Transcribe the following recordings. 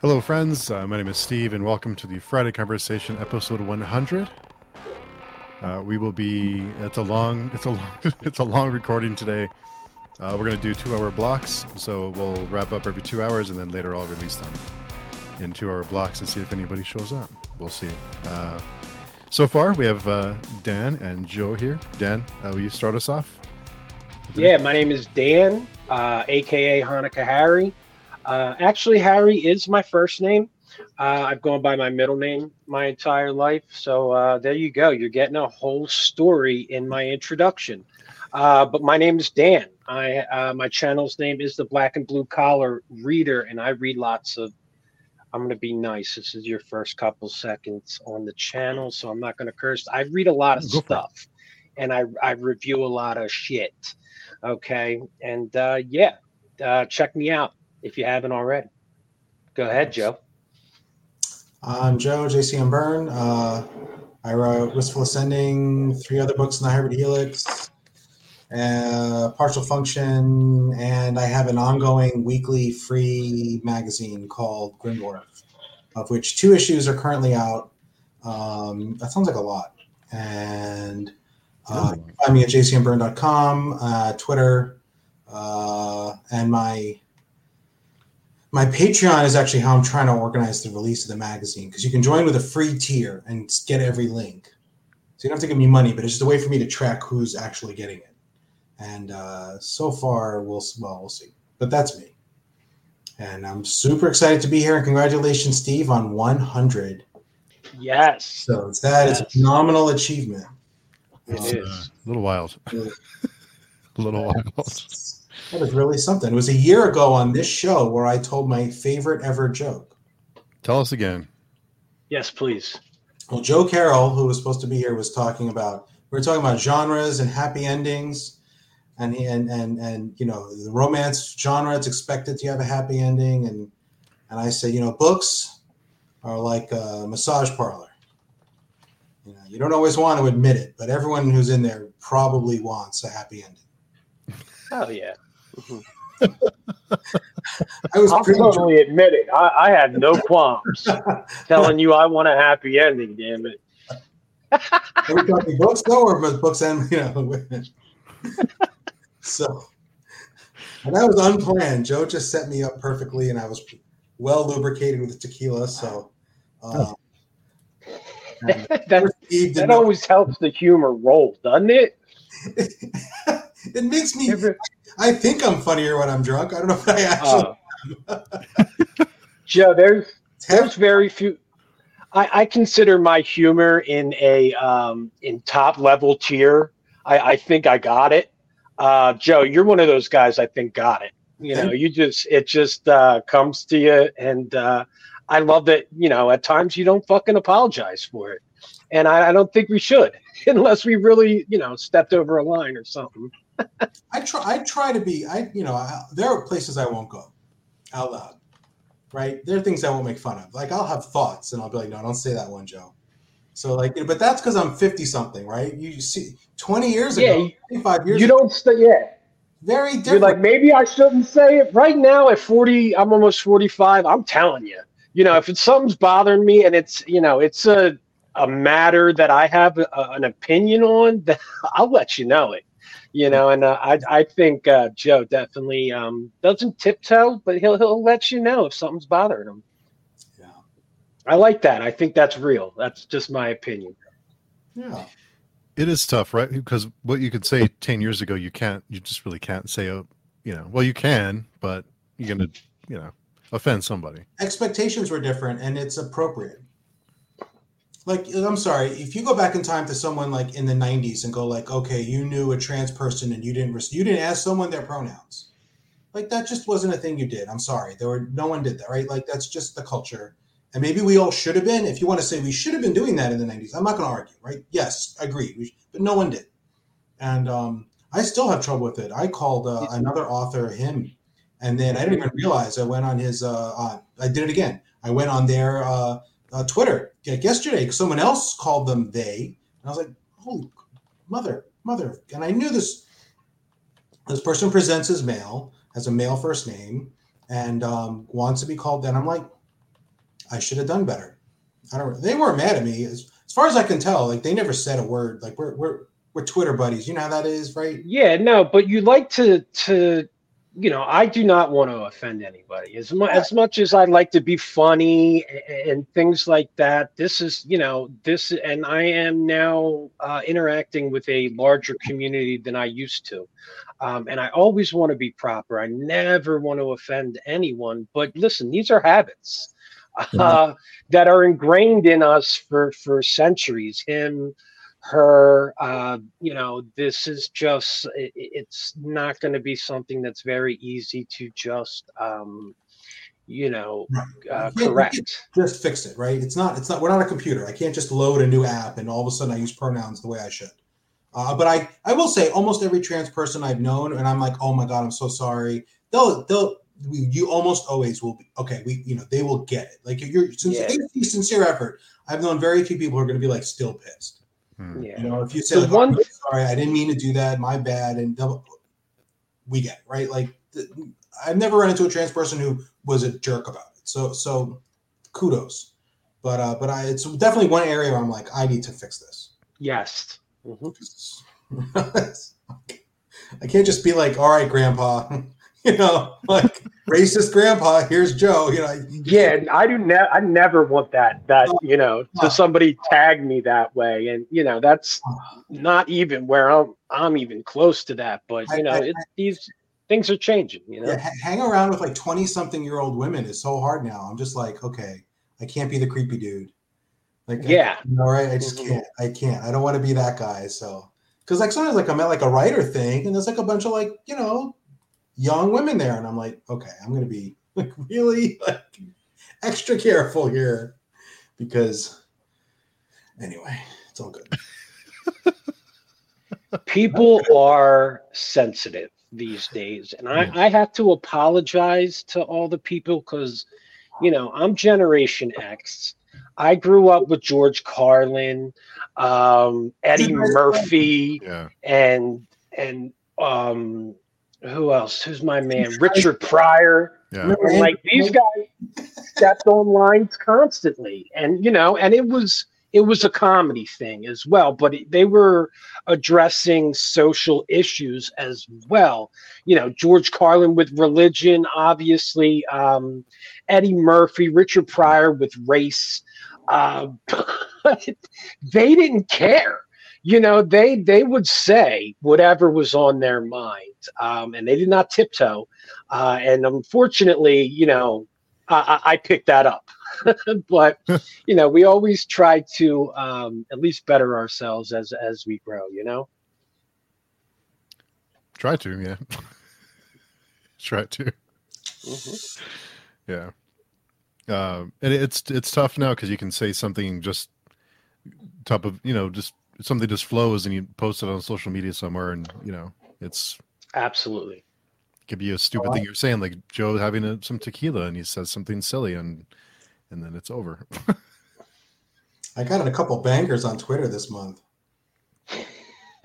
Hello, friends. Uh, my name is Steve, and welcome to the Friday Conversation, episode 100. Uh, we will be. It's a long. It's a long. it's a long recording today. Uh, we're going to do two-hour blocks, so we'll wrap up every two hours, and then later I'll release them in two-hour blocks and see if anybody shows up. We'll see. Uh, so far, we have uh, Dan and Joe here. Dan, uh, will you start us off? Yeah, my name is Dan, aka Hanukkah Harry. Uh, actually, Harry is my first name. Uh, I've gone by my middle name my entire life. So uh, there you go. You're getting a whole story in my introduction. Uh, but my name is Dan. I uh, my channel's name is the Black and Blue Collar Reader, and I read lots of. I'm going to be nice. This is your first couple seconds on the channel, so I'm not going to curse. I read a lot of Go stuff, and I I review a lot of shit. Okay, and uh, yeah, uh, check me out if you haven't already. Go ahead, Joe. I'm Joe, JCM Berne. Uh, I wrote Wistful Ascending, three other books in the Hybrid Helix, uh, Partial Function, and I have an ongoing weekly free magazine called Grimdworf, of which two issues are currently out. Um, that sounds like a lot. And uh, find me at jcmberne.com, uh, Twitter, uh, and my my Patreon is actually how I'm trying to organize the release of the magazine because you can join with a free tier and get every link. So you don't have to give me money, but it's just a way for me to track who's actually getting it. And uh, so far, we'll well we'll see. But that's me. And I'm super excited to be here. And congratulations, Steve, on 100. Yes, So that is a phenomenal achievement. it Um, is. Uh, a little wild. A little wild. That was really something. It was a year ago on this show where I told my favorite ever joke. Tell us again. Yes, please. Well, Joe Carroll, who was supposed to be here, was talking about we were talking about genres and happy endings, and and and and you know the romance genre. It's expected to have a happy ending, and and I said, you know, books are like a massage parlor. You know, you don't always want to admit it, but everyone who's in there probably wants a happy ending. Oh yeah, I was I'll pretty totally admit it. I, I have no qualms telling you I want a happy ending. Damn it. Are we talking books though, or books and you know? so, and that was unplanned. Joe just set me up perfectly, and I was well lubricated with tequila. So, uh, that that always helps the humor roll, doesn't it? It makes me. I think I'm funnier when I'm drunk. I don't know if I actually. Uh, Joe, there's there's very few. I, I consider my humor in a um, in top level tier. I, I think I got it. Uh, Joe, you're one of those guys. I think got it. You know, you just it just uh, comes to you, and uh, I love that. You know, at times you don't fucking apologize for it, and I, I don't think we should, unless we really you know stepped over a line or something. I try. I try to be. I you know. I, there are places I won't go out loud. Right. There are things I won't make fun of. Like I'll have thoughts and I'll be like, no, don't say that one, Joe. So like, but that's because I'm 50 something, right? You see, 20 years Yeah, ago, you- 25 years You ago, don't stay. Yeah, very different. You're like, maybe I shouldn't say it right now at 40. I'm almost 45. I'm telling you, you know, if it's something's bothering me and it's, you know, it's a, a matter that I have a, an opinion on, then I'll let you know it, you know, and uh, I, I think uh, Joe definitely um, doesn't tiptoe, but he'll, he'll let you know if something's bothering him. yeah. I like that. I think that's real. That's just my opinion. Yeah. It is tough, right? Because what you could say 10 years ago, you can't, you just really can't say, oh, you know, well, you can, but you're going to, you know, offend somebody. Expectations were different and it's appropriate. Like, I'm sorry, if you go back in time to someone like in the 90s and go like, okay, you knew a trans person and you didn't, res- you didn't ask someone their pronouns. Like that just wasn't a thing you did. I'm sorry. There were, no one did that, right? Like that's just the culture. And maybe we all should have been. If you want to say we should have been doing that in the 90s, I'm not going to argue, right? Yes, agreed. We, but no one did. And um, I still have trouble with it. I called uh, another author him, and then I didn't even realize I went on his. Uh, uh, I did it again. I went on their uh, Twitter like yesterday someone else called them they, and I was like, "Oh, mother, mother!" And I knew this. This person presents as male, has a male first name, and um, wants to be called. Then I'm like, I should have done better. I don't. They weren't mad at me as, as far as I can tell. Like they never said a word. Like we're we're we're Twitter buddies. You know how that is, right? Yeah, no, but you like to to you know, I do not want to offend anybody as much as much as I like to be funny and, and, things like that. This is, you know, this, and I am now uh, interacting with a larger community than I used to, um, and I always want to be proper. I never want to offend anyone. But listen, these are habits uh, that are ingrained in us for for centuries. Him her uh, you know this is just it, it's not going to be something that's very easy to just um, you know uh, correct. just fix it right? It's not it's not we're not a computer. I can't just load a new app and all of a sudden i use pronouns the way i should. Uh, but i i will say almost every trans person i've known and i'm like oh my god i'm so sorry. They'll they'll we, you almost always will be okay we you know they will get it. Like you're sincere, yeah. sincere effort. I've known very few people who are going to be like still pissed. Yeah. You know, if you say, like, one, oh, sorry, I didn't mean to do that, my bad, and we get it, right. Like, I've never run into a trans person who was a jerk about it. So, so kudos. But, uh, but I, it's definitely one area where I'm like, I need to fix this. Yes. Mm-hmm. I can't just be like, all right, grandpa, you know, like racist grandpa. Here's Joe. You know. Yeah, I do. Ne- I never want that. That you know, to somebody tag me that way, and you know, that's not even where I'm. I'm even close to that. But you know, I, I, it, these things are changing. You know, yeah, hang around with like twenty something year old women is so hard now. I'm just like, okay, I can't be the creepy dude. Like, yeah, I, you know, right? I just mm-hmm. can't. I can't. I don't want to be that guy. So, because like sometimes like I'm at like a writer thing, and there's like a bunch of like you know young women there, and I'm like, okay, I'm gonna be like really like extra careful here because anyway, it's all good. People are sensitive these days, and I, I have to apologize to all the people because you know I'm Generation X. I grew up with George Carlin, um, Eddie Murphy, yeah. and and um, who else? Who's my man? Richard Pryor. Yeah. Like these guys stepped on lines constantly, and you know, and it was it was a comedy thing as well, but they were addressing social issues as well. You know, George Carlin with religion, obviously, um, Eddie Murphy, Richard Pryor with race. Uh, they didn't care you know they they would say whatever was on their mind um, and they did not tiptoe uh, and unfortunately you know i, I picked that up. But you know we always try to um, at least better ourselves as as we grow you know? Try to yeah. Try to. Mm-hmm. yeah. Um, and it's it's tough now because you can say something just top of you know just something just flows and you post it on social media somewhere and you know it's absolutely. could be a stupid oh, thing you're saying like joe having a, some tequila and he says something silly and and then it's over. I got a couple bankers on twitter this month.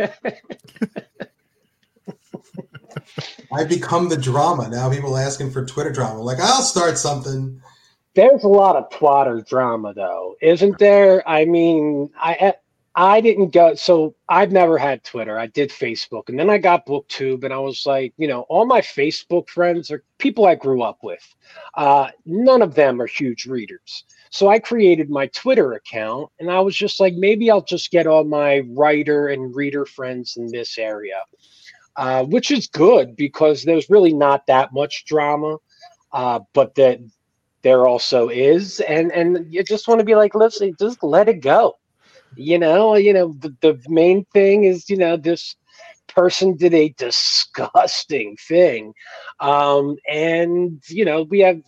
I've become the drama. Now people asking for twitter drama. Like i'll start something. There's a lot of plotter drama though isn't there? I mean i I didn't go. So I've never had Twitter. I did Facebook, and then I got BookTube, and I was like, you know, all my Facebook friends are people I grew up with. Uh, none of them are huge readers. So I created my Twitter account, and I was just like, maybe I'll just get all my writer and reader friends in this area, uh, which is good because there's really not that much drama, uh, but that there also is, and and you just want to be like, listen, just let it go you know you know the, the main thing is you know this person did a disgusting thing. Um and you know we have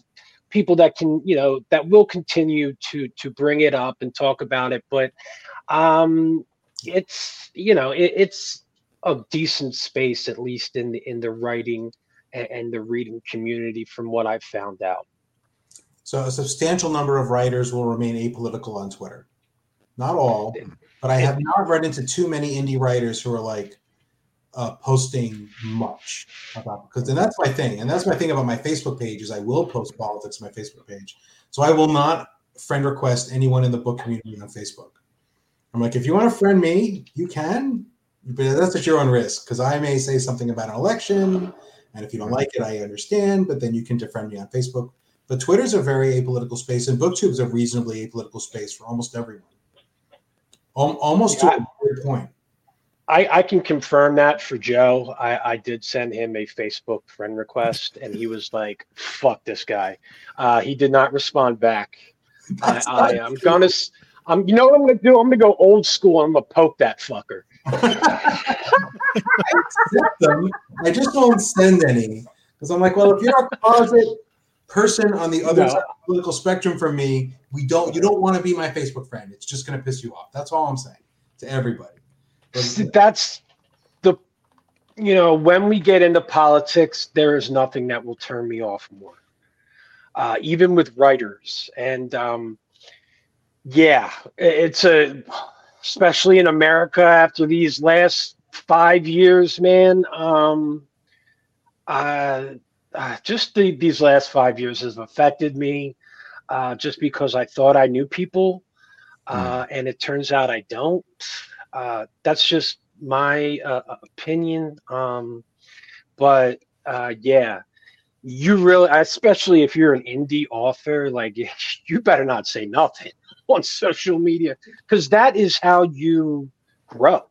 people that can you know that will continue to to bring it up and talk about it. But um it's you know it, it's a decent space at least in the in the writing and, and the reading community from what i've found out. So a substantial number of writers will remain apolitical on twitter not all, but I have not run into too many indie writers who are like uh, posting much about because and that's my thing, and that's my thing about my Facebook page is I will post politics on my Facebook page. So I will not friend request anyone in the book community on Facebook. I'm like, if you want to friend me, you can, but that's at your own risk because I may say something about an election, and if you don't like it, I understand. But then you can defriend me on Facebook. But Twitter's a very apolitical space, and BookTube is a reasonably apolitical space for almost everyone. Almost yeah, to a weird point. I, I can confirm that for Joe. I, I did send him a Facebook friend request, and he was like, "Fuck this guy." Uh, he did not respond back. I, I, am gonna, I'm. You know what I'm gonna do? I'm gonna go old school. I'm gonna poke that fucker. I accept them. I just don't send any because I'm like, well, if you're a closet person on the other no. side of the political spectrum from me, we don't. You don't want to be my Facebook friend. It's just gonna piss you off. That's all I'm saying to everybody. That's the, you know, when we get into politics, there is nothing that will turn me off more. Uh, even with writers and um, yeah, it's a especially in America after these last five years, man. Um, uh, uh, just the, these last five years has affected me uh, just because I thought I knew people, uh, mm. and it turns out I don't. Uh, that's just my uh, opinion. Um, but uh, yeah, you really, especially if you're an indie author, like you better not say nothing on social media because that is how you grow.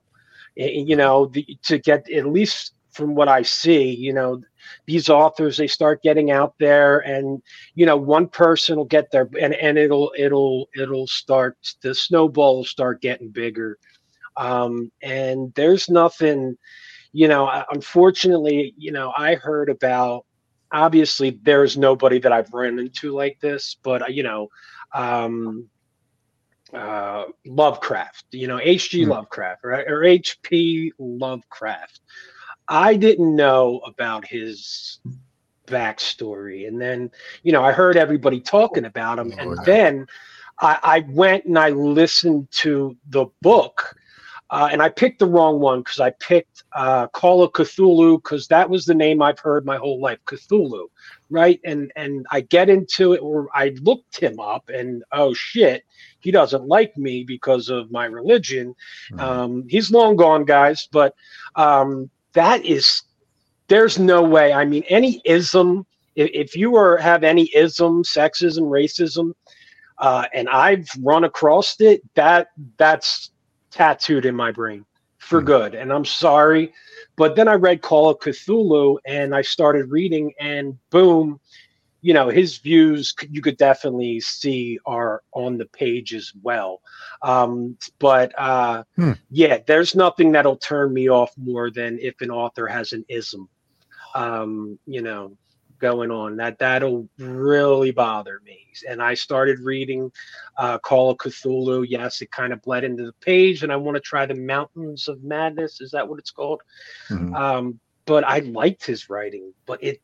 You know, the, to get at least from what I see, you know, these authors they start getting out there, and you know, one person will get there, and and it'll it'll it'll start the snowball will start getting bigger um, and there's nothing, you know, unfortunately, you know, I heard about, obviously, there's nobody that I've run into like this, but, uh, you know, um, uh, Lovecraft, you know, H.G. Mm-hmm. Lovecraft right? or H.P. Lovecraft. I didn't know about his backstory. And then, you know, I heard everybody talking about him. Oh, and then I, I, went and I listened to the book uh, and I picked the wrong one because I picked uh, Call of Cthulhu because that was the name I've heard my whole life, Cthulhu, right? And and I get into it, or I looked him up, and oh shit, he doesn't like me because of my religion. Mm-hmm. Um, he's long gone, guys, but um, that is there's no way. I mean, any ism, if, if you are have any ism, sexism, racism, uh, and I've run across it, that that's tattooed in my brain for mm good. And I'm sorry. But then I read Call of Cthulhu and I started reading, and boom, you know, his views you could definitely see are on the page as well. Um, but uh, hmm. yeah, there's nothing that'll turn me off more than if an author has an ism. Um, you know, going on that that'll really bother me and i started reading uh, call of cthulhu yes it kind of bled into the page and i want to try the mountains of madness is that what it's called mm-hmm. um, but i liked his writing but it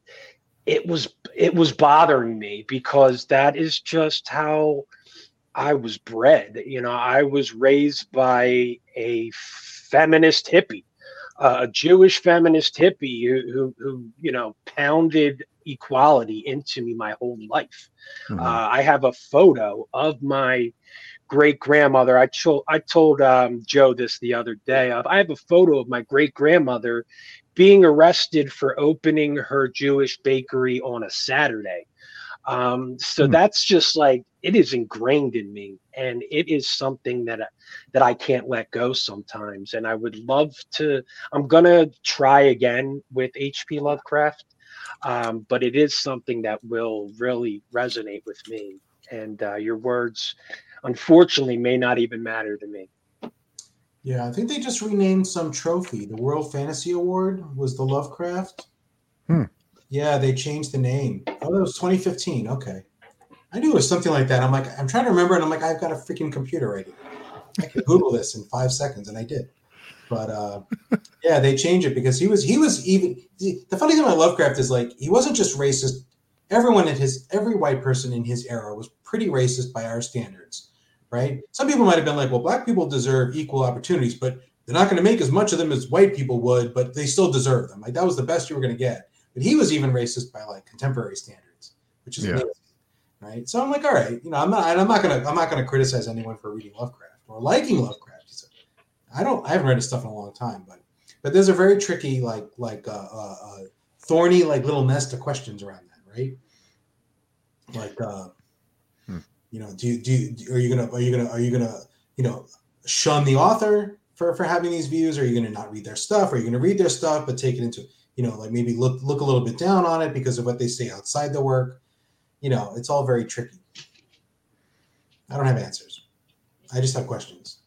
it was it was bothering me because that is just how i was bred you know i was raised by a feminist hippie uh, a Jewish feminist hippie who, who, who, you know, pounded equality into me my whole life. Mm-hmm. Uh, I have a photo of my great grandmother. I told I told um, Joe this the other day. I have a photo of my great grandmother being arrested for opening her Jewish bakery on a Saturday. Um, so mm-hmm. that's just like it is ingrained in me, and it is something that that I can't let go sometimes. And I would love to. I'm gonna try again with H.P. Lovecraft um, but it is something that will really resonate with me. And uh, your words, unfortunately, may not even matter to me. Yeah, I think they just renamed some trophy. The World Fantasy Award was the Lovecraft. Hmm. Yeah, they changed the name. Oh, that was 2015. Okay. I knew it was something like that. I'm like, I'm trying to remember, and I'm like, I've got a freaking computer right here. I can Google this in five seconds, and I did. But uh, yeah, they changed it because he was he was even the funny thing about Lovecraft is like he wasn't just racist. Everyone in his every white person in his era was pretty racist by our standards, right? Some people might have been like, well, black people deserve equal opportunities, but they're not going to make as much of them as white people would, but they still deserve them. Like that was the best you were going to get. But he was even racist by like contemporary standards, which is yeah. amazing. right? So I'm like, all right, you know, I'm not, I'm not gonna, I'm not gonna criticize anyone for reading Lovecraft or liking Lovecraft. I don't, I haven't read his stuff in a long time, but, but there's a very tricky, like, like, uh, uh, uh thorny, like little nest of questions around that, right? Like, uh. You know, do you, do you, are you gonna, are you gonna, are you gonna, you know, shun the author for for having these views? Are you gonna not read their stuff? Are you gonna read their stuff but take it into, you know, like maybe look look a little bit down on it because of what they say outside the work? You know, it's all very tricky. I don't have answers. I just have questions.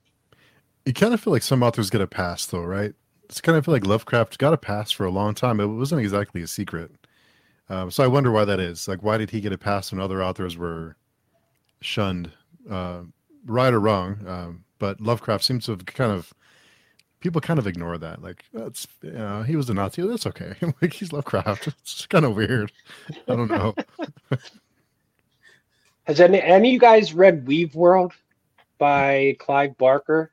You kind of feel like some authors get a pass, though, right? It's kind of feel like Lovecraft got a pass for a long time. It wasn't exactly a secret. Um, so I wonder why that is. Like, why did he get a pass when other authors were shunned, uh, right or wrong? Um, but Lovecraft seems to have kind of people kind of ignore that. Like, that's you know, he was a Nazi. That's okay. like he's Lovecraft. It's kind of weird. I don't know. Has any any of you guys read Weaveworld by Clive Barker?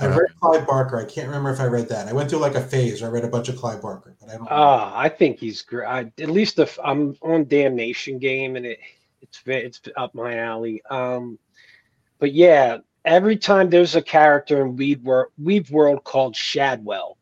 I read Clive Barker. I can't remember if I read that. I went through like a phase. I read a bunch of Clive Barker, but I don't. Ah, uh, I think he's great. At least if I'm on Damnation Game, and it it's it's up my alley. Um, but yeah, every time there's a character in Weaveworld, Weave World called Shadwell,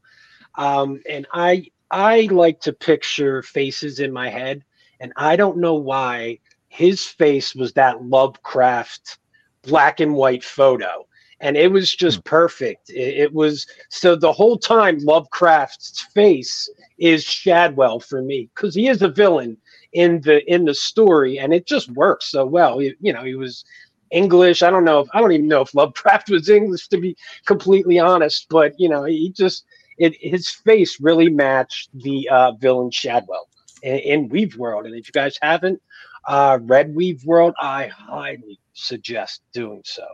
um, and I I like to picture faces in my head, and I don't know why his face was that Lovecraft black and white photo and it was just hmm. perfect. It, it, was so the whole time Lovecraft's face is Shadwell for me because he is a villain in the in the story, and it just works so well. You, you know, he was English. I don't know. If, I don't even know if Lovecraft was English to be completely honest, but you know, he just it his face really matched the uh, villain Shadwell in, in Weaveworld. And if you guys haven't uh, read Weaveworld, I highly suggest doing so.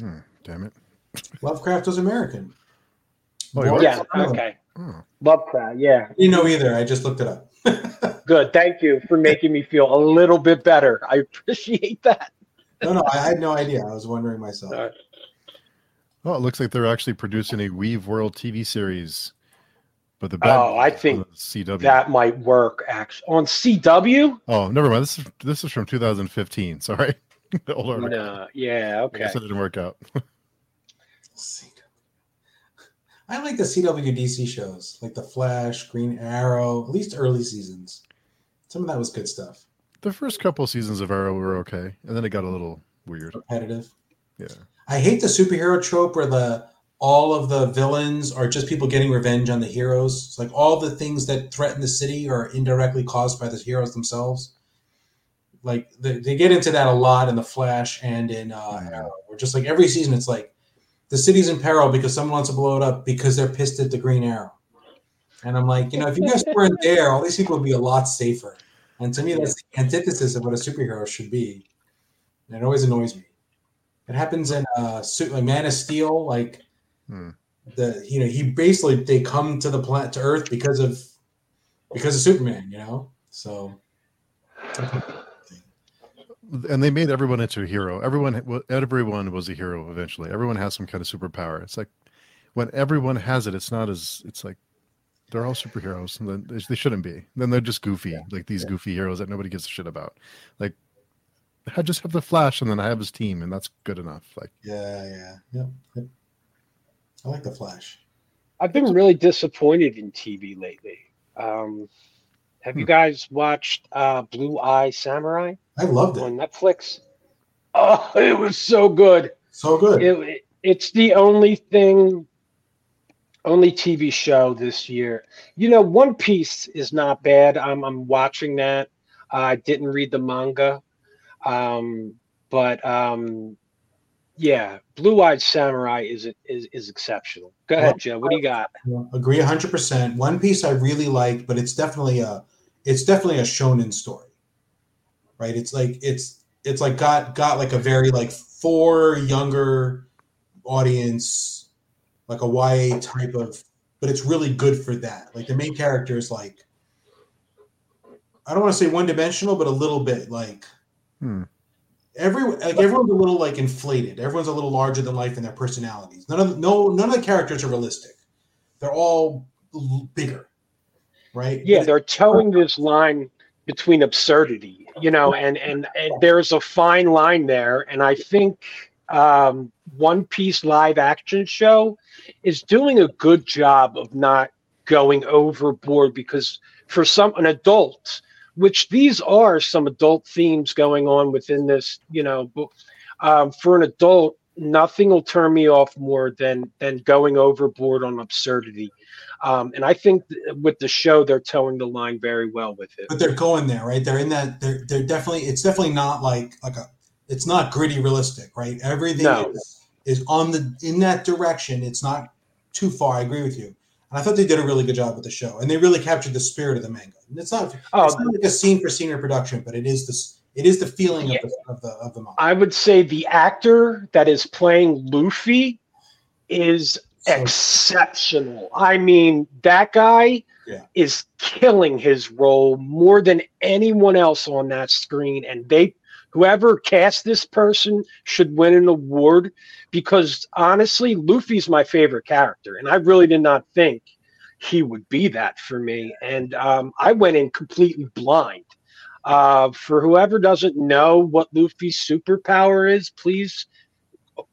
Hmm. Damn it. Lovecraft was American. Oh, yeah. Okay. Oh. Lovecraft. Yeah. You know either. I just looked it up. Good. Thank you for making me feel a little bit better. I appreciate that. no, no, I had no idea. I was wondering myself. Right. Well, it looks like they're actually producing a Weaveworld TV series. But the oh, I think CW that might work actually on CW. Oh, never mind. This is this is from 2015. Sorry, the older. No, yeah, okay. So it didn't work out. I like the CWDC shows, like The Flash, Green Arrow, at least early seasons. Some of that was good stuff. The first couple seasons of Arrow were okay, and then it got a little weird. Repetitive. Yeah. I hate the superhero trope where the all of the villains are just people getting revenge on the heroes. It's like all the things that threaten the city are indirectly caused by the heroes themselves. Like they, they get into that a lot in the Flash and in uh. Arrow. Where just like every season, it's like the city's in peril because someone wants to blow it up because they're pissed at the Green Arrow. And I'm like, you know, if you guys weren't there, all these people would be a lot safer. And to me, that's the antithesis of what a superhero should be. And it always annoys me. It happens in uh, like Man of Steel, like hmm. the you know he basically they come to the planet to Earth because of because of Superman, you know. So and they made everyone into a hero. Everyone, everyone was a hero eventually. Everyone has some kind of superpower. It's like when everyone has it, it's not as it's like they're all superheroes. And they, they shouldn't be. Then they're just goofy, yeah. like these yeah. goofy heroes that nobody gives a shit about. Like I just have the Flash, and then I have his team, and that's good enough. Like yeah, yeah, yeah. Yep. I like the Flash. I've been really disappointed in TV lately. Um, have you hmm. guys watched uh, Blue Eye Samurai? I loved it on Netflix. Oh, it was so good. So good. It, it's the only thing, only TV show this year. You know, One Piece is not bad. I'm I'm watching that. I didn't read the manga, um, but um, yeah, Blue Eyed Samurai is is is exceptional. Go ahead, Joe. What do you got? Agree 100. percent One Piece I really liked, but it's definitely a it's definitely a shonen story, right? It's like it's it's like got got like a very like for younger audience, like a YA type of, but it's really good for that. Like the main character is like, I don't want to say one dimensional, but a little bit like. Hmm. Every like everyone's a little like inflated. Everyone's a little larger than life in their personalities. None of no none of the characters are realistic. They're all bigger right? Yeah, they're toeing this line between absurdity, you know, and, and, and there's a fine line there. And I think um, One Piece live action show is doing a good job of not going overboard because for some an adult, which these are some adult themes going on within this, you know, um, for an adult, nothing will turn me off more than than going overboard on absurdity. Um, and I think th- with the show, they're toeing the line very well with it. But they're going there, right? They're in that. They're they're definitely. It's definitely not like like a. It's not gritty realistic, right? Everything No. is, is on the in that direction. It's not too far. I agree with you. And I thought they did a really good job with the show, and they really captured the spirit of the manga. And it's not. Oh, it's not like a scene for scene production, but it is this. It is the feeling Yeah. of the of the of the manga. I would say the actor that is playing Luffy is So- exceptional. I mean, that guy Yeah. is killing his role more than anyone else on that screen. And they, whoever cast this person, should win an award because honestly, Luffy's my favorite character, and I really did not think he would be that for me. And um, I went in completely blind. Uh, for whoever doesn't know what Luffy's superpower is, please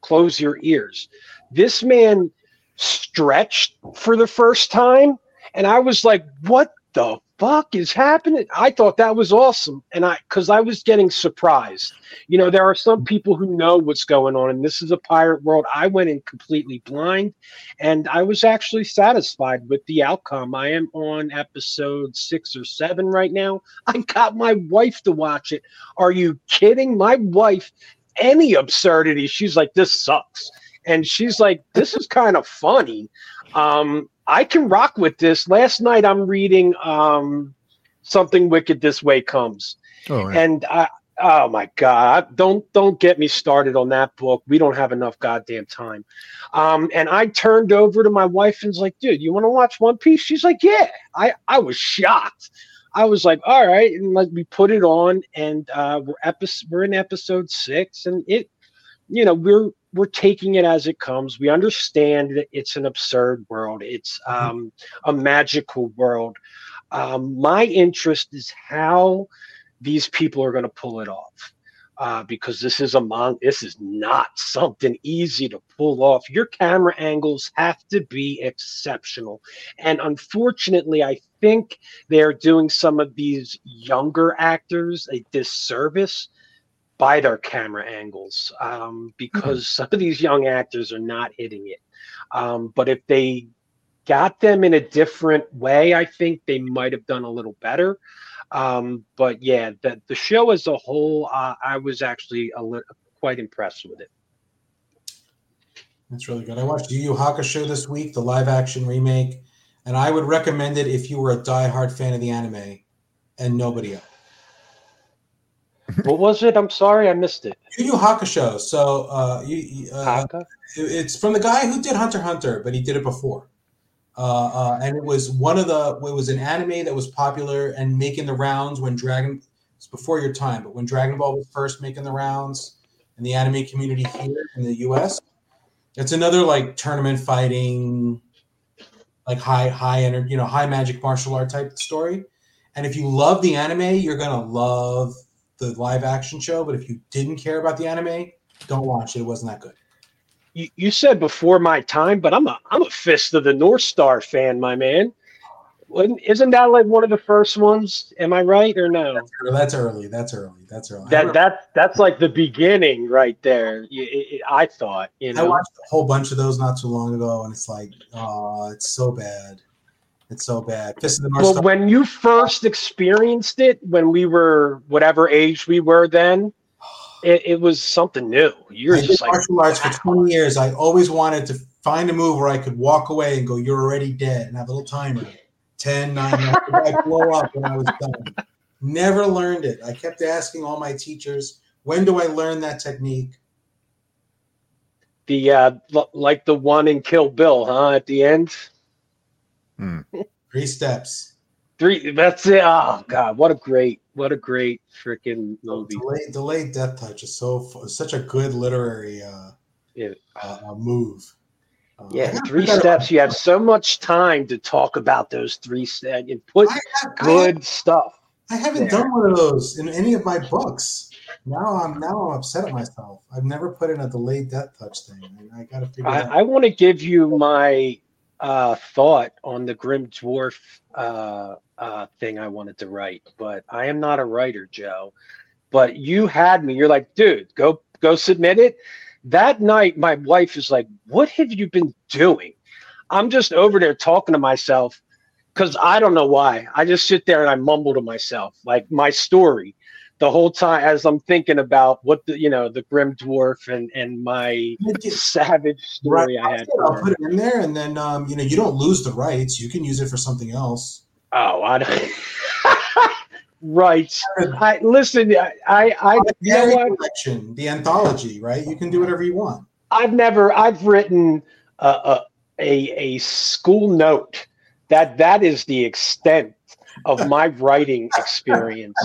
close your ears. This man stretched for the first time, and I was like, "What the fuck is happening?" I thought that was awesome, and I because I was getting surprised. You know, there are some people who know what's going on, and this is a pirate world. I went in completely blind, and I was actually satisfied with the outcome. I am on episode six or seven right now. I got my wife to watch it. Are you kidding? My wife, any absurdity, she's like, this sucks. And she's like, this is kind of funny. Um, I can rock with this. Last night I'm reading um, Something Wicked This Way Comes. Oh, yeah. And I, oh my God, don't don't get me started on that book. We don't have enough goddamn time. Um, and I turned over to my wife and was like, dude, you want to watch One Piece? She's like, yeah. I, I was shocked. I was like, all right, and like we put it on, and uh, we're episode we're in episode six, and it, you know, we're we're taking it as it comes. We understand that it's an absurd world. It's um, a magical world. Um, my interest is how these people are going to pull it off. Uh, because this is a mon this is not something easy to pull off. Your camera angles have to be exceptional. And unfortunately, I think they're doing some of these younger actors a disservice by their camera angles um, because some of these young actors are not hitting it. Um, but if they got them in a different way, I think they might have done a little better. Um, but yeah, the, the show as a whole, uh, I was actually a li- quite impressed with it. That's really good. I watched Yu Yu Hakusho this week, the live action remake, and I would recommend it if you were a diehard fan of the anime and nobody else. What was it? I'm sorry, I missed it. Yu Yu Hakusho. So uh, you, uh, Haka? it's from the guy who did Hunter Hunter, but he did it before. Uh, uh, and it was one of the it was an anime that was popular and making the rounds when Dragon it's before your time, but when Dragon Ball was first making the rounds in the anime community here in the US. It's another like tournament fighting, like high high energy, you know, high magic martial art type story. And if you love the anime, you're gonna love the live action show. But if you didn't care about the anime, don't watch it. It wasn't that good. You, you said before my time, but I'm a I'm a Fist of the North Star fan, my man. Isn't that like one of the first ones? Am I right or no? That's early. That's early. That's early. I That that that's like the beginning right there. It- it- I thought, you know, I watched a whole bunch of those not too long ago, and it's like, oh, it's so bad. It's so bad. Fist of the North Well, Star. when you first experienced it, when we were whatever age we were then, it, it was something new. You're I just like, martial arts for 20 years. I always wanted to find a move where I could walk away and go, "You're already dead," and have a little timer, 10, 9, I blow up when I was done. Never learned it. I kept asking all my teachers, "When do I learn that technique?" the uh, like the one in Kill Bill, huh? At the end, Three steps. three. That's it. Oh God, what a great, what a great freaking movie. Delayed, delayed death touch is so such a good literary uh, Yeah. uh, uh, move. Uh, Yeah, three steps. You have so much time to talk about those three steps and put I have- I have- good stuff. I haven't there. done one of those in any of my books. Now I'm now I'm upset at myself. I've never put in a delayed death touch thing. and I got to figure I, out. I want to give you my uh, thought on the Grimdworf uh, uh, thing I wanted to write, but I am not a writer, Joe. But you had me. You're like, dude, go go submit it. That night, my wife is like, "What have you been doing?" I'm just over there talking to myself because I don't know why. I just sit there and I mumble to myself, like my story, the whole time as I'm thinking about what the you know the Grimdworf and and my savage story I had. I'll put it in there, and then um, you know you don't lose the rights. You can use it for something else. Oh, I don't. right. I listen. I, I, I The you know what? collection, the anthology, right? You can do whatever you want. I've never. I've written a, a a a school note. That that is the extent of my writing experience.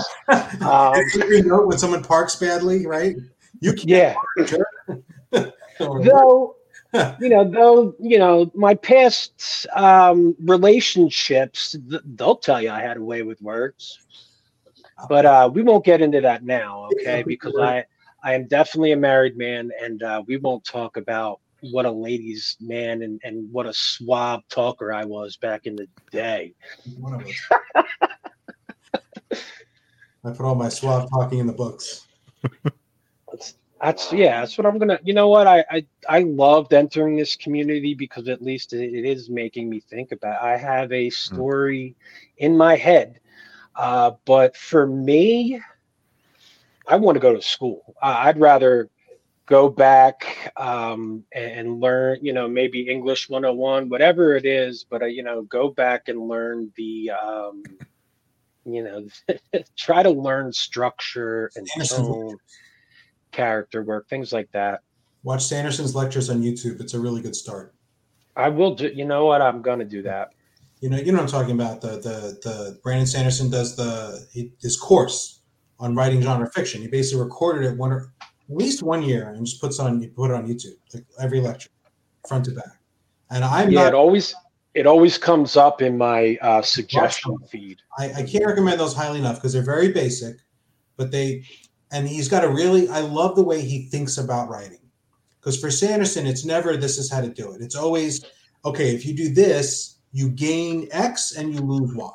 Um, Every note when someone parks badly, right? You can yeah. Though you know, though you know, my past um, relationships, they'll tell you I had a way with words. But uh, we won't get into that now, okay? Because I, I am definitely a married man, and uh, we won't talk about what a ladies' man and, and what a suave talker I was back in the day. One of us. I put all my suave talking in the books. That's, that's yeah, that's what I'm gonna. You know what? I I, I loved entering this community because at least it, it is making me think about. I have a story in my head, uh, but for me, I want to go to school. I I'd rather go back um, and, learn. You know, maybe English 101, whatever it is. But uh, you know, go back and learn the. Um, you know, try to learn structure and tone character work, things like that. Watch Sanderson's lectures on YouTube. It's a really good start. I will do. You know what? I'm gonna do that. You know, you know what I'm talking about. The the the Brandon Sanderson does the his course on writing genre fiction. He basically recorded it one or least one year and just puts on put it on YouTube like every lecture, front to back. And I'm yeah, not it always it always comes up in my uh, suggestion feed. I, I can't recommend those highly enough because they're very basic, but they and he's got a really I love the way he thinks about writing. Because for Sanderson, it's never this is how to do it. It's always okay, if you do this, you gain X and you lose Y.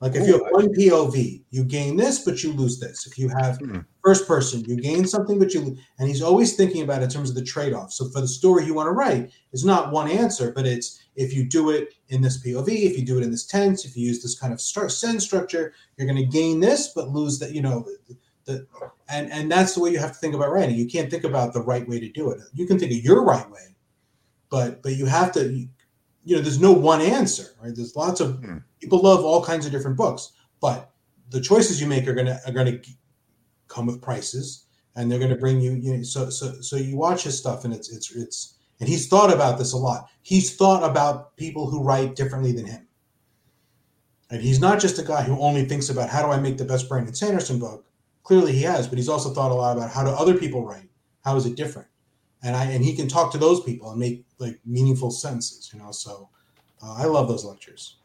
Like if you have one POV, you gain this, but you lose this. If you have Hmm. first person, you gain something, but you and he's always thinking about it in terms of the trade-off. So for the story you want to write, it's not one answer, but it's if you do it in this POV, if you do it in this tense, if you use this kind of start send structure, you're going to gain this, but lose that. You know, the and and that's the way you have to think about writing. You can't think about the right way to do it. You can think of your right way, but but you have to. You, know, there's no one answer, right? There's lots of Hmm. people love all kinds of different books, but the choices you make are gonna are gonna come with prices, and they're gonna bring you. You know, so so so you watch his stuff, and it's it's it's and he's thought about this a lot. He's thought about people who write differently than him, and he's not just a guy who only thinks about how do I make the best Brandon Sanderson book. Clearly, he has, but he's also thought a lot about how do other people write. How is it different? And I and he can talk to those people and make like meaningful sentences. You know, so uh, I love those lectures.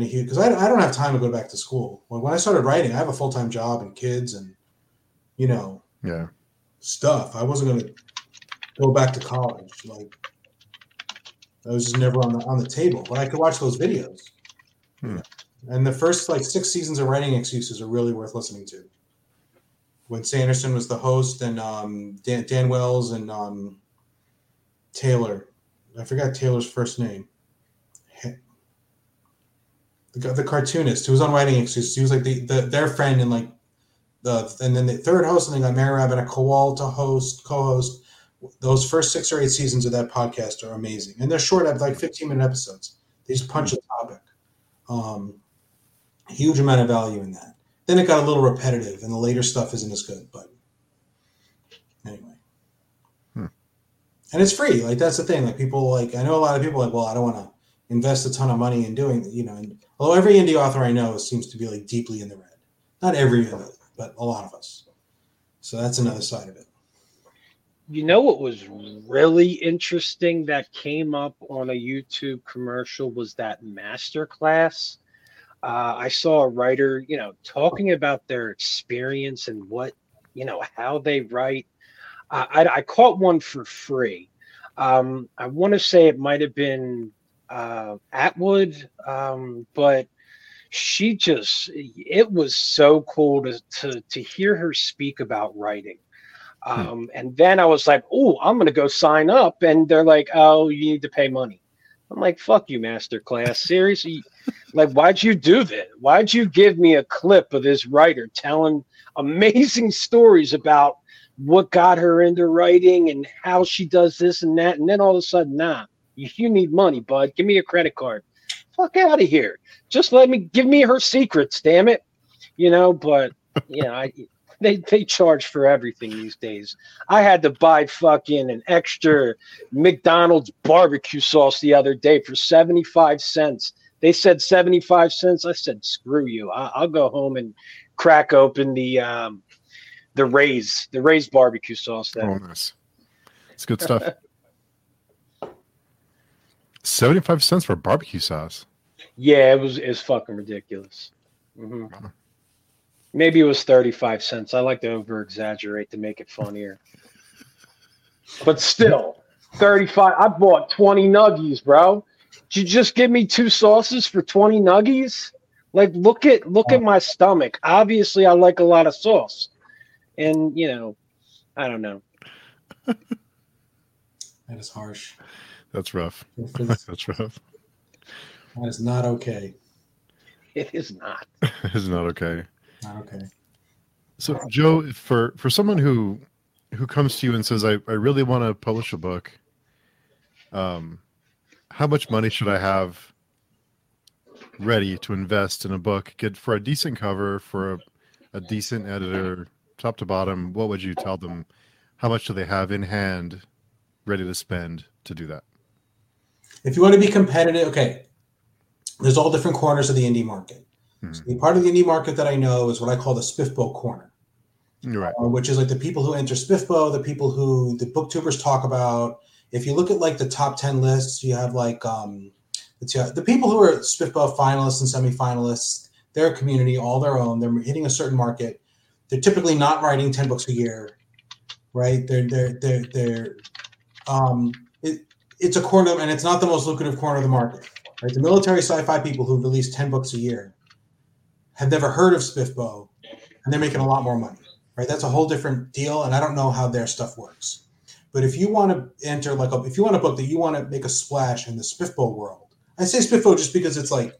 Hughes, because I, I don't have time to go back to school. When, when I started writing, I have a full time job and kids and you know Yeah. stuff. I wasn't going to go back to college. Like I was just never on the on the table. But I could watch those videos. Hmm. And the first like six seasons of Writing Excuses are really worth listening to. When Sanderson was the host and um, Dan, Dan Wells and um, Tayler, I forgot Tayler's first name. The, the cartoonist who was on Writing Excuses, he was like the, the their friend and like the and then the third host, and they got Mary Robinette Kowal to host, co-host. Those first six or eight seasons of that podcast are amazing, and they're short, like fifteen minute episodes. They just punch a topic. Um, huge amount of value in that. Then it got a little repetitive, and the later stuff isn't as good. But anyway, Hmm. and it's free. Like that's the thing. Like people like I know a lot of people like, well, I don't want to invest a ton of money in doing you know. And, although every indie author I know seems to be like deeply in the red. Not every of it, but a lot of us. So that's another side of it. You know what was really interesting that came up on a YouTube commercial was that master class uh, I saw a writer, you know, talking about their experience and what, you know, how they write. Uh, I, I, caught one for free. Um, I want to say it might have been uh, Atwood, um, but she just, it was so cool to, to, to hear her speak about writing. Hmm. Um, hmm. And then I was like, oh, I'm going to go sign up. And they're like, oh, you need to pay money. I'm like, fuck you, master class. Seriously, like, why'd you do that? Why'd you give me a clip of this writer telling amazing stories about what got her into writing and how she does this and that? And then all of a sudden, nah, you, you need money, bud. Give me a credit card. Fuck out of here. Just let me give me her secrets, damn it. You know, but you know, I they they charge for everything these days. I had to buy fucking an extra McDonald's barbecue sauce the other day for 75 cents. They said 75 cents. I said, screw you. I, will go home and crack open the um, the Ray's the Ray's barbecue sauce. Then. Oh, nice. It's good stuff. 75 cents for barbecue sauce. Yeah, it was it's fucking ridiculous. Mm-hmm. Maybe it was 35 cents. I like to over exaggerate to make it funnier. but still, 35. I bought 20 nuggies, bro. Did you just give me two sauces for 20 nuggies? Like look at look at my stomach. Obviously I like a lot of sauce. And you know, I don't know. that is harsh. That's rough. That's rough. That is not okay. It is not. it is not okay. Okay. So, Joe, for for someone who who comes to you and says, "I, I really want to publish a book," um, how much money should I have ready to invest in a book? Get for a decent cover, for a, a decent editor, top to bottom. What would you tell them? How much do they have in hand, ready to spend to do that? If you want to be competitive, okay. There's all different corners of the indie market. Mm-hmm. So part of the indie market that I know is what I call the SPFBO corner, right. Uh, which is like the people who enter SPFBO, the people who the booktubers talk about. If you look at like the top 10 lists, you have like um, the people who are SPFBO finalists and semifinalists, their community, all their own. They're hitting a certain market. They're typically not writing 10 books a year, right? They're, they're, they're, they're, um, it, it's a corner, and it's not the most lucrative corner of the market, right? The military sci-fi people who release 10 books a year have never heard of SPFBO, and they're making a lot more money, right? That's a whole different deal, and I don't know how their stuff works. But if you want to enter like a, if you want a book that you want to make a splash in the SPFBO world, I say SPFBO just because it's like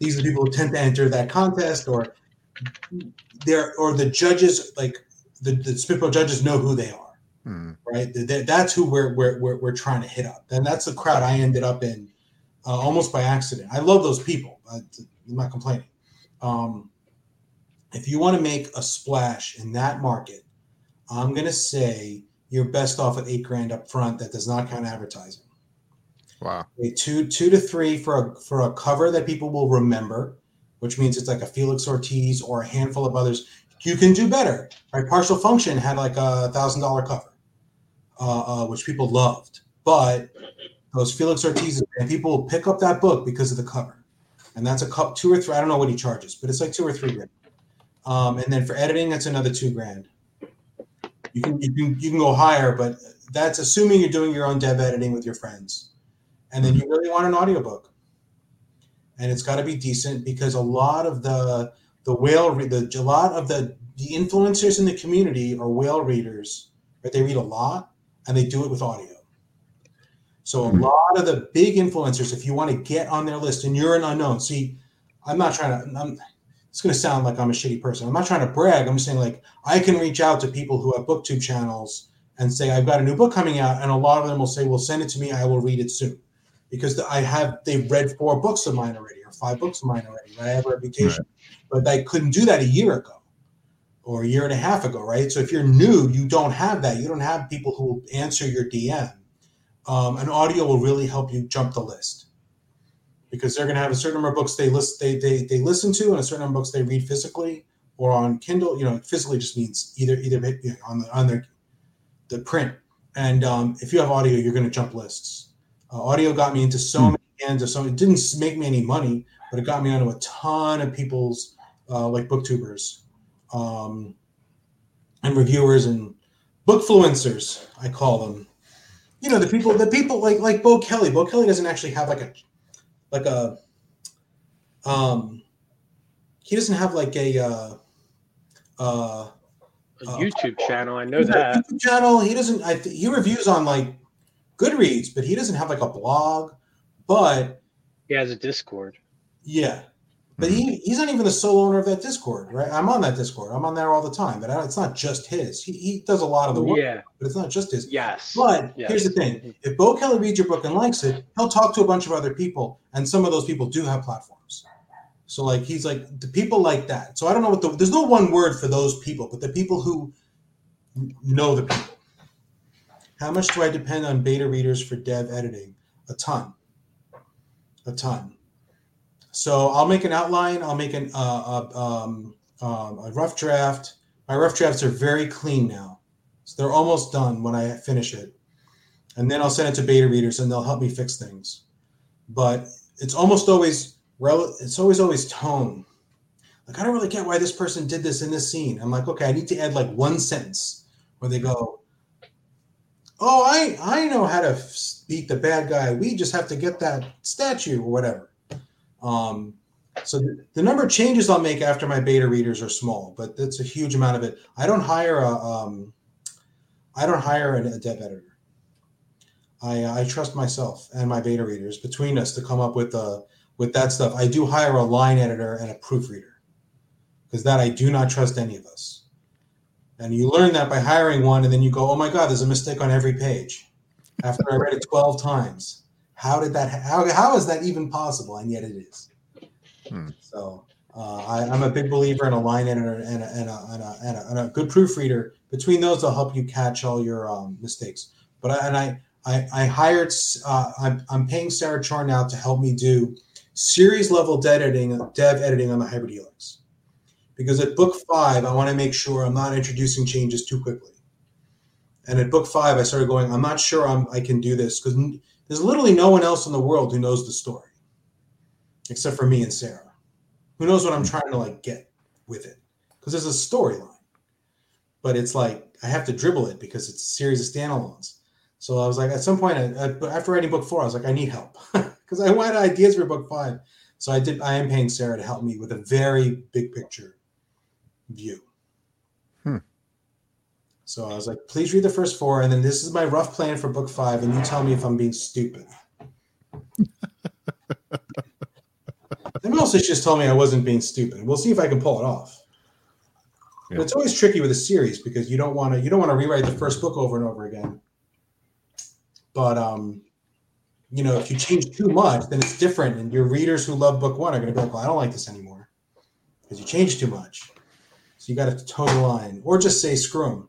these are the people who tend to enter that contest, or there, or the judges like the, the SPFBO judges know who they are, hmm. right? That's who we're, we're we're we're trying to hit up, and that's the crowd I ended up in uh, almost by accident. I love those people. I, I'm not complaining um, if you want to make a splash in that market, I'm going to say you're best off at eight grand up front. That does not count advertising. Wow. Okay, two two to three for a for a cover that people will remember, which means it's like a Felix Ortiz or a handful of others. You can do better, right? Partial Function had like a thousand dollar cover, uh, uh, which people loved, but those Felix Ortiz and people will pick up that book because of the cover and that's a cup two or three. I don't know what he charges, but it's like two or three grand. Um, and then for editing, that's another two grand. You can you can you can go higher, but that's assuming you're doing your own dev editing with your friends. And then you really want an audiobook. And it's got to be decent because a lot of the the whale the a lot of the the influencers in the community are whale readers, right? they read a lot and they do it with audio. So a lot of the big influencers, if you want to get on their list and you're an unknown, see, I'm not trying to. I'm, it's going to sound like I'm a shitty person. I'm not trying to brag. I'm just saying like I can reach out to people who have booktube channels and say I've got a new book coming out, and a lot of them will say, "Well, send it to me. I will read it soon," because I have they've read four books of mine already or five books of mine already. Right? I have a reputation, right. but I couldn't do that a year ago or a year and a half ago, right? So if you're new, you don't have that. You don't have people who will answer your DM um, an audio will really help you jump the list because they're going to have a certain number of books they list they, they they listen to and a certain number of books they read physically or on Kindle. You know, physically just means either either you know, on the on their the print. And um, if you have audio, you're going to jump lists. Uh, audio got me into so hmm. many hands of so it didn't make me any money, but it got me onto a ton of people's uh, like booktubers um, and reviewers and bookfluencers, I call them. You know, the people, the people like like Bo Kelly. Bo Kelly doesn't actually have like a like a um he doesn't have like a uh uh a YouTube uh, channel. I know that YouTube channel. He doesn't. I th- he reviews on like Goodreads, but he doesn't have like a blog. But he has a Discord. Yeah, but he, mm-hmm. he's not even the sole owner of that Discord, right? I'm on that Discord. I'm on there all the time, but it's not just his. He, he does a lot of the work, yeah. but it's not just his. Yes. But yes. here's the thing: mm-hmm. if Bo Kelly reads your book and likes it, he'll talk to a bunch of other people, and some of those people do have platforms. So like he's like the people like that. So I don't know what the there's no one word for those people, but the people who know the people. How much do I depend on beta readers for dev editing? A ton. A ton. So I'll make an outline. I'll make an uh, uh, um, um, a rough draft. My rough drafts are very clean now, so they're almost done when I finish it, and then I'll send it to beta readers, and they'll help me fix things. But it's almost always rel- It's always always tone. Like I don't really get why this person did this in this scene. I'm like, okay, I need to add like one sentence where they go, "Oh, I I know how to beat the bad guy. We just have to get that statue or whatever." Um, so the, the, number of changes I'll make after my beta readers are small, but that's a huge amount of it. I don't hire a, um, I don't hire a, a dev editor. I, I trust myself and my beta readers between us to come up with uh, with that stuff. I do hire a line editor and a proofreader because that I do not trust any of us. And you learn that by hiring one, and then you go, "Oh my God, there's a mistake on every page." After I read it twelve times, how did that? How how is that even possible? And yet it is. Hmm. So uh, I, am a big believer in a line editor and a, and a, and a, and a, and a good proofreader. Between those, they'll help you catch all your um, mistakes. But I, and I I, I hired. Uh, I'm, I'm paying Sarah Chorn now to help me do series level dev editing dev editing on the Hybrid Helix. Because at book five, I want to make sure I'm not introducing changes too quickly. And at book five, I started going, I'm not sure I'm, I can do this because there's literally no one else in the world who knows the story except for me and Sarah. Who knows what I'm trying to like get with it? Because there's a storyline, but it's like I have to dribble it because it's a series of standalones. So I was like, at some point, after writing book four, I was like, I need help because I wanted ideas for book five. So I did. I am paying Sarah to help me with a very big picture view. So I was like, please read the first four, and then this is my rough plan for book five, and you tell me if I'm being stupid. and Melissa just told me I wasn't being stupid. We'll see if I can pull it off. Yeah. It's always tricky with a series because you don't want to you don't want to rewrite the first book over and over again. But um, you know, if you change too much, then it's different, and your readers who love book one are going to be like, "Well, I don't like this anymore because you changed too much." So you got to toe the line, or just say, "Screw them."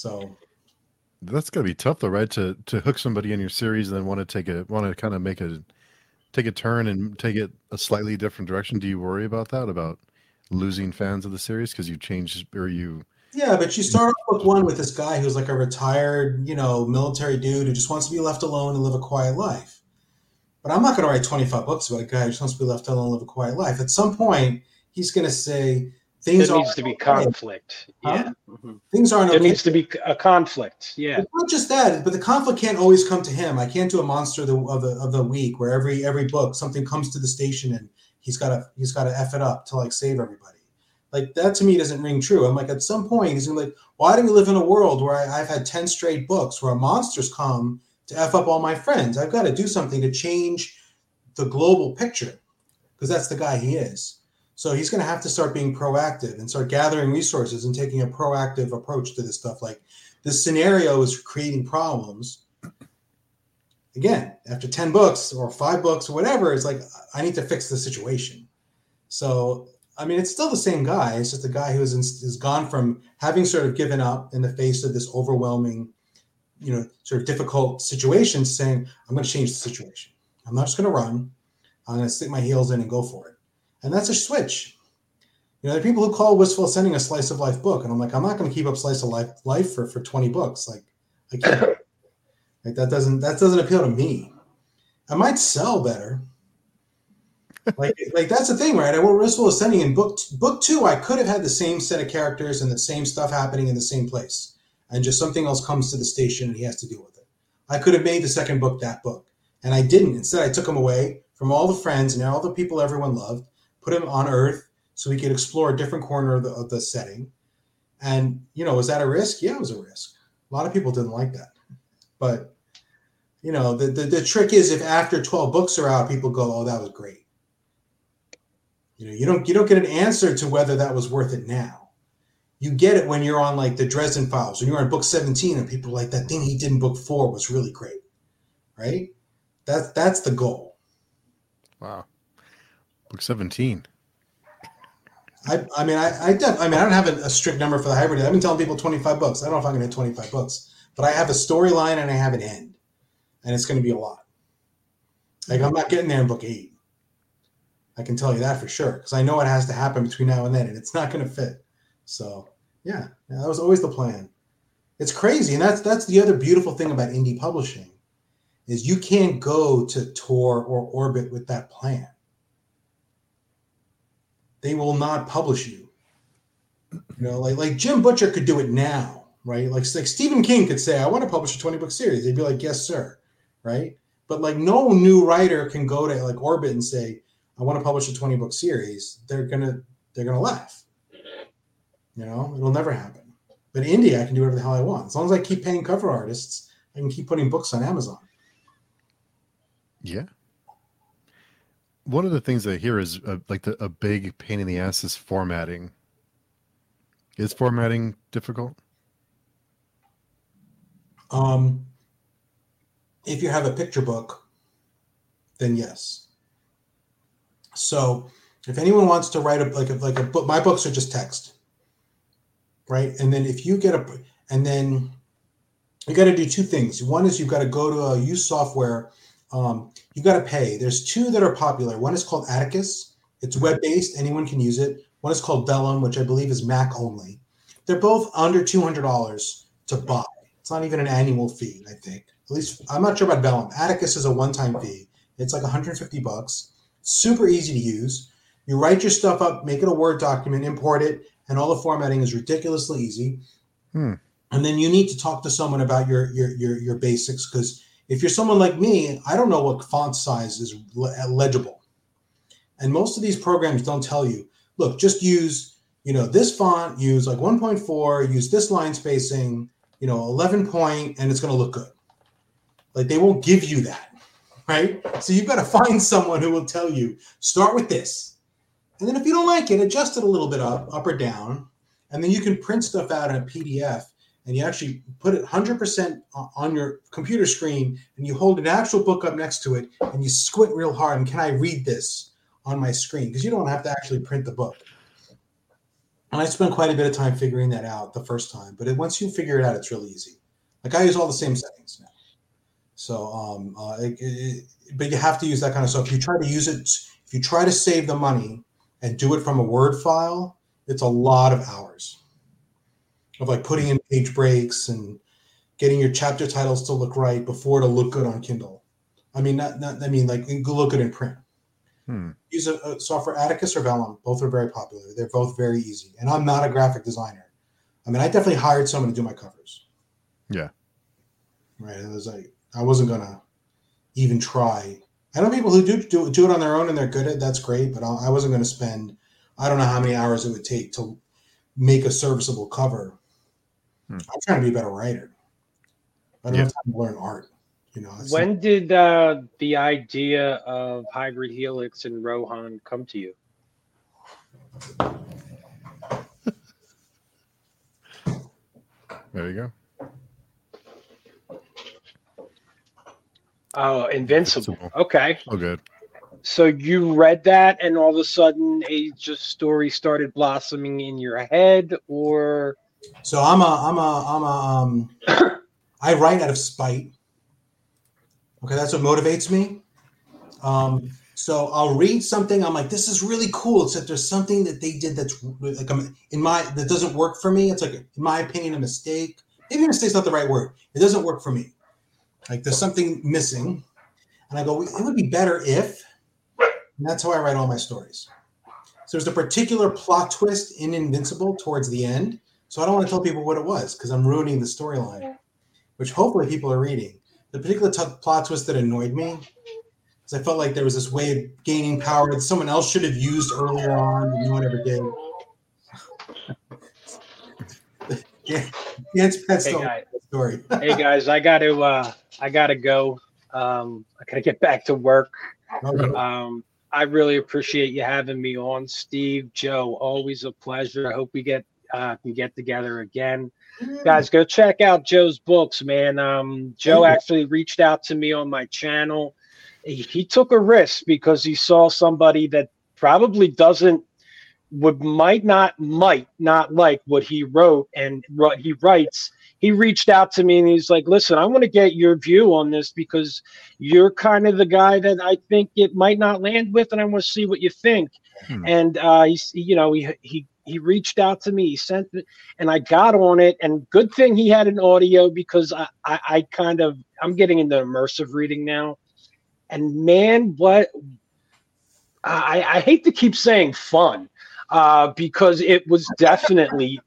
So that's gotta be tough though, right? To to hook somebody in your series and then want to take a want to kind of make a take a turn and take it a slightly different direction. Do you worry about that? About losing fans of the series because you changed or you yeah, but you start off with one with this guy who's like a retired, you know, military dude who just wants to be left alone and live a quiet life. But I'm not going to write 25 books about a guy who just wants to be left alone and live a quiet life. At some point, he's going to say, things there needs to be conflict. Huh? Yeah, mm-hmm. things aren't. There okay. needs to be a conflict. Yeah, it's not just that, but the conflict can't always come to him. I can't do a monster of the of the, of the week where every every book something comes to the station and he's got to he's got to f it up to like save everybody. Like that to me doesn't ring true. I'm like at some point he's gonna be like, why do we live in a world where I, I've had ten straight books where monsters come to f up all my friends? I've got to do something to change the global picture because that's the guy he is. So he's going to have to start being proactive and start gathering resources and taking a proactive approach to this stuff. Like this scenario is creating problems. Again, after 10 books or five books or whatever, it's like, I need to fix the situation. So, I mean, it's still the same guy. It's just a guy who has gone from having sort of given up in the face of this overwhelming, you know, sort of difficult situation, saying, I'm going to change the situation. I'm not just going to run. I'm going to stick my heels in and go for it and that's a switch. You know, there are people who call Wistful Ascending a slice of life book, and I'm like, I'm not going to keep up slice of life life for, for 20 books. Like, I can't. like that doesn't that doesn't appeal to me. I might sell better. like, like that's the thing, right? I wrote Wistful Ascending in book book two. I could have had the same set of characters and the same stuff happening in the same place, and just something else comes to the station and he has to deal with it. I could have made the second book that book, and I didn't. Instead, I took him away from all the friends and all the people everyone loved, put him on Earth so he could explore a different corner of the, of the setting. And you know, was that a risk? Yeah, it was a risk. A lot of people didn't like that, but you know, the, the, the trick is if after 12 books are out, people go, oh, that was great. You know, you don't you don't get an answer to whether that was worth it now. You get it when you're on like the Dresden Files, when you're on book 17 and people like that thing he did in book four was really great. Right? That's that's the goal. Wow. Book 17. I, I mean, I, I, def, I mean, I don't have a, a, strict number for the hybrid. I've been telling people 25 books. I don't know if I'm going to hit 25 books, but I have a storyline and I have an end and it's going to be a lot. Like I'm not getting there in book eight. I can tell you that for sure because I know what has to happen between now and then, and it's not going to fit. So yeah, that was always the plan. It's crazy, and that's that's the other beautiful thing about indie publishing is you can't go to Tor or Orbit with that plan. They will not publish you. You know, like like Jim Butcher could do it now, right? Like like Stephen King could say, "I want to publish a twenty book series." They'd be like, "Yes, sir." right? But like no new writer can go to like Orbit and say, I want to publish a 20 book series. They're gonna they're gonna laugh. You know, it'll never happen. But India, I can do whatever the hell I want. As long as I keep paying cover artists, I can keep putting books on Amazon. Yeah. One of the things I hear is uh, like the, a big pain in the ass is formatting. Is formatting difficult? Um, if you have a picture book, then yes. So if anyone wants to write a like a like a book, my books are just text, right? And then if you get a and then you got to do two things. One is you've got to go to a use software. Um, you got to pay. There's two that are popular. One is called Atticus. It's web based. Anyone can use it. One is called Vellum, which I believe is Mac only. They're both under two hundred dollars to buy. It's not even an annual fee, I think at least I'm not sure about Vellum. Atticus is a one-time fee. It's like 150 bucks. Super easy to use. You write your stuff up, make it a Word document, import it, and all the formatting is ridiculously easy. Hmm. And then you need to talk to someone about your your your, your basics because if you're someone like me, I don't know what font size is legible. And most of these programs don't tell you, look, just use, you know, this font, use like 1.4, use this line spacing, you know, 11 point, and it's going to look good. Like they won't give you that, right? So you've got to find someone who will tell you, start with this. And then if you don't like it, adjust it a little bit up, up or down. And then you can print stuff out in a PDF and you actually put it 100% on your computer screen and you hold an actual book up next to it and you squint real hard and can I read this on my screen? Because you don't have to actually print the book. And I spent quite a bit of time figuring that out the first time, but it, once you figure it out, it's really easy. Like I use all the same settings now. So, um, uh, it, it, but you have to use that kind of stuff. If you try to use it, if you try to save the money and do it from a Word file, it's a lot of hours of like putting in page breaks and getting your chapter titles to look right before it'll look good on Kindle. I mean, not, not I mean, like look good in print. Hmm. Use a, a, software Atticus or Vellum. Both are very popular. They're both very easy. And I'm not a graphic designer. I mean, I definitely hired someone to do my covers. Yeah. Right. It was like I wasn't gonna even try. I know people who do do, do it on their own and they're good at. That's great, but I wasn't going to spend. I don't know how many hours it would take to make a serviceable cover. Hmm. I'm trying to be a better writer. I don't yeah. have time to learn art. You know. When not, did uh, the idea of hybrid helix and Rohan come to you? there you go. Oh, Invincible. Okay. Oh, good. So you read that, and all of a sudden, a just story started blossoming in your head, or? So I'm a, I'm a, I'm a, um, I write out of spite. Okay, that's what motivates me. Um, so I'll read something. I'm like, this is really cool. Except there's something that they did that's like I'm, in my that doesn't work for me. It's like, in my opinion, a mistake. Maybe mistake's not the right word. It doesn't work for me. Like there's something missing. And I go, it would be better if, and that's how I write all my stories. So there's a particular plot twist in Invincible towards the end. So I don't want to tell people what it was because I'm ruining the storyline, which hopefully people are reading. The particular t- plot twist that annoyed me because I felt like there was this way of gaining power that someone else should have used earlier on and no one ever did. yeah, it's pet Hey, guys. story. hey guys, I got to uh, I got to go. Um, I gotta get back to work. Okay. Um, I really appreciate you having me on, Steve, Joe. Always a pleasure. I hope we get uh, can get together again. Guys, go check out Joe's books, man. Um, Joe you. actually reached out to me on my channel. He, he took a risk because he saw somebody that probably doesn't would might not might not like what he wrote and what he writes he reached out to me and he's like listen i want to get your view on this because you're kind of the guy that i think it might not land with and i want to see what you think Hmm. and uh he's you know he he he reached out to me he sent it and i got on it. And good thing he had an audio because i i, I kind of i'm getting into immersive reading now. And man what I, I hate to keep saying fun uh, because it was definitely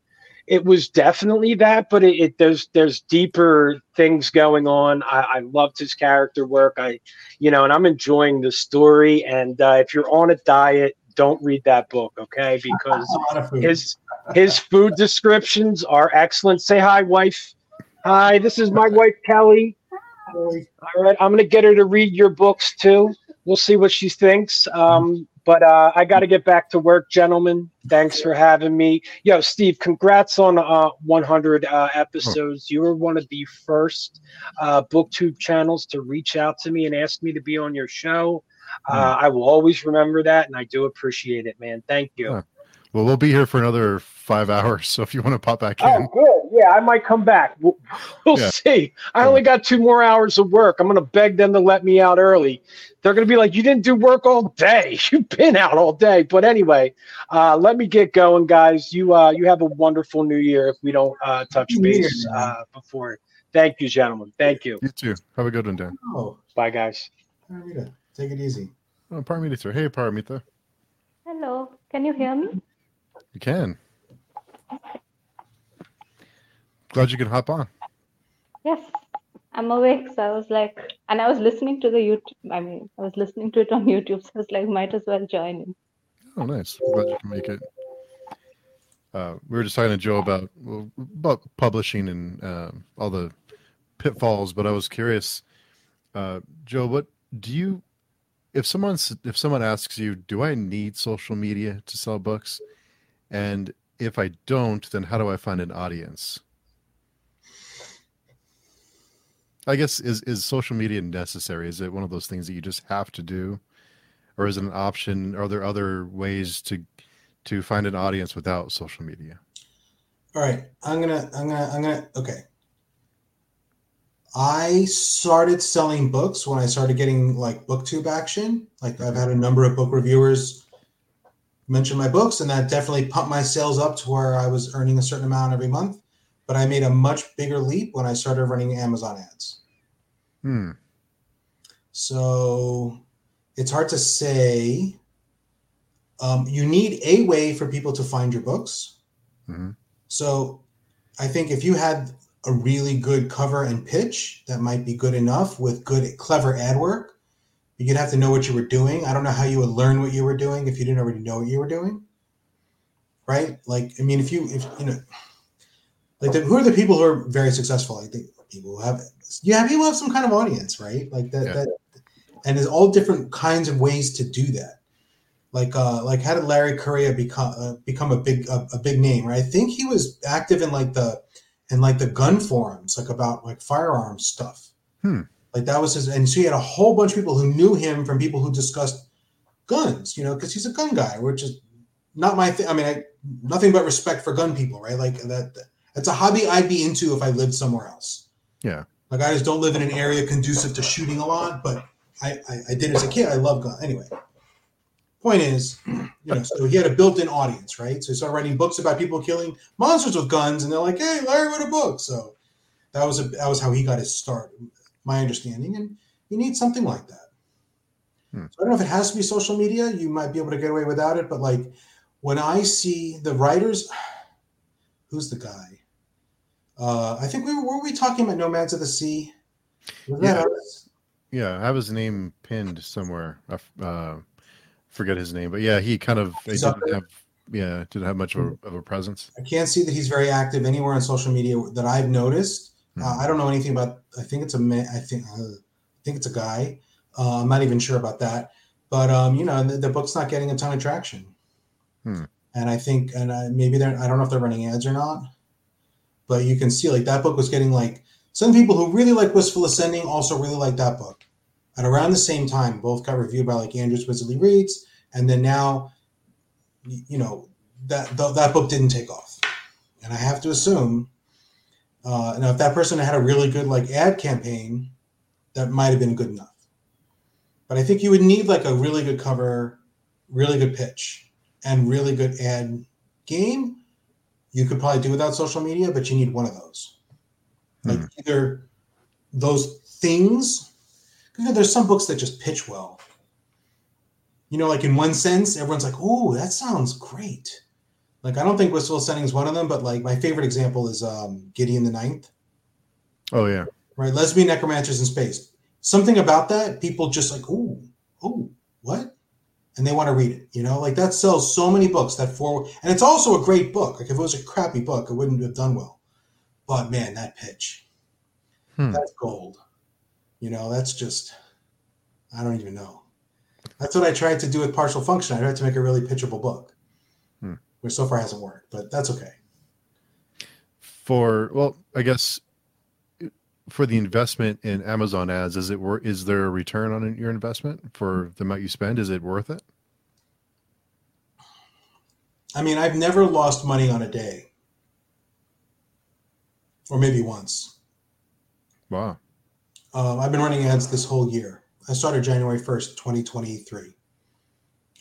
it was definitely that but it, it there's there's deeper things going on. I, I loved his character work. I you know and i'm enjoying the story. And uh, if you're on a diet don't read that book okay because A lot of food. his his food descriptions are excellent say hi wife hi this is my wife kelly all right, I'm gonna get her to read your books too. We'll see what she thinks. Um, but uh, I got to get back to work, gentlemen. Thanks for having me. Yo, Steve, congrats on uh, 100 uh, episodes. You were one of the first uh, BookTube channels to reach out to me and ask me to be on your show. Uh, I will always remember that, and I do appreciate it, man. Thank you. Yeah. Well, we'll be here for another five hours. So if you want to pop back Oh, in, good. Yeah, I might come back. We'll, we'll Yeah. see. I only got two more hours of work. I'm going to beg them to let me out early. They're going to be like, You didn't do work all day. You've been out all day. But anyway, uh, let me get going, guys. You uh, you have a wonderful new year if we don't uh, touch Happy New Year, base uh, before. Thank you, gentlemen. Thank you. you too. Have a good one, Dan. Oh, Bye, guys. Paramita, take it easy. Oh, Paramita. Hey, Paramita. Hello, can you hear me? You can. Glad you can hop on. Yes, I'm awake. So I was like, and I was listening to the YouTube. I mean, I was listening to it on YouTube. So I was like, might as well join in. Oh, nice. Glad you can make it. Uh, we were just talking to Joe about about publishing and um all the pitfalls, but I was curious, uh, Joe, what do you, if someone if someone asks you, do I need social media to sell books, and if I don't, then how do I find an audience? I guess is is social media necessary? Is it one of those things that you just have to do, or is it an option? Are there other ways to to find an audience without social media? All right, I'm gonna, I'm gonna, I'm gonna. Okay. I started selling books when I started getting like booktube action. Like I've had a number of book reviewers mention my books, and that definitely pumped my sales up to where I was earning a certain amount every month. But I made a much bigger leap when I started running Amazon ads. Hmm. So it's hard to say. Um, you need a way for people to find your books. hmm So I think if you had a really good cover and pitch, that might be good enough with good, clever ad work. But You'd have to know what you were doing. I don't know how you would learn what you were doing if you didn't already know what you were doing. Right? Like, I mean, if you, if you know, like, the, who are the people who are very successful? Like, the people who have, yeah, people have some kind of audience, right? Like that, Yeah. that, and there's all different kinds of ways to do that like uh like how did Larry Correia become uh, become a big a, a big name right I think he was active in like the in like the gun forums like about like firearms stuff. Hmm. like that was his and so he had a whole bunch of people who knew him from people who discussed guns you know because he's a gun guy which is not my thing I mean I, nothing but respect for gun people right? Like that that's a hobby I'd be into if I lived somewhere else. Yeah. like I just don't live in an area conducive to shooting a lot but I I, I did as a kid. I love gun anyway point is, you know, so he had a built-in audience, right? So he started writing books about people killing monsters with guns, and they're like, "Hey, Larry wrote a book." So that was a, that was how he got his start, my understanding. And you need something like that. Hmm. So I don't know if it has to be social media. You might be able to get away without it, but like when I see the writers, who's the guy? Uh, I think we were, were we talking about Nomads of the Sea? Was yeah. Yeah, I have his name pinned somewhere. Uh, forget his name, but yeah, he kind of didn't have yeah didn't have much of a, hmm. of a, presence. I can't see that he's very active anywhere on social media that I've noticed. Mm-hmm. Uh, I don't know anything about. I think it's a man. I think uh, I think it's a guy. Uh, I'm not even sure about that, but um, you know, the, the, book's not getting a ton of traction. Hmm. And I think, and uh, maybe they're. I don't know if they're running ads or not, but you can see like that book was getting like some people who really like Wistful Ascending also really like that book. And around the same time, both got reviewed by like Andrews Wizardly Reads, and then now, you know, that that book didn't take off. And I have to assume uh, now, if that person had a really good like ad campaign, that might have been good enough. But I think you would need like a really good cover, really good pitch, and really good ad game. You could probably do without social media, but you need one of those. Like mm. either those things. You know, there's some books that just pitch well. You know, like in one sense, everyone's like, "Oh, that sounds great." Like I don't think Wistful Ascending is one of them, but like my favorite example is um, Gideon the Ninth. Oh yeah, right. Lesbian necromancers in space. Something about that, people just like, oh, oh, what? And they want to read it. You know, like that sells so many books. That four, and it's also a great book. Like if it was a crappy book, it wouldn't have done well. But man, that pitch, hmm. that's gold. You know, that's just, I don't even know. That's what I tried to do with partial function. I tried to make a really pitchable book hmm. which so far hasn't worked, but that's okay. For well, I guess for the investment in Amazon ads, is it worth? Is there a return on your investment for the amount you spend? Is it worth it? I mean, I've never lost money on a day, or maybe once. Wow. Um, I've been running ads this whole year. I started January 1st, 2023,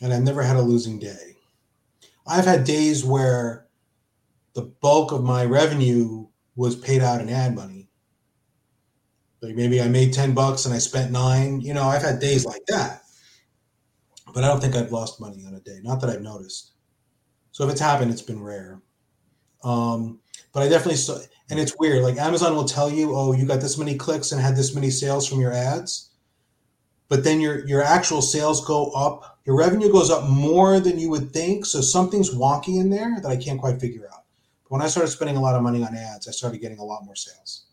and I've never had a losing day. I've had days where the bulk of my revenue was paid out in ad money. Like maybe I made 10 bucks and I spent nine. You know, I've had days like that. But I don't think I've lost money on a day. Not that I've noticed. So if it's happened, it's been rare. Um, but I definitely saw, and it's weird. Like Amazon will tell you, oh, you got this many clicks and had this many sales from your ads but then your your actual sales go up your revenue goes up more than you would think so something's wonky in there that i can't quite figure out but when i started spending a lot of money on ads i started getting a lot more sales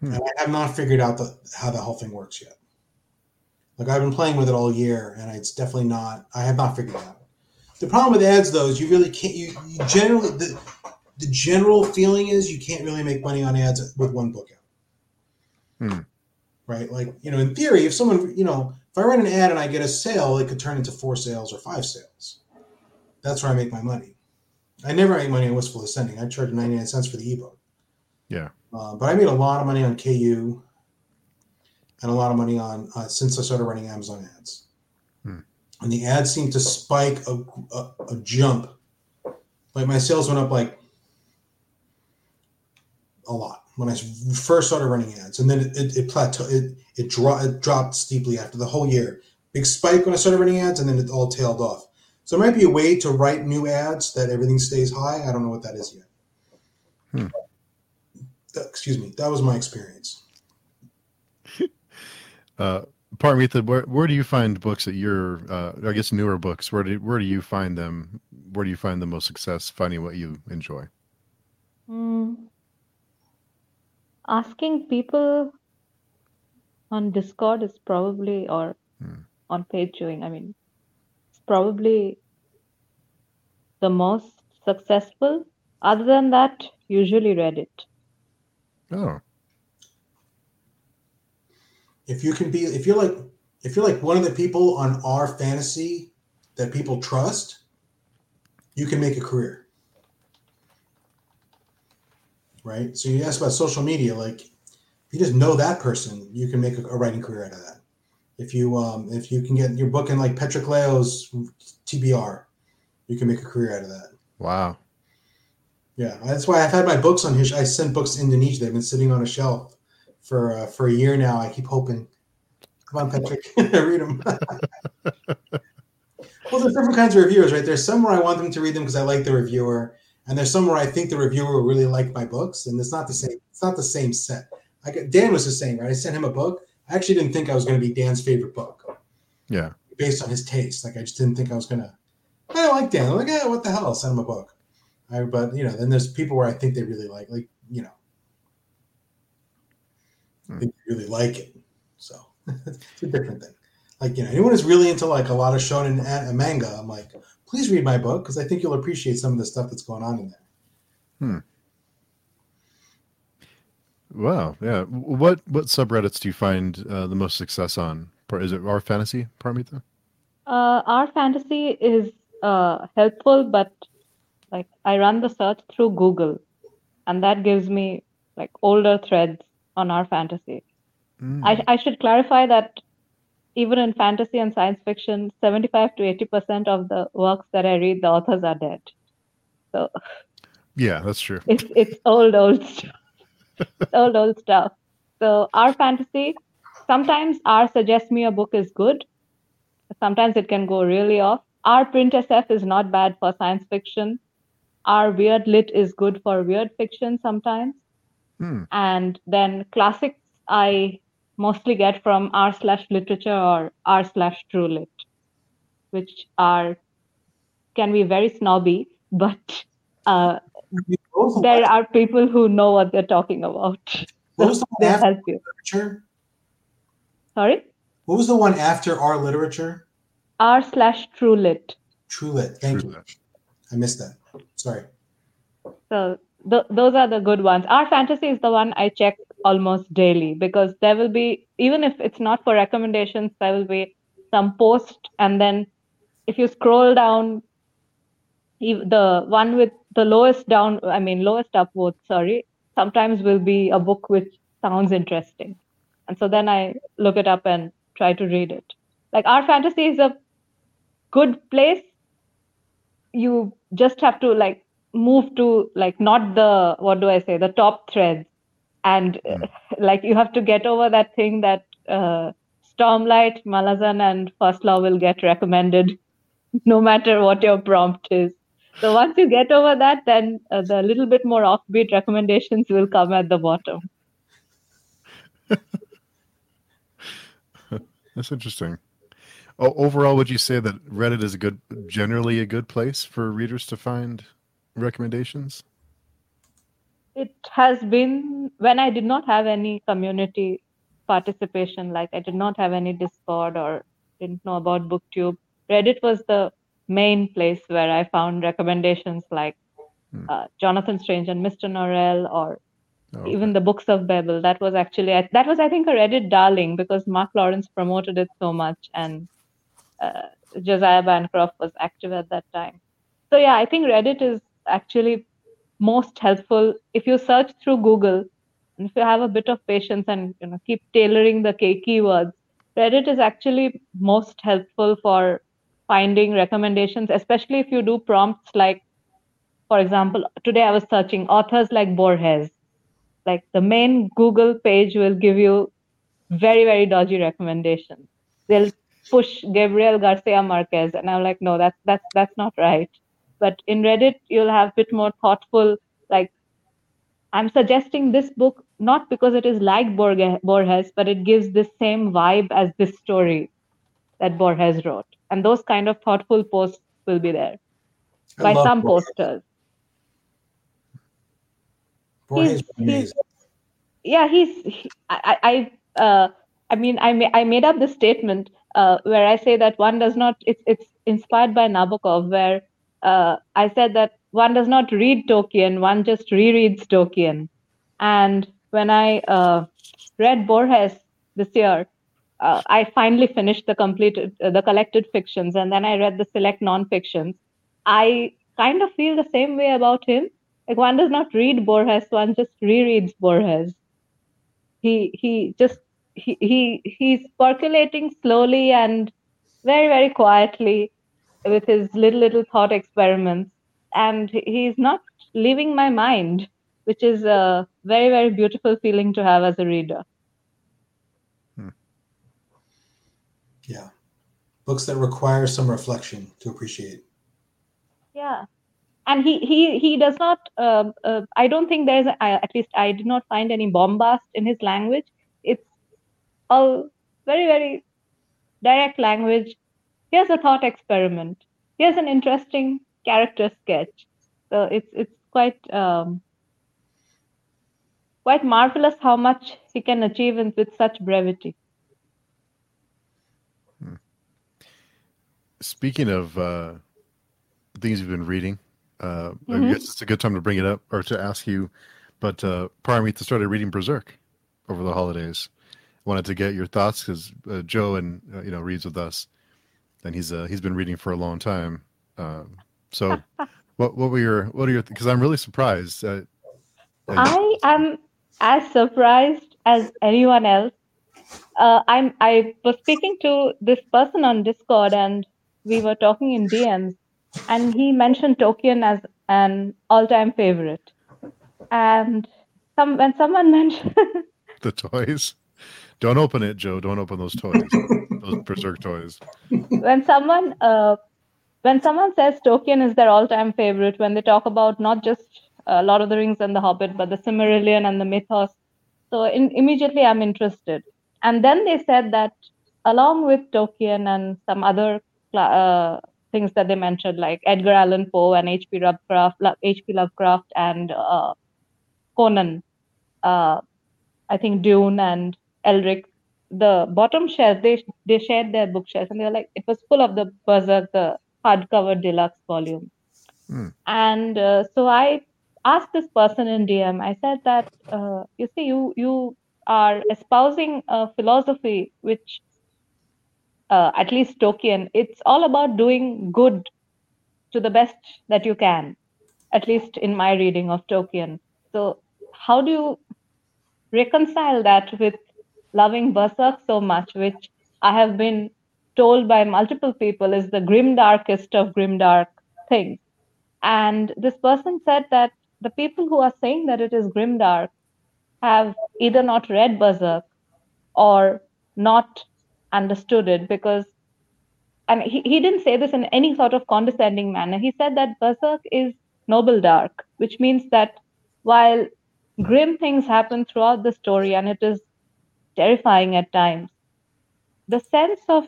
hmm. and i have not figured out the, how the whole thing works yet like i've been playing with it all year and it's definitely not i have not figured it out the problem with ads though is you really can't you, you generally the, the general feeling is you can't really make money on ads with one book out hmm right? Like, you know, in theory, if someone, you know, if I run an ad and I get a sale, it could turn into four sales or five sales. That's where I make my money. I never make money on Wistful Ascending. I charge 99 cents for the ebook. Yeah. Uh, but I made a lot of money on KU and a lot of money on uh, since I started running Amazon ads. Hmm. And the ads seem to spike a, a, a jump. Like my sales went up like a lot when I first started running ads, and then it it, it plateaued. It it, dro- it dropped steeply after the whole year. Big spike when I started running ads, and then it all tailed off. So it might be a way to write new ads that everything stays high. I don't know what that is yet. Hmm. excuse me. That was my experience. uh, Paramita, where where do you find books that you're? Uh, I guess newer books. Where do where do you find them? Where do you find the most success finding what you enjoy? Mm, asking people on Discord is probably or hmm. on page viewing. I mean, it's probably the most successful. Other than that, usually Reddit. Oh. If you can be, if you're like, if you're like one of the people on R fantasy that people trust, you can make a career right? So you ask about social media, like if you just know that person, you can make a, a writing career out of that. If you um, if you can get your book in like Petrik Leo's TBR, you can make a career out of that. Wow. Yeah, that's why I've had my books on his. I sent books to Indonesia. They've been sitting on a shelf for uh, for a year now. I keep hoping Come on, Petrik, read them. well, there's different kinds of reviewers, right? There's some where I want them to read them because I like the reviewer, and there's some where I think the reviewer will really like my books, and it's not the same. It's not the same set. Like Dan was just saying, right? I sent him a book. I actually didn't think I was going to be Dan's favorite book. Yeah. Based on his taste, like I just didn't think I was gonna. I don't like Dan. I'm like, yeah, what the hell? I'll Send him a book. I, but you know, then there's people where I think they really like, like you know, hmm. they really like it. So it's a different thing. Like you know, anyone who's really into like a lot of shonen and manga, I'm like, please read my book because I think you'll appreciate some of the stuff that's going on in there. Hmm. Wow. Yeah. What what subreddits do you find uh, the most success on? Is it R fantasy, Paramita? Uh, R fantasy is uh, helpful, but like I run the search through Google, and that gives me like older threads on R fantasy. Mm. I, I should clarify that even in fantasy and science fiction, 75 to 80% of the works that I read, the authors are dead. So yeah, that's true. It's it's old old stuff. old old stuff. So R fantasy, sometimes R suggests me a book is good. Sometimes it can go really off. R print SF is not bad for science fiction. R weird lit is good for weird fiction sometimes. Hmm. And then classics I mostly get from R slash literature or R slash true lit, which are can be very snobby, but uh, there are people who know what they're talking about. What was the one after help you. literature? Sorry? What was the one after R literature? R slash true lit. True lit. Thank true you. Lit. I missed that. Sorry. So th- those are the good ones. R fantasy is the one I check almost daily because there will be even if it's not for recommendations, there will be some post and then if you scroll down the one with the lowest down i mean lowest upvote sorry sometimes will be a book which sounds interesting. And so then i look it up and try to read it. Like R fantasy is a good place. You just have to like move to like not the what do i say the top threads and mm. like you have to get over that thing that uh, stormlight malazan and first law will get recommended no matter what your prompt is so once you get over that, then uh, the little bit more offbeat recommendations will come at the bottom. That's interesting. overall, would you say that Reddit is a good, generally a good place for readers to find recommendations? It has been when I did not have any community participation, like I did not have any Discord or didn't know about BookTube. Reddit was the main place where I found recommendations like hmm. uh, Jonathan Strange and Mr. Norrell, or okay. even the Books of Babel. That was actually that was I think a Reddit darling because Mark Lawrence promoted it so much, and uh, Josiah Bancroft was active at that time. So yeah, I think Reddit is actually most helpful if you search through Google. And if you have a bit of patience and you know keep tailoring the keywords, Reddit is actually most helpful for finding recommendations, especially if you do prompts like, for example, today I was searching authors like Borges. Like the main Google page will give you very, very dodgy recommendations. They'll push Gabriel Garcia Marquez, and I'm like, no, that's that's that's not right. But in Reddit, you'll have a bit more thoughtful, like I'm suggesting this book not because it is like Borges, but it gives the same vibe as this story that Borges wrote. And those kind of thoughtful posts will be there. I by some posters. He's, he's, yeah he's he, i i uh, i mean i ma- i made up the statement uh, where i say that one does not it's it's inspired by nabokov where uh, i said that one does not read tolkien one just rereads tolkien and when i uh, read borges this year uh, I finally finished the completed uh, the collected fictions, and then I read the select non-fictions. I kind of feel the same way about him. Like one does not read Borges, one just rereads Borges. He he just he, he he's percolating slowly and very very quietly with his little little thought experiments, and he's not leaving my mind, which is a very very beautiful feeling to have as a reader. Yeah, books that require some reflection to appreciate. Yeah, and he he he does not. Uh, uh, I don't think there's a, at least I did not find any bombast in his language. It's all very very direct language. Here's a thought experiment. Here's an interesting character sketch. So it's it's quite um, quite marvelous how much he can achieve in, with such brevity. Hmm. Speaking of uh, things you've been reading, uh, mm-hmm. I guess it's a good time to bring it up or to ask you. But uh, Paramita started reading Berserk over the holidays. Wanted to get your thoughts because uh, Joe and uh, you know reads with us, and he's uh, he's been reading for a long time. Uh, so, what what were your what are your because I'm really surprised. Uh, I am as surprised as anyone else. Uh, I'm I was speaking to this person on Discord and we were talking in DMs and he mentioned Tolkien as an all-time favorite. And some when someone mentioned the toys. Don't open it, Joe. Don't open those toys. those berserk toys. When someone uh, when someone says Tolkien is their all-time favorite, when they talk about not just uh, Lord of the Rings and The Hobbit, but the Silmarillion and the mythos, so in, immediately I'm interested. And then they said that along with Tolkien and some other uh, things that they mentioned, like Edgar Allan Poe and H.P. Lovecraft, H.P. Lovecraft and uh, Conan, uh, I think Dune and Elric, the bottom shelf, they they shared their bookshelves and they were like, it was full of the Berserk, the hardcover deluxe volume. Mm. And uh, so I asked this person in DM. I said that uh, you see, you you are espousing a philosophy which, uh, at least Tolkien, it's all about doing good to the best that you can. At least in my reading of Tolkien. So how do you reconcile that with loving Berserk so much, which I have been told by multiple people is the grim darkest of grim dark things. And this person said that the people who are saying that it is grim dark have either not read Berserk or not understood it because and he, he didn't say this in any sort of condescending manner. He said that Berserk is noble dark, which means that while grim things happen throughout the story and it is terrifying at times, the sense of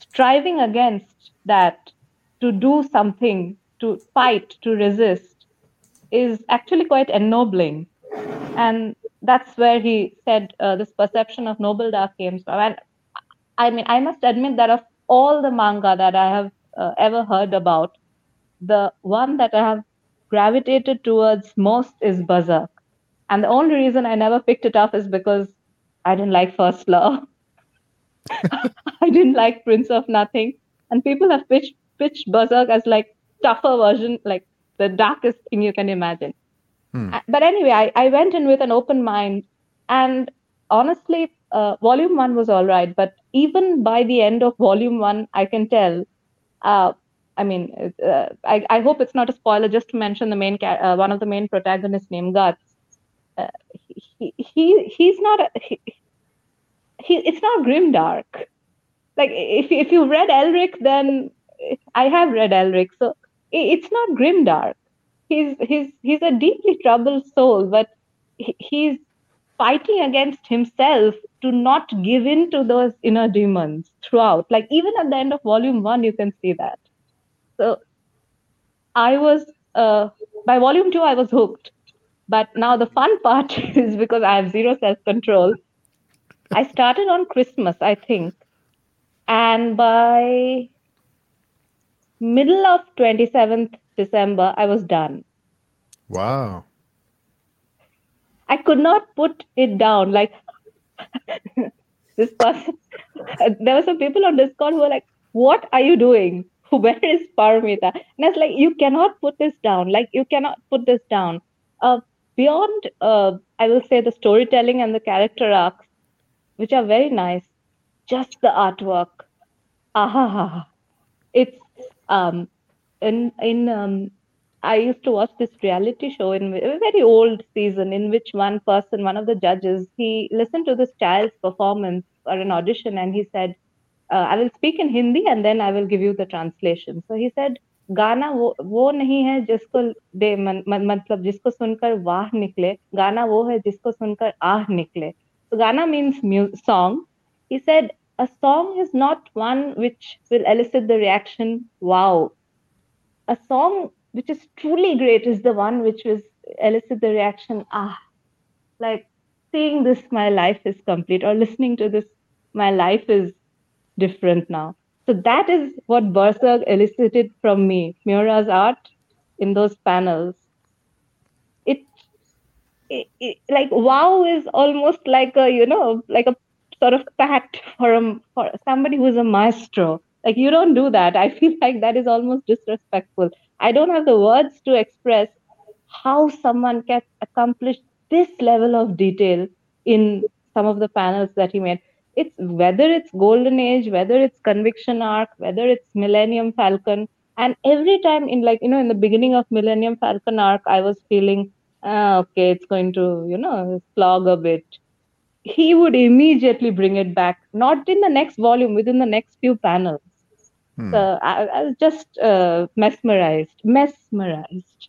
striving against that to do something, to fight, to resist, is actually quite ennobling. And that's where he said uh, this perception of noble dark came from. And I mean, I must admit that of all the manga that I have uh, ever heard about, the one that I have gravitated towards most is Berserk. And the only reason I never picked it up is because I didn't like First Law. I didn't like Prince of Nothing, and people have pitched pitched Berserk as like tougher version, like the darkest thing you can imagine. Hmm. Uh, but anyway, I, I went in with an open mind, and honestly, uh, volume one was all right. But even by the end of volume one, I can tell. Uh, I mean, uh, I, I hope it's not a spoiler. Just to mention the main, uh, one of the main protagonists named Guts. Uh, he, he he's not a, he, he it's not grim dark. Like if if you read Elric, then I have read Elric, so it's not grim dark. He's he's he's a deeply troubled soul, but he's fighting against himself to not give in to those inner demons throughout. Like even at the end of volume one, you can see that. So I was uh, by volume two, I was hooked. But now the fun part is because I have zero self control. I started on Christmas, I think. And by middle of 27th December, I was done. Wow. I could not put it down. Like this person, there were some people on Discord who were like, What are you doing? Where is Paramita? And I was like, You cannot put this down. Like, you cannot put this down. Uh, beyond, uh, I will say, the storytelling and the character arcs, which are very nice. Just the artwork. Ah, it's um, in in um, I used to watch this reality show in a very old season in which one person, one of the judges, he listened to this child's performance or an audition and he said, uh, I will speak in Hindi and then I will give you the translation. So he said, गाना वो वो नहीं है जिसको दे मन, म, मतलब जिसको सुनकर वाह निकले गाना वो है जिसको सुनकर आह निकले। तो गाना means song he said a song is not one which will elicit the reaction wow a song which is truly great is the one which will elicit the reaction ah like seeing this my life is complete और listening to this my life is different now So that is what Berserk elicited from me, Miura's art in those panels. It like wow is almost like a you know like a sort of pat for a for somebody who's a maestro. Like you don't do that. I feel like that is almost disrespectful. I don't have the words to express how someone can accomplish this level of detail in some of the panels that he made it's whether it's golden age whether it's conviction arc whether it's millennium falcon and every time in like you know in the beginning of millennium falcon arc i was feeling ah, okay, it's going to, you know, slog a bit. He would immediately bring it back, not in the next volume, within the next few panels. Hmm. So I, I, was just uh, mesmerized, mesmerized.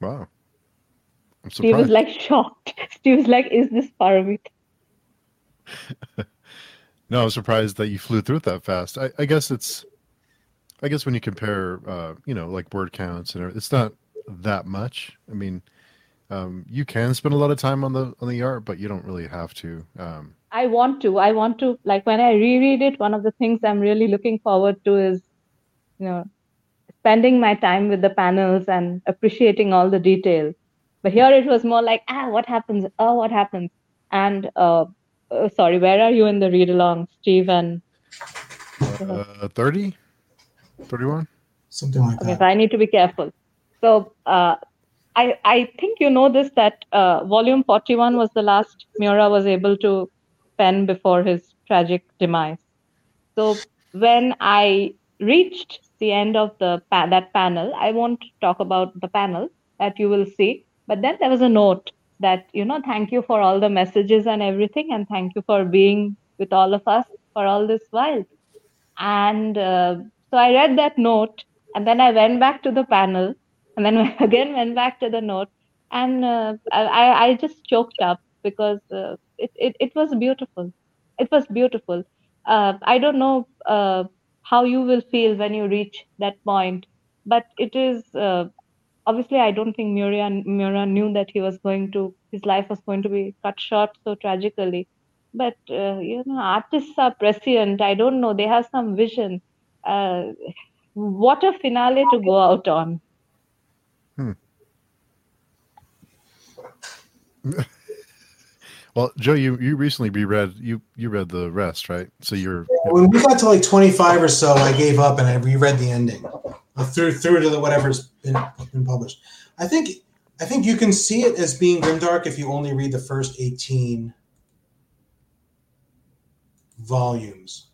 Wow. Steve was like shocked. Steve was like, is this Paramita? no, I was surprised that you flew through it that fast. I, I guess it's I guess when you compare, uh, you know, like word counts and it's not that much. I mean, um, you can spend a lot of time on the on the art, but you don't really have to. Um, I want to. I want to. Like when I reread it, one of the things I'm really looking forward to is, you know, spending my time with the panels and appreciating all the detail. But here it was more like, ah, what happens? Oh, what happens? And uh, oh, sorry, where are you in the read along, Steve? And uh, thirty. 31 something like okay, that so i need to be careful so uh, I, I think you know this that uh, volume 41 was the last Miura was able to pen before his tragic demise. So when I reached the end of the pa- that panel, I won't talk about the panel that you will see, but then there was a note that you know thank you for all the messages and everything, and thank you for being with all of us for all this while. And uh, so I read that note and then I went back to the panel and then again went back to the note and uh, I, I just choked up because uh, it, it, it was beautiful. It was beautiful. Uh, I don't know uh, how you will feel when you reach that point, but it is uh, obviously I don't think Miura, Miura knew that he was going to, his life was going to be cut short so tragically. But, uh, you know, artists are prescient. I don't know. They have some vision uh, what a finale to go out on. Hmm. well, Joe, you, you recently reread you you read the rest, right? So you're yeah, when we got to like twenty five or so, I gave up and I reread the ending through through to the whatever's been been published. I think I think you can see it as being grimdark if you only read the first eighteen volumes.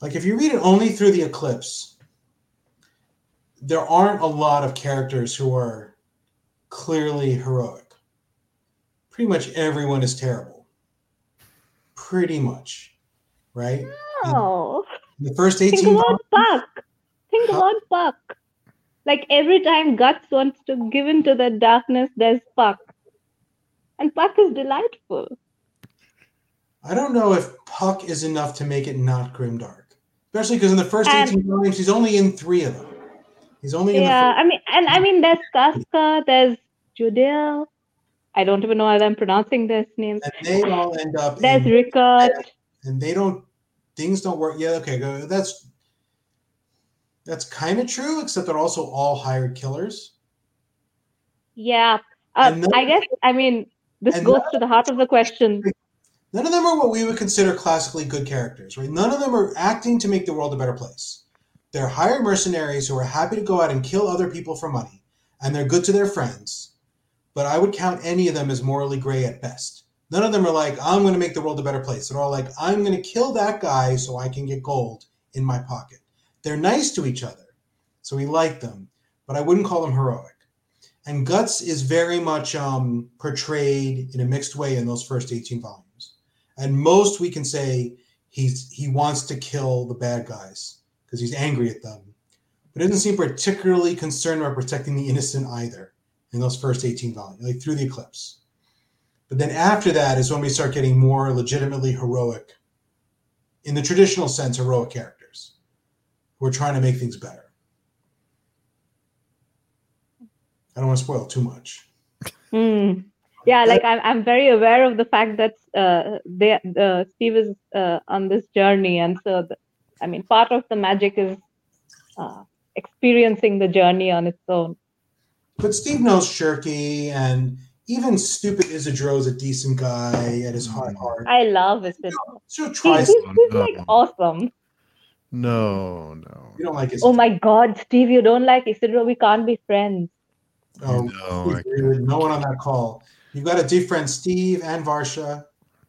Like if you read it only through the eclipse, there aren't a lot of characters who are clearly heroic. Pretty much everyone is terrible. Pretty much. Right? No. In the first 18 Think about Puck. Think huh? about Puck. Like every time Guts wants to give into the darkness, there's Puck. And Puck is delightful. I don't know if Puck is enough to make it not grimdark especially because in the first and, 18 volumes he's only in three of them he's only in yeah i mean and i mean there's Casca, there's Judeau. i don't even know how i'm pronouncing this name and they all end up there's in, Rickert. and they don't things don't work yeah okay go that's that's kind of true except they're also all hired killers yeah uh, then, i guess i mean this goes to the heart of the question None of them are what we would consider classically good characters, right? None of them are acting to make the world a better place. They're hired mercenaries who are happy to go out and kill other people for money, and they're good to their friends. But I would count any of them as morally gray at best. None of them are like, I'm going to make the world a better place. They're all like, I'm going to kill that guy so I can get gold in my pocket. They're nice to each other, so we like them, but I wouldn't call them heroic. And Guts is very much um, portrayed in a mixed way in those first 18 volumes. And most, we can say he's he wants to kill the bad guys because he's angry at them, but doesn't seem particularly concerned about protecting the innocent either in those first 18 volumes, like through the eclipse. But then after that is when we start getting more legitimately heroic, in the traditional sense, heroic characters who are trying to make things better. I don't want to spoil too much. Mm. Yeah, like I'm, I'm very aware of the fact that uh, they, uh, Steve is uh, on this journey, and so the, I mean, part of the magic is uh, experiencing the journey on its own. But Steve knows Schierke, and even stupid Isidro is a decent guy at his heart. heart. I love Isidro. So He- tries. he's, he's like awesome. No, no. You don't like his. Oh my God, Steve, you don't like Isidro? We can't be friends. Oh, No, please I agree with no one on that call. You've got to defriend Steve and Varsha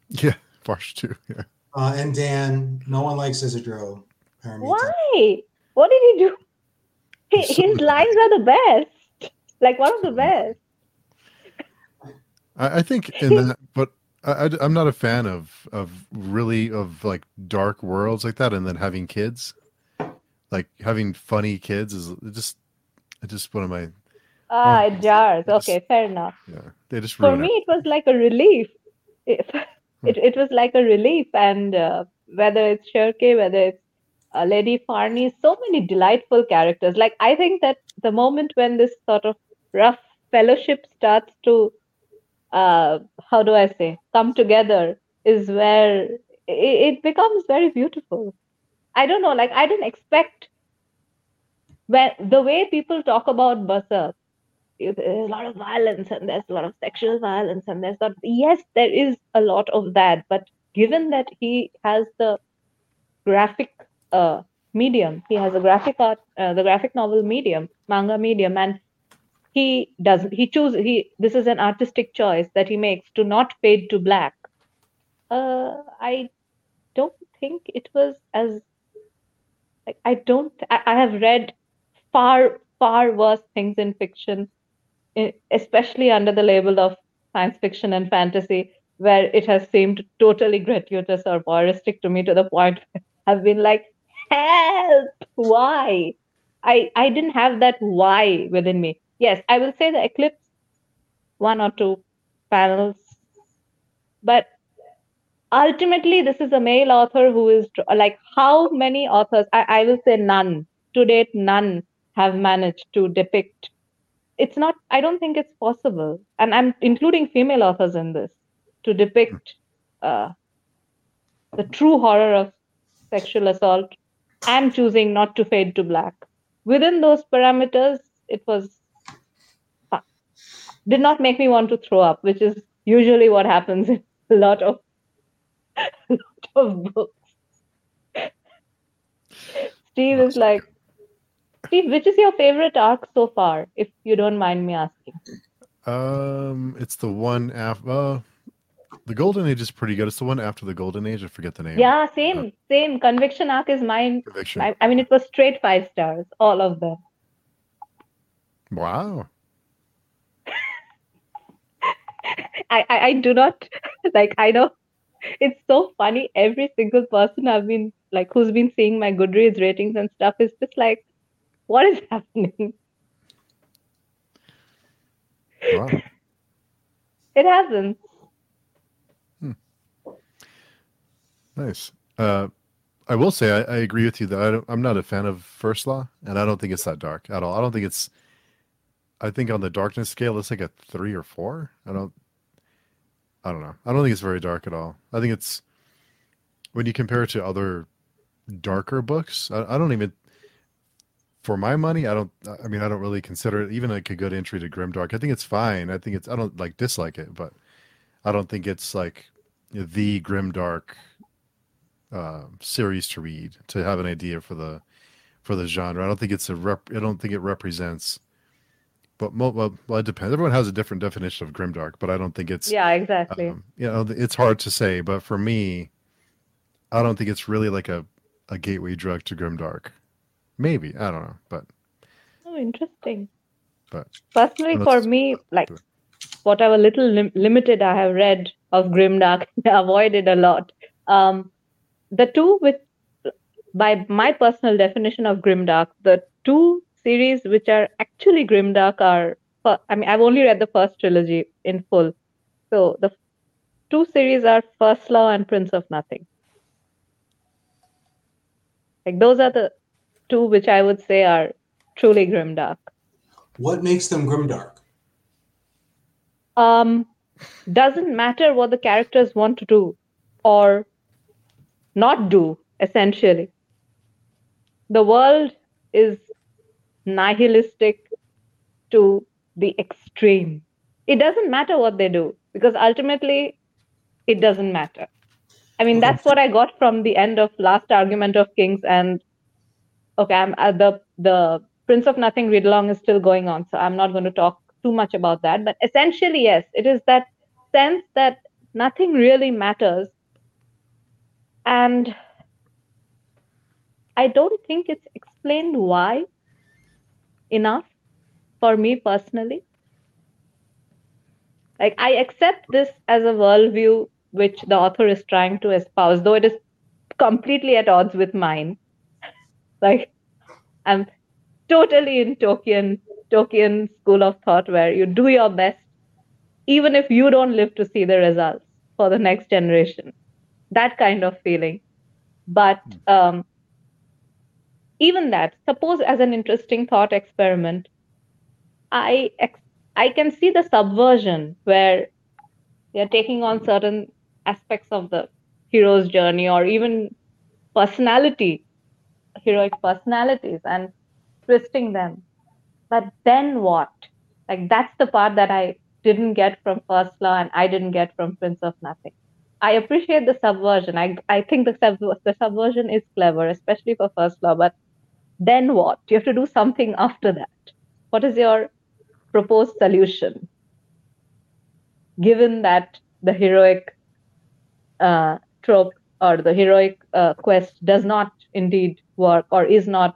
Yeah, Varsha too. Yeah. uh, and Dan. No one likes Isidro. Paramita. Why? What did he do? He, so his lines are the best. Like one of the best. I, I think in that, but I, am not a fan of of really of like dark worlds like that, and then having kids, like having funny kids is just, just one of my Ah, Oh, it jars. Okay, fair enough. yeah. They just For me, it. it was like a relief. It, it, it was like a relief. And uh, whether it's Schierke, whether it's uh, Lady Farnese, so many delightful characters. Like, I think that the moment when this sort of rough fellowship starts to, uh, how do I say, come together is where it, it becomes very beautiful. I don't know, like, I didn't expect when the way people talk about Berserk there's a lot of violence and there's a lot of sexual violence and there's not yes there is a lot of that but given that he has the graphic uh, medium he has a graphic art uh, the graphic novel medium manga medium and he does he chooses he this is an artistic choice that he makes to not fade to black uh, i don't think it was as like i don't I, I have read far far worse things in fiction especially under the label of science fiction and fantasy, where it has seemed totally gratuitous or voyeuristic to me to the point I've been like, help, why? I, I didn't have that why within me. Yes, I will say the eclipse, one or two panels, but ultimately, this is a male author who is like, how many authors? I, I will say none. To date, none have managed to depict it's not i don't think it's possible and i'm including female authors in this to depict uh, the true horror of sexual assault and choosing not to fade to black within those parameters it was. Did not make me want to throw up which is usually what happens in a lot of a lot of books steve is like Steve, which is your favorite arc so far, if you don't mind me asking? Um, it's the one after. Uh, the Golden Age is pretty good. It's the one after the Golden Age. I forget the name. Yeah, same, same. Conviction arc is mine. Conviction. I, I mean, it was straight five stars, all of them. Wow. I, I, I do not like. I know it's so funny. Every single person I've been like, who's been seeing my Goodreads ratings and stuff, is just like, what is happening? Wow. It happens. Nice. Uh, I will say I, I agree with you that I don't, I'm not a fan of First Law, and I don't think it's that dark at all. I don't think it's. I think on the darkness scale, it's like a three or four. I don't. I don't know. I don't think it's very dark at all. I think it's when you compare it to other darker books. I, I don't even. For my money, I don't. I mean, I don't really consider it even like a good entry to Grimdark. I think it's fine. I think it's. I don't like dislike it, but I don't think it's like the Grimdark uh, series to read to have an idea for the for the genre. I don't think it's a rep. I don't think it represents. But mo- well, well, it depends. Everyone has a different definition of grimdark, but I don't think it's. Yeah, exactly. Um, you know, it's hard to say. But for me, I don't think it's really like a a gateway drug to grimdark. Maybe I don't know, but Oh, interesting. but Personally, for me, like whatever little lim- limited I have read of grimdark I avoided a lot um, the two with by my personal definition of grimdark the two series which are actually grimdark are i mean i've only read the first trilogy in full. So the two series are first law and prince of nothing. Like those are the two which i would say are truly grimdark what makes them grimdark um doesn't matter what the characters want to do or not do essentially. The world is nihilistic to the extreme. It doesn't matter what they do because ultimately it doesn't matter. I mean that's what i got from the end of last argument of kings and okay i'm uh, the the prince of nothing read along is still going on so i'm not going to talk too much about that. But essentially yes it is that sense that nothing really matters. And i don't think it's explained why enough for me personally. Like i accept this as a worldview which the author is trying to espouse though it is completely at odds with mine. Like i'm totally in Tolkien Tolkien school of thought where you do your best even if you don't live to see the results for the next generation. That kind of feeling. But um, even that suppose as an interesting thought experiment i i can see the subversion where they're taking on certain aspects of the hero's journey or even personality heroic personalities and twisting them. But then what? Like that's the part that i didn't get from first law and i didn't get from prince of nothing. I appreciate the subversion. I, I think the, sub- the subversion is clever especially for first law but then what? You have to do something after that. What is your proposed solution? Given that the heroic uh, trope or the heroic uh, quest does not indeed work or is not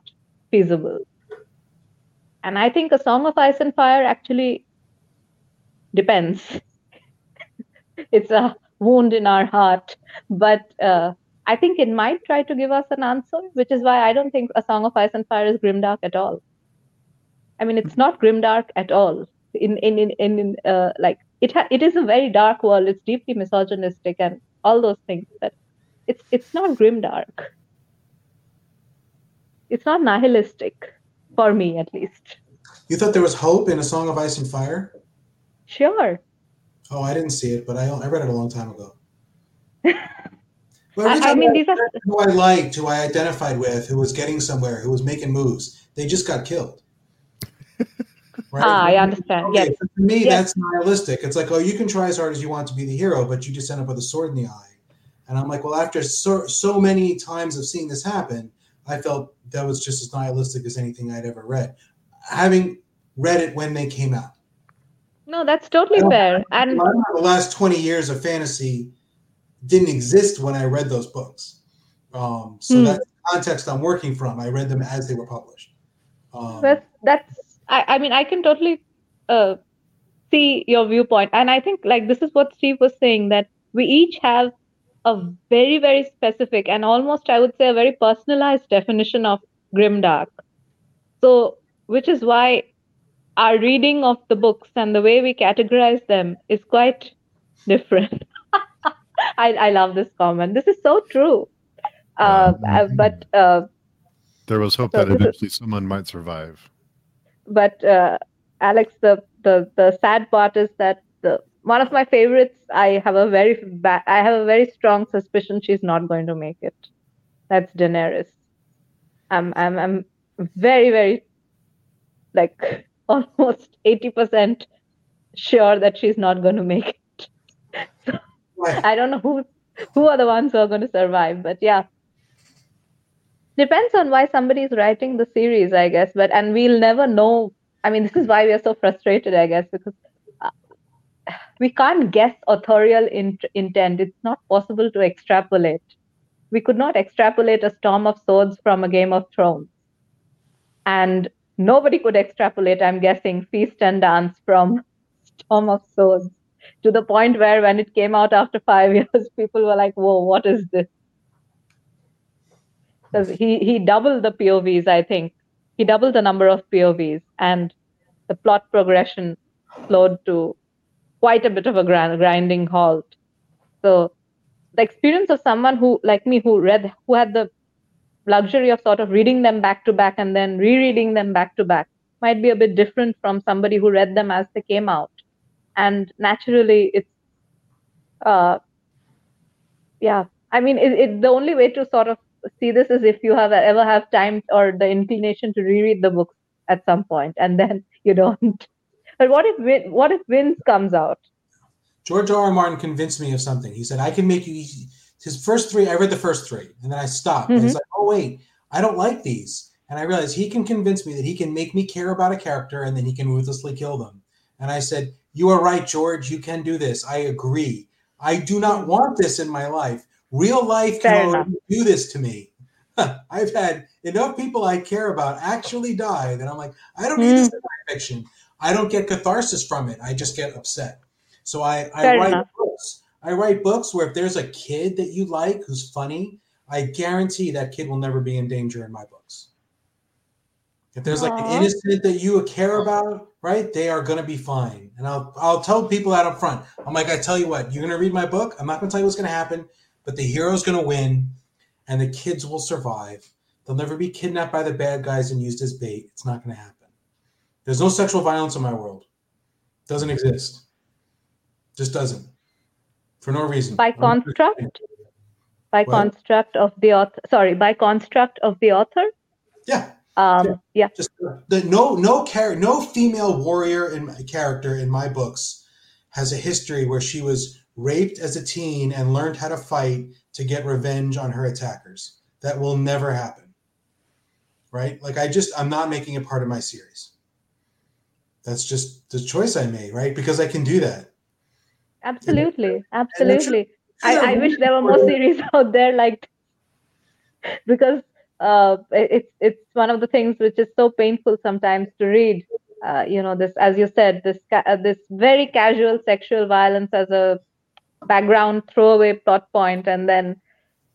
feasible. And i think a song of ice and fire actually depends. It's a wound in our heart but uh, i think it might try to give us an answer which is why i don't think a song of ice and fire is grimdark at all i mean it's not grimdark at all in in in, in, in uh, like it ha- it is a very dark world it's deeply misogynistic and all those things but it's it's not grimdark it's not nihilistic for me at least. You thought there was hope in A Song of Ice and Fire? Sure. Oh, I didn't see it, but I, I read it a long time ago. well, I, I mean, these are who I liked, who I identified with, who was getting somewhere, who was making moves. They just got killed. Right? Ah, I understand. Okay, yes. For me, yes. that's nihilistic. It's like, oh, you can try as hard as you want to be the hero, but you just end up with a sword in the eye. And I'm like, well, after so, so many times of seeing this happen, I felt that was just as nihilistic as anything I'd ever read, having read it when they came out. No, that's totally fair. And the last 20 years of fantasy didn't exist when I read those books. Um, so hmm. that's the context I'm working from. I read them as they were published. Um, that's, that's I, I mean, I can totally uh, see your viewpoint. And I think, like, this is what Steve was saying that we each have a very very specific and almost i would say a very personalized definition of grimdark so which is why our reading of the books and the way we categorize them is quite different I, I love this comment this is so true uh, uh, but uh, there was hope so that eventually is, someone might survive but uh, alex the, the the sad part is that the one of my favorites. I have a very ba- I have a very strong suspicion she's not going to make it. That's Daenerys. I'm I'm I'm very very like almost eighty percent sure that she's not going to make it. so, I don't know who who are the ones who are going to survive, but yeah. Depends on why somebody is writing the series, I guess. But and we'll never know. I mean, this is why we are so frustrated, I guess, because uh, we can't guess authorial in- intent. It's not possible to extrapolate. We could not extrapolate a storm of swords from a Game of Thrones. And nobody could extrapolate, I'm guessing, feast and dance from Storm of Swords. To the point where when it came out after five years, people were like, "Whoa, what is this?" Because he he doubled the POVs, I think. He doubled the number of POVs, and the plot progression slowed to quite a bit of a grind, grinding halt. So the experience of someone who, like me, who read, who had the luxury of sort of reading them back to back and then rereading them back to back, might be a bit different from somebody who read them as they came out. And naturally, it's, uh, yeah. I mean, it, it, the only way to sort of see this is if you have ever have time or the inclination to reread the books at some point, and then you don't. But what if what if Winds comes out? George R. R. Martin convinced me of something. He said, "I can make you." His first three, I read the first three, and then I stopped. Mm-hmm. And he's like, "Oh wait, I don't like these." And I realized he can convince me that he can make me care about a character, and then he can ruthlessly kill them. And I said, "You are right, George. You can do this. I agree. I do not want this in my life. Real life can do this to me." I've had enough people I care about actually die that I'm like, I don't need mm. this in my fiction. I don't get catharsis from it. I just get upset. So I, I write enough. books. I write books where if there's a kid that you like who's funny, I guarantee that kid will never be in danger in my books. If there's Aww. like an innocent that you care about, right? They are gonna be fine. And I'll I'll tell people that up front. I'm like, I tell you what, you're gonna read my book. I'm not gonna tell you what's gonna happen, but the hero's gonna win and the kids will survive. They'll never be kidnapped by the bad guys and used as bait. It's not going to happen. There's no sexual violence in my world. Doesn't exist. Just doesn't. For no reason. By construct? By what? construct of the author. Sorry, by construct of the author? Yeah. Um, yeah. Just the, no no char- no female warrior in my character in my books has a history where she was raped as a teen and learned how to fight to get revenge on her attackers. That will never happen. Right? Like I just I'm not making it part of my series. That's just the choice I made, right? Because I can do that. Absolutely. Absolutely. I, I wish there were more series out there like because uh, it's it's one of the things which is so painful sometimes to read. Uh, you know, this as you said, this uh, this very casual sexual violence as a background throwaway plot point and then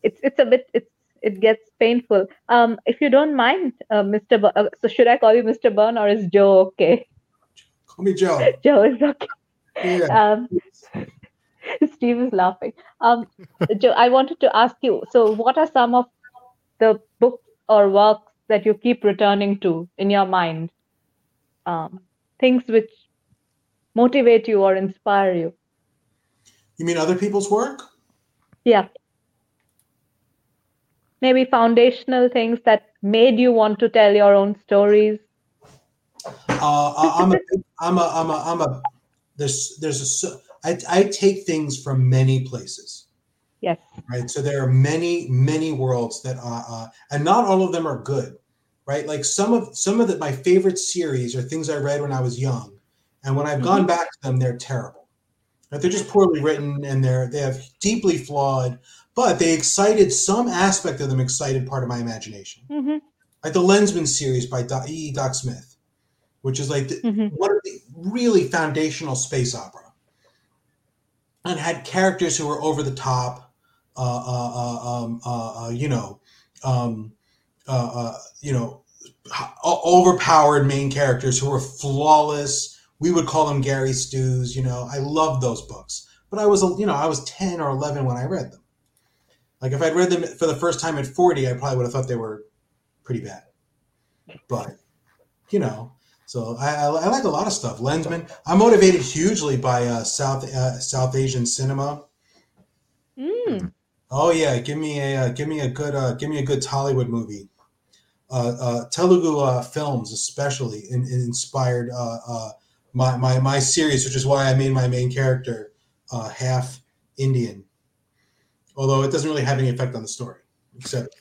it's it's a bit it's it gets painful um if you don't mind uh, mr B- uh, so should i call you mr Berne or is joe okay call me joe joe is okay yeah. um steve is laughing um joe i wanted to ask you so what are some of the books or works that you keep returning to in your mind um things which motivate you or inspire you you mean other people's work? Yeah. Maybe foundational things that made you want to tell your own stories. Uh, I'm a, I'm a, I'm a, I'm a, there's, there's a, I, I take things from many places. Yes. Right. So there are many, many worlds that, uh, uh, and not all of them are good. Right. Like some of, some of the, my favorite series are things I read when I was young. And when I've mm-hmm. gone back to them, they're terrible. Right? They're just poorly written and they're they have deeply flawed, but they excited some aspect of them excited part of my imagination. Mm-hmm. Like the Lensman series by E. E. Doc Smith, which is like the, mm-hmm. one of the really foundational space opera, and had characters who were over the top, uh, uh, uh, um, uh, uh you know, um, you know, overpowered main characters who were flawless we would call them Gary Stus. You know, I love those books, but I was, you know, I was 10 or 11 when I read them. Like if I'd read them for the first time at 40, I probably would have thought they were pretty bad. But, you know, so I, I, I like a lot of stuff. Lensman. I'm motivated hugely by uh, South uh, South Asian cinema. Mm. Oh yeah, give me a uh, give me a good uh, give me a good Tollywood movie. Uh, uh, Telugu uh, films, especially, in, in inspired uh, my, my, my series, which is why I made my main character half Indian. Although it doesn't really have any effect on the story, except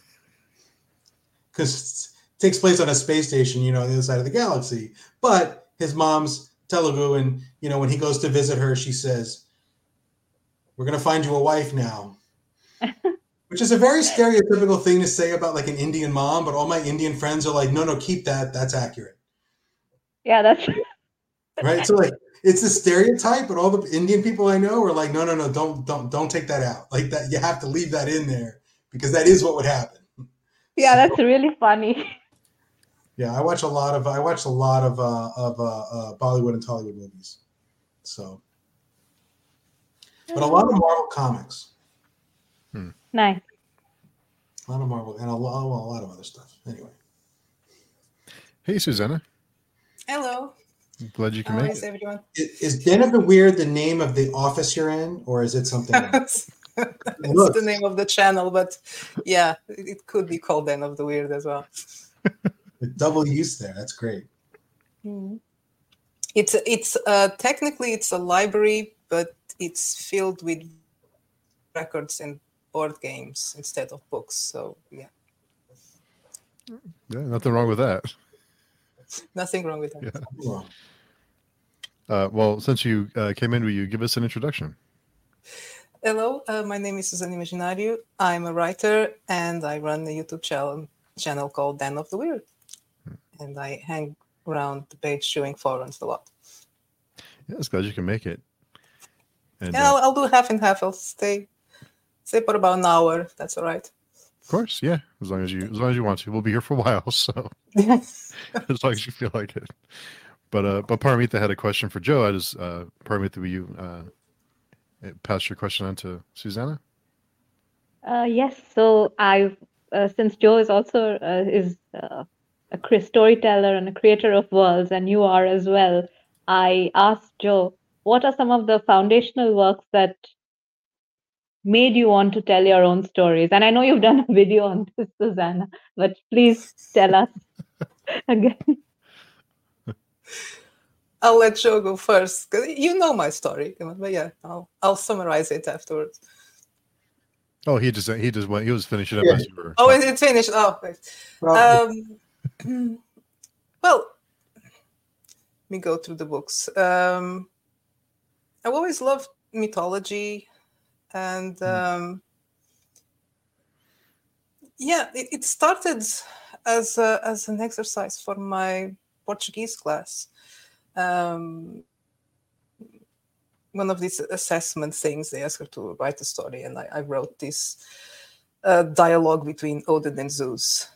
because it takes place on a space station, you know, on the other side of the galaxy. But his mom's Telugu, and you know, when he goes to visit her, she says, "We're gonna find you a wife now," which is a very stereotypical thing to say about like an Indian mom. But all my Indian friends are like, "No, no, keep that. That's accurate." Yeah, that's right? So like it's a stereotype, but all the Indian people I know are like, no, no, no, don't, don't, don't take that out. Like that, you have to leave that in there because that is what would happen. Yeah, that's really funny. Yeah, I watch a lot of I watch a lot of uh, of uh, uh, Bollywood and Tollywood movies, so but a lot of Marvel comics. Nice. A lot of Marvel and a lot, a lot of other stuff. Anyway. Hey, Susanna. Hello. glad you can How make is it. everyone? Is, is Den of the Weird the name of the office you're in, or is it something else? it's Look. the name of the channel, but yeah, it it could be called Den of the Weird as well. With double use there. That's great. It's it's uh, technically it's a library, but it's filled with records and board games instead of books. So yeah, Yeah, nothing wrong with that. nothing wrong with that. Yeah. Well, Uh, well, since you uh, came in, will you give us an introduction? Hello, uh, my name is Susan Imaginario. I'm a writer and I run a YouTube channel channel called Den of the Weird, and I hang around the page doing forums a lot. Yes, glad you can make it. And Yeah, uh, I'll, I'll do half and half. I'll stay stay for about an hour. That's all right. of course, yeah, as long as you as long as you want to, we'll be here for a while. So as long as you feel like it. But uh, but Paramita had a question for Joe. I just uh, Paramita, will you uh, pass your question on to Susanna? Uh, yes, so I've uh, since Joe is also uh, is uh, a cre- storyteller and a creator of worlds, and you are as well. I asked Joe, what are some of the foundational works that made you want to tell your own stories? And I know you've done a video on this, Susanna, but please tell us again. I'll let Joe go first because you know my story. But yeah, I'll I'll summarize it afterwards. Oh, he just he just went. He was finishing up Yeah. as you were. Oh, it- it's finished. Oh, wait. well, um, well, let me go through the books. Um, I've always loved mythology, and um, yeah, it, it started as a, as an exercise for my Portuguese class. Um, one of these assessment things, they asked her to write a story, and I, I wrote this uh, dialogue between Odin and Zeus,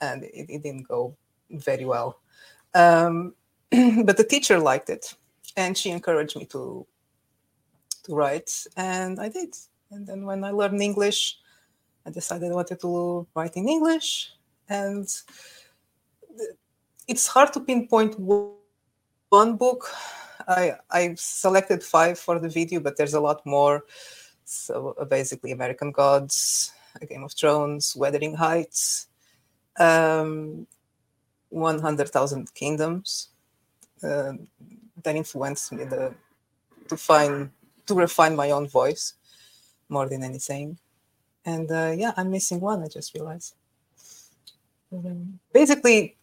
and it, it didn't go very well. Um, but the teacher liked it, and she encouraged me to to write, and I did. And then when I learned English, I decided I wanted to write in English, and it's hard to pinpoint one book. I I selected five for the video, but there's a lot more. So uh, basically, American Gods, A Game of Thrones, Wuthering Heights, um, 100,000 Kingdoms. Uh, that influenced me the, to find to refine my own voice more than anything. And uh, yeah, I'm missing one. I just realized. Um, basically,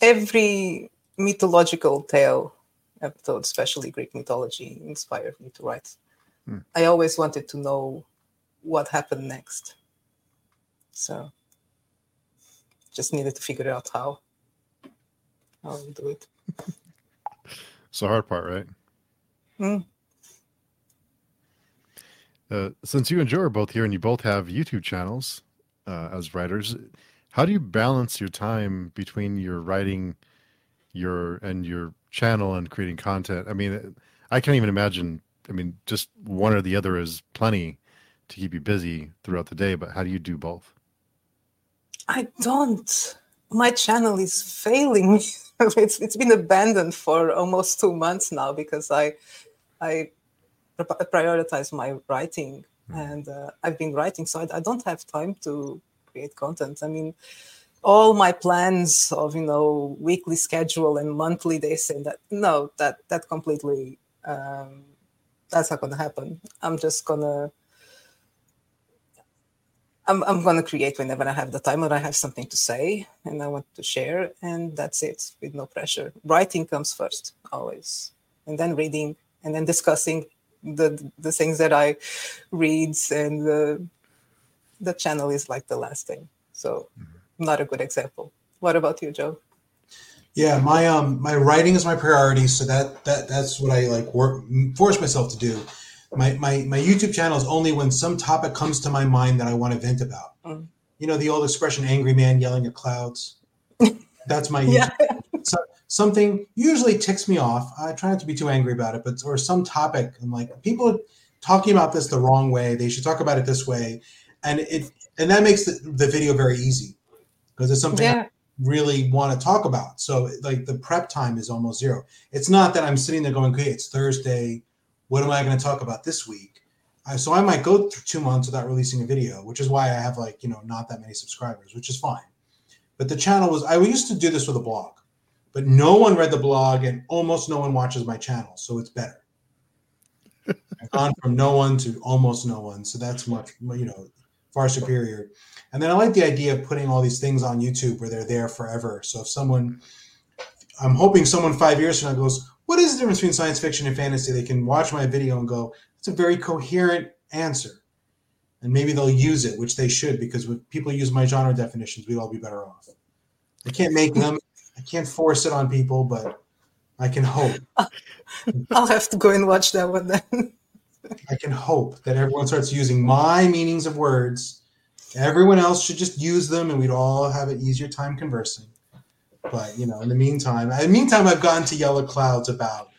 every mythological tale I've told, especially Greek mythology, inspired me to write. Hmm. I always wanted to know what happened next. So just needed to figure out how. How to do it. It's the hard part, right? Mm. Uh, since you and Joe are both here and you both have YouTube channels uh, as writers, how do you balance your time between your writing, your and your channel and creating content? I mean, I can't even imagine. I mean, just one or the other is plenty to keep you busy throughout the day. But how do you do both? I don't. My channel is failing it's it's been abandoned for almost two months now because I I prioritize my writing and uh, I've been writing, so I, I don't have time to create content. I mean, all my plans of you know weekly schedule and monthly this and that no that that completely um, that's not gonna happen. I'm just gonna I'm, I'm going to create whenever I have the time or I have something to say and I want to share, and that's it with no pressure. Writing comes first, always, and then reading, and then discussing the the things that I read, and the the channel is like the last thing. So, not a good example. What about you, Joe? Yeah, my um my writing is my priority, so that that that's what I like work force myself to do. My my my YouTube channel is only when some topic comes to my mind that I want to vent about. Mm. You know the old expression "angry man yelling at clouds." That's my Yeah. Something usually ticks me off. I try not to be too angry about it, but or some topic. I'm like people are talking about this the wrong way. They should talk about it this way, and it and that makes the, the video very easy because it's something I really want to talk about. So like the prep time is almost zero. It's not that I'm sitting there going, okay, it's Thursday. What am I going to talk about this week? I, so I might go through two months without releasing a video, which is why I have like, you know, not that many subscribers, which is fine. But the channel was, I used to do this with a blog, but no one read the blog and almost no one watches my channel. So it's better. I've gone from no one to almost no one. So that's much, you know, far superior. And then I like the idea of putting all these things on YouTube where they're there forever. So if someone, I'm hoping someone five years from now goes, What is the difference between science fiction and fantasy? They can watch my video and go, It's a very coherent answer. And maybe they'll use it, which they should, because if people use my genre definitions, we'd all be better off. I can't make them, I can't force it on people, but I can hope. I'll have to go and watch that one then. I can hope that everyone starts using my meanings of words. Everyone else should just use them, and we'd all have an easier time conversing. But you know, in the meantime, in the meantime, I've gotten to yell at clouds about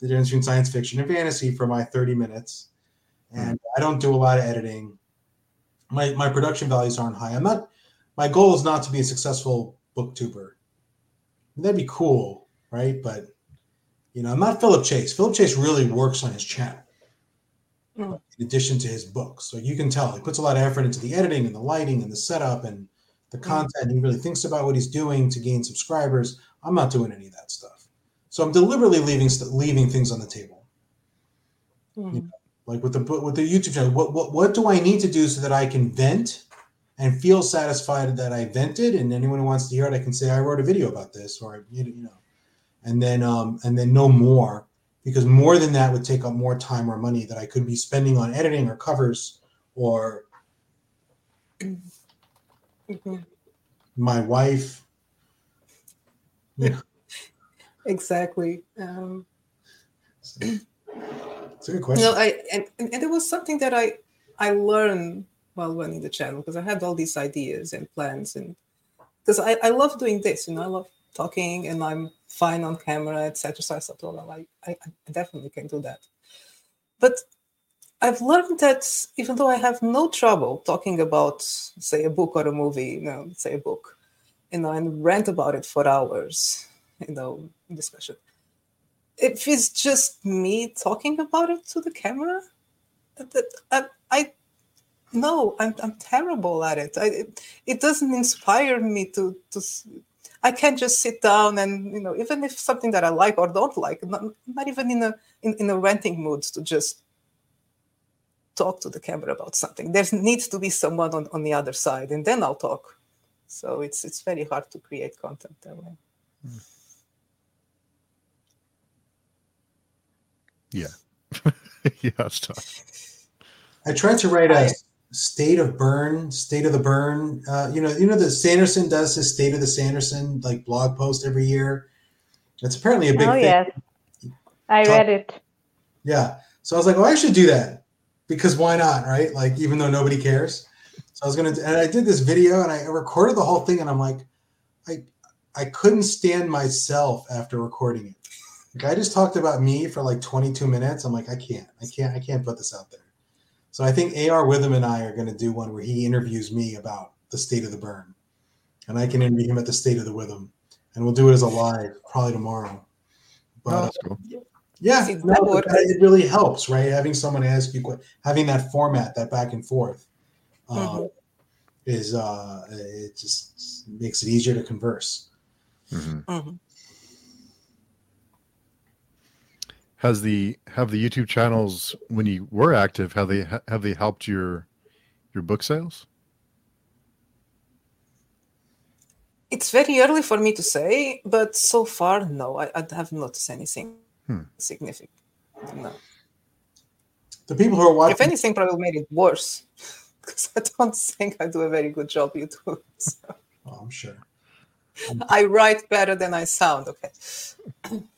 the difference between science fiction and fantasy for my thirty minutes, and I don't do a lot of editing. My my production values aren't high. I'm not. My goal is not to be a successful booktuber. That'd be cool, right? But you know, I'm not Philip Chase. Philip Chase really works on his channel Mm. in addition to his books. So you can tell he puts a lot of effort into the editing and the lighting and the setup and the content. He really thinks about what he's doing to gain subscribers. I'm not doing any of that stuff. So I'm deliberately leaving st- leaving things on the table. Mm. Like with the with the YouTube channel, what, what what do I need to do so that I can vent and feel satisfied that I vented? And anyone who wants to hear it, I can say I wrote a video about this, or you know, and then um and then no more because more than that would take up more time or money that I could be spending on editing or covers or Mhm. my wife. Yeah. Exactly. Um, It's a good you question. know, I and and there was something that I I learned while running the channel because I had all these ideas and plans and because I, I love doing this, you know, I love talking and I'm fine on camera, etc. So I thought, oh, well, I, I definitely can do that. But I've learned that even though I have no trouble talking about, say, a book or a movie, you know, say a book, you know, and rant about it for hours, you know, discussion. If it's just me talking about it to the camera, that, that I, I no, I'm, I'm terrible at it. I, it. It doesn't inspire me to to. s- I can't just sit down and you know, even if something that I like or don't like, not, not even in a in, in a ranting mood to just talk to the camera about something. There needs to be someone on, on the other side, and then I'll talk. So it's it's very hard to create content that way. Hmm. Yeah. yeah, it's tough. I tried to write a I- state of Berne, state of the Berne. Uh, you know, you know that Sanderson does his state of the Sanderson like blog post every year. It's apparently a big Oh thing. yes, I Talk- read it. Yeah. So I was like, well, I should do that because why not, right? Like, even though nobody cares. So I was gonna, and I did this video and I recorded the whole thing, and I'm like, I, I couldn't stand myself after recording it. Like, I just talked about me for like 22 minutes. I'm like, I can't, I can't, I can't put this out there. So I think AR Witham and I are gonna do one where he interviews me about the state of the Berne, and I can interview him at the state of the Witham, and we'll do it as a live probably tomorrow. But Oh, uh, that's cool. yeah, See, no, that but would- that- it really helps, right? Having someone ask you, having that format, that back and forth, uh, Mhm. is uh, it just makes it easier to converse. Mhm. Mhm. Has the have the YouTube channels when you were active have they have they helped your your book sales? It's very early for me to say, but so far, no, I, I have noticed anything Hmm. significant. No. The people who are watching, If anything, probably made it worse because I don't think I do a very good job YouTube. So. oh, I'm sure. I write better than I sound. Okay.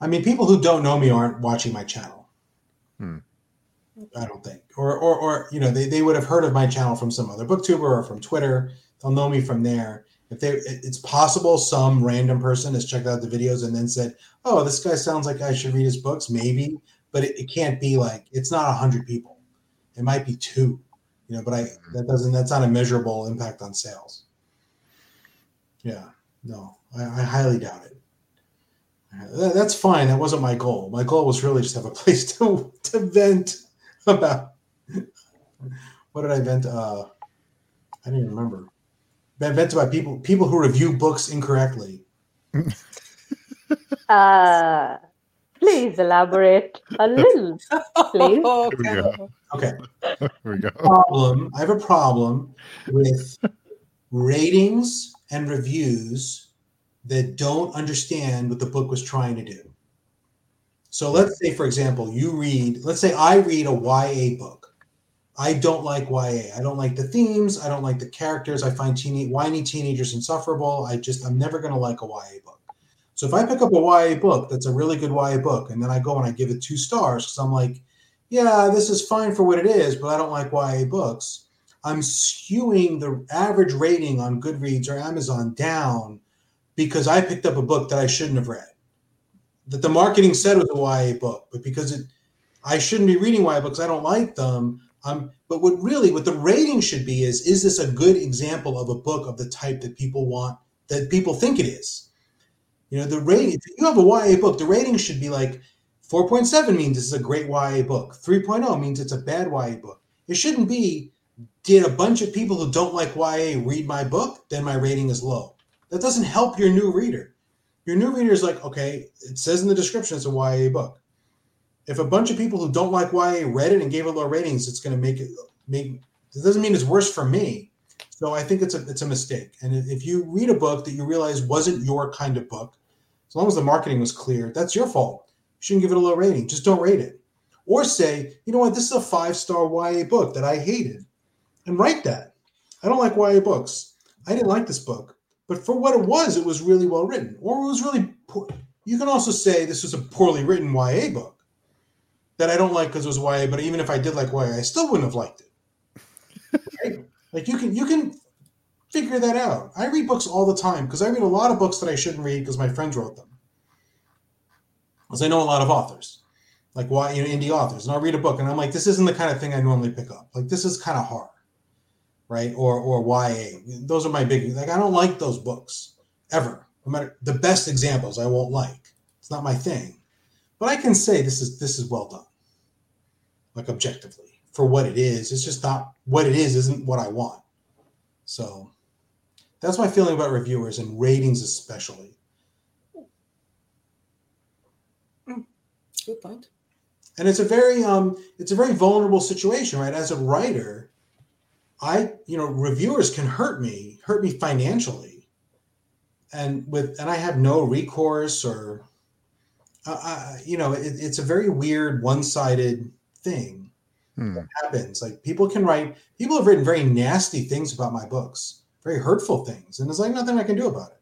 I mean, people who don't know me aren't watching my channel. Hmm. I don't think, or, or, or you know, they, they would have heard of my channel from some other booktuber or from Twitter. They'll know me from there. If they, it's possible some random person has checked out the videos and then said, "Oh, this guy sounds like I should read his books." Maybe, but it, it can't be like it's not a hundred people. It might be two, you know. But I that doesn't that's not a measurable impact on sales. Yeah, no, I, I highly doubt it. That's fine. That wasn't my goal. My goal was really just to have a place to to vent about. What did I vent? Uh, I don't even remember. I vent about people people who review books incorrectly. Uh, please elaborate a little, please. Here we go. Okay. Here we go. Problem. I have a problem with ratings and reviews that don't understand what the book was trying to do. So let's say, for example, you read, let's say I read a YA book. I don't like YA. I don't like the themes. I don't like the characters. I find teen- whiny teenagers insufferable. I just, I'm never going to like a YA book. So if I pick up a YA book that's a really good YA book, and then I go and I give it two stars because I'm like, yeah, this is fine for what it is, but I don't like YA books. I'm skewing the average rating on Goodreads or Amazon down because I picked up a book that I shouldn't have read. That the marketing said was a YA book, but because it, I shouldn't be reading YA books. I don't like them. Um, but what really, what the rating should be is, is this a good example of a book of the type that people want, that people think it is? You know, the rating. If you have a YA book, the rating should be like 4.7 means this is a great YA book. 3.0 means it's a bad YA book. It shouldn't be did a bunch of people who don't like YA read my book, then my rating is low. That doesn't help your new reader. Your new reader is like, okay, it says in the description it's a YA book. If a bunch of people who don't like YA read it and gave it low ratings, it's going to make it make. It doesn't mean it's worse for me. So I think it's a it's a mistake. And if you read a book that you realize wasn't your kind of book, as long as the marketing was clear, that's your fault. You shouldn't give it a low rating. Just don't rate it. Or say, you know what, this is a five star YA book that I hated and write that. I don't like YA books. I didn't like this book, but for what it was, it was really well written. Or it was really poor. You can also say this was a poorly written YA book that I don't like because it was YA, but even if I did like YA, I still wouldn't have liked it. Right? like you can you can figure that out. I read books all the time because I read a lot of books that I shouldn't read because my friends wrote them. Because I know a lot of authors, like why you know indie authors, and I'll read a book and I'm like, this isn't the kind of thing I normally pick up. Like this is kind of hard right? Or or YA. Those are my big like I don't like those books ever. No matter the best examples I won't like. It's not my thing. But I can say this is this is well done. Like objectively. For what it is. It's just not what it is isn't what I want. So that's my feeling about reviewers and ratings especially. Good point. And it's a very um it's a very vulnerable situation, right? As a writer, I, you know, reviewers can hurt me, hurt me financially, and with and I have no recourse or, uh, I, you know, it, it's a very weird one-sided thing Hmm. that happens. Like people can write, people have written very nasty things about my books, very hurtful things, and there's like nothing I can do about it.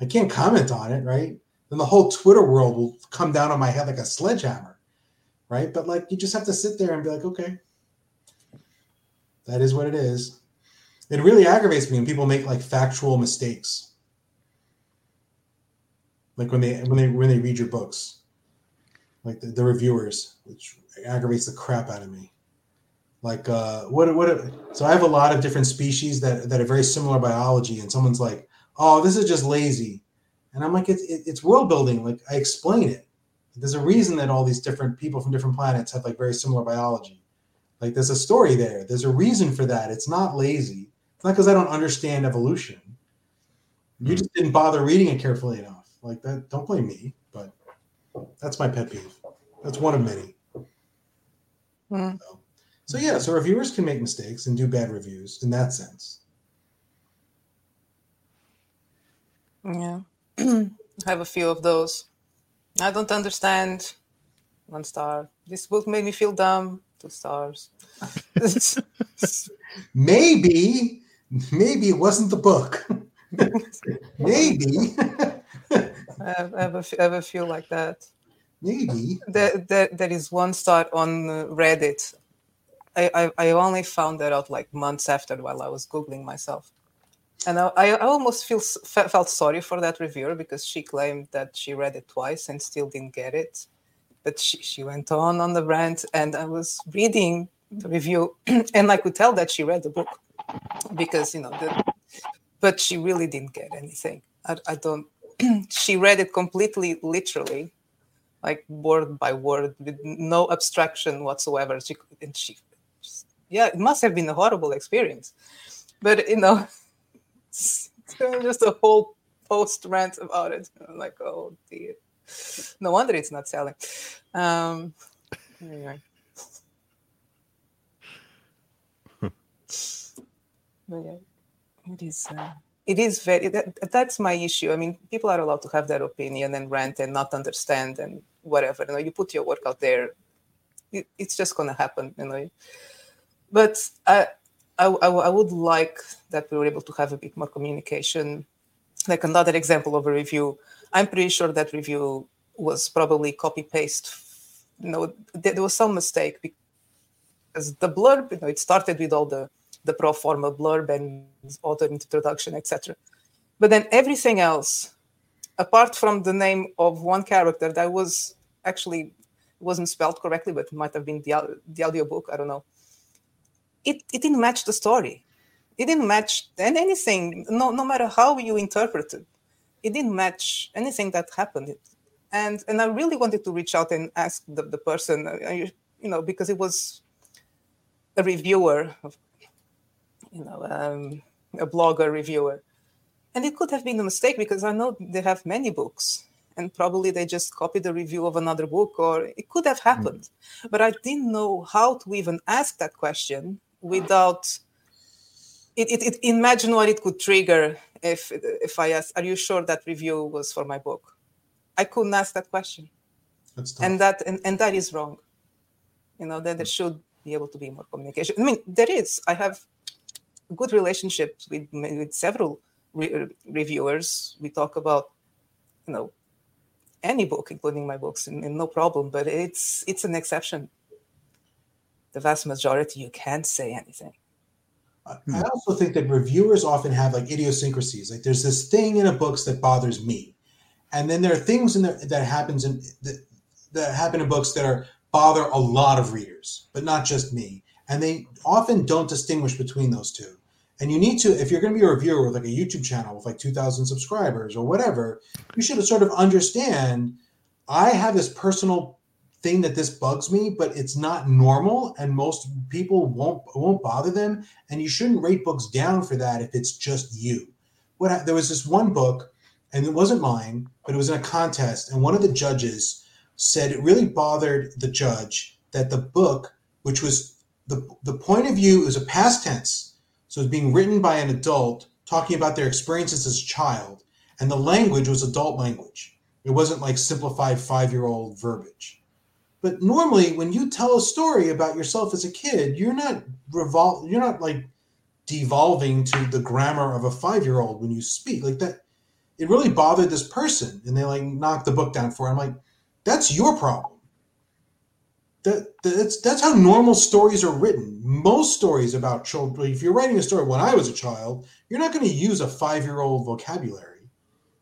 I can't comment on it, right? Then the whole Twitter world will come down on my head like a sledgehammer, right? But like you just have to sit there and be like, okay, that is what it is. It really aggravates me when people make like factual mistakes. Like when they when they when they read your books. Like the, the reviewers, which aggravates the crap out of me. Like uh what what so I have a lot of different species that that are very similar biology and someone's like, "Oh, this is just lazy." And I'm like, it's it, it's world building. Like I explain it. There's a reason that all these different people from different planets have like very similar biology. Like there's a story there. There's a reason for that. It's not lazy. It's not because I don't understand evolution. You just didn't bother reading it carefully enough. Like that. Don't blame me. But that's my pet peeve. That's one of many. Hmm. So, so yeah. So reviewers can make mistakes and do bad reviews in that sense. Yeah. I have a few of those. I don't understand. One star. This book made me feel dumb. Two stars. Maybe, maybe it wasn't the book. Maybe. I have, I have, a, I have a few like that. Maybe. There, there, there is one start on Reddit. I, I, I only found that out like months after while I was Googling myself. And I, I almost feel felt sorry for that reviewer because she claimed that she read it twice and still didn't get it. But she, she went on on the rant, and I was reading the review, and I could tell that she read the book because you know the, but she really didn't get anything. I, I don't. she read it completely literally, like word by word, with no abstraction whatsoever. She and she, yeah, it must have been a horrible experience, but you know, just a whole post rant about it. I'm like, oh dear, no wonder it's not selling. Um, anyway. but yeah, it is. Uh, it is very. That, that's my issue. I mean, people are allowed to have their opinion and rant and not understand and whatever. You know, you put your work out there, it, it's just going to happen. You know, but I, I, I would like that we were able to have a bit more communication. Like another example of a review, I'm pretty sure that review was probably copy paste. Know, there was some mistake because the blurb, you know, it started with all the the pro forma blurb and author introduction, etc. But then everything else, apart from the name of one character that was actually wasn't spelled correctly, but might have been the, the audiobook, I don't know. It, it didn't match the story. It didn't match and anything, no, no matter how you interpret it, it didn't match anything that happened. And and I really wanted to reach out and ask the, the person, uh, you know, because it was a reviewer you know, um, a blogger, reviewer. And it could have been a mistake because I know they have many books and probably they just copied the review of another book or it could have happened. Mm. But I didn't know how to even ask that question without it, it, it, imagine what it could trigger if if I ask, are you sure that review was for my book? I couldn't ask that question. And that and, and that is wrong. You know, that there should be able to be more communication. I mean, there is. I have good relationships with with several re- uh, reviewers. We talk about, you know, any book, including my books, and, and no problem. But it's it's an exception. The vast majority, you can't say anything. Hmm. I also think that reviewers often have like idiosyncrasies. Like there's this thing in a books that bothers me, and then there are things in there that happens in that, that happen in books that are bother a lot of readers, but not just me and they often don't distinguish between those two. And you need to, if you're going to be a reviewer with like a YouTube channel with like 2,000 subscribers or whatever, you should sort of understand. I have this personal thing that this bugs me, but it's not normal, and most people won't won't bother them. And you shouldn't rate books down for that if it's just you. What there was this one book, and it wasn't mine, but it was in a contest, and one of the judges said it really bothered the judge that the book, which was the, the point of view is a past tense. So it's being written by an adult talking about their experiences as a child. And the language was adult language. It wasn't like simplified five year old verbiage. But normally, when you tell a story about yourself as a kid, you're not revol- you're not like devolving to the grammar of a five year old when you speak like that. It really bothered this person, and they like knocked the book down for. It. I'm like, that's your problem that that's that's how normal stories are written. Most stories about children, if you're writing a story when I was a child, you're not going to use a five year old vocabulary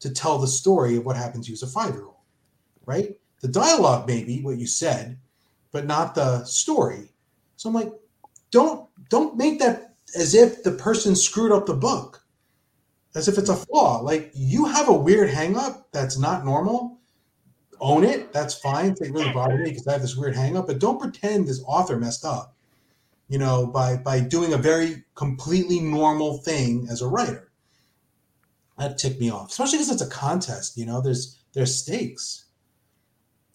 to tell the story of what happens to you as a five year old, right? The dialogue maybe what you said, but not the story. So I'm like, don't don't make that as if the person screwed up the book, as if it's a flaw. Like you have a weird hangup that's not normal own it. That's fine. It really bother me because I have this weird hang up, but don't pretend this author messed up, you know, by by doing a very completely normal thing as a writer. That ticked me off, especially because it's a contest. You know, there's there's stakes.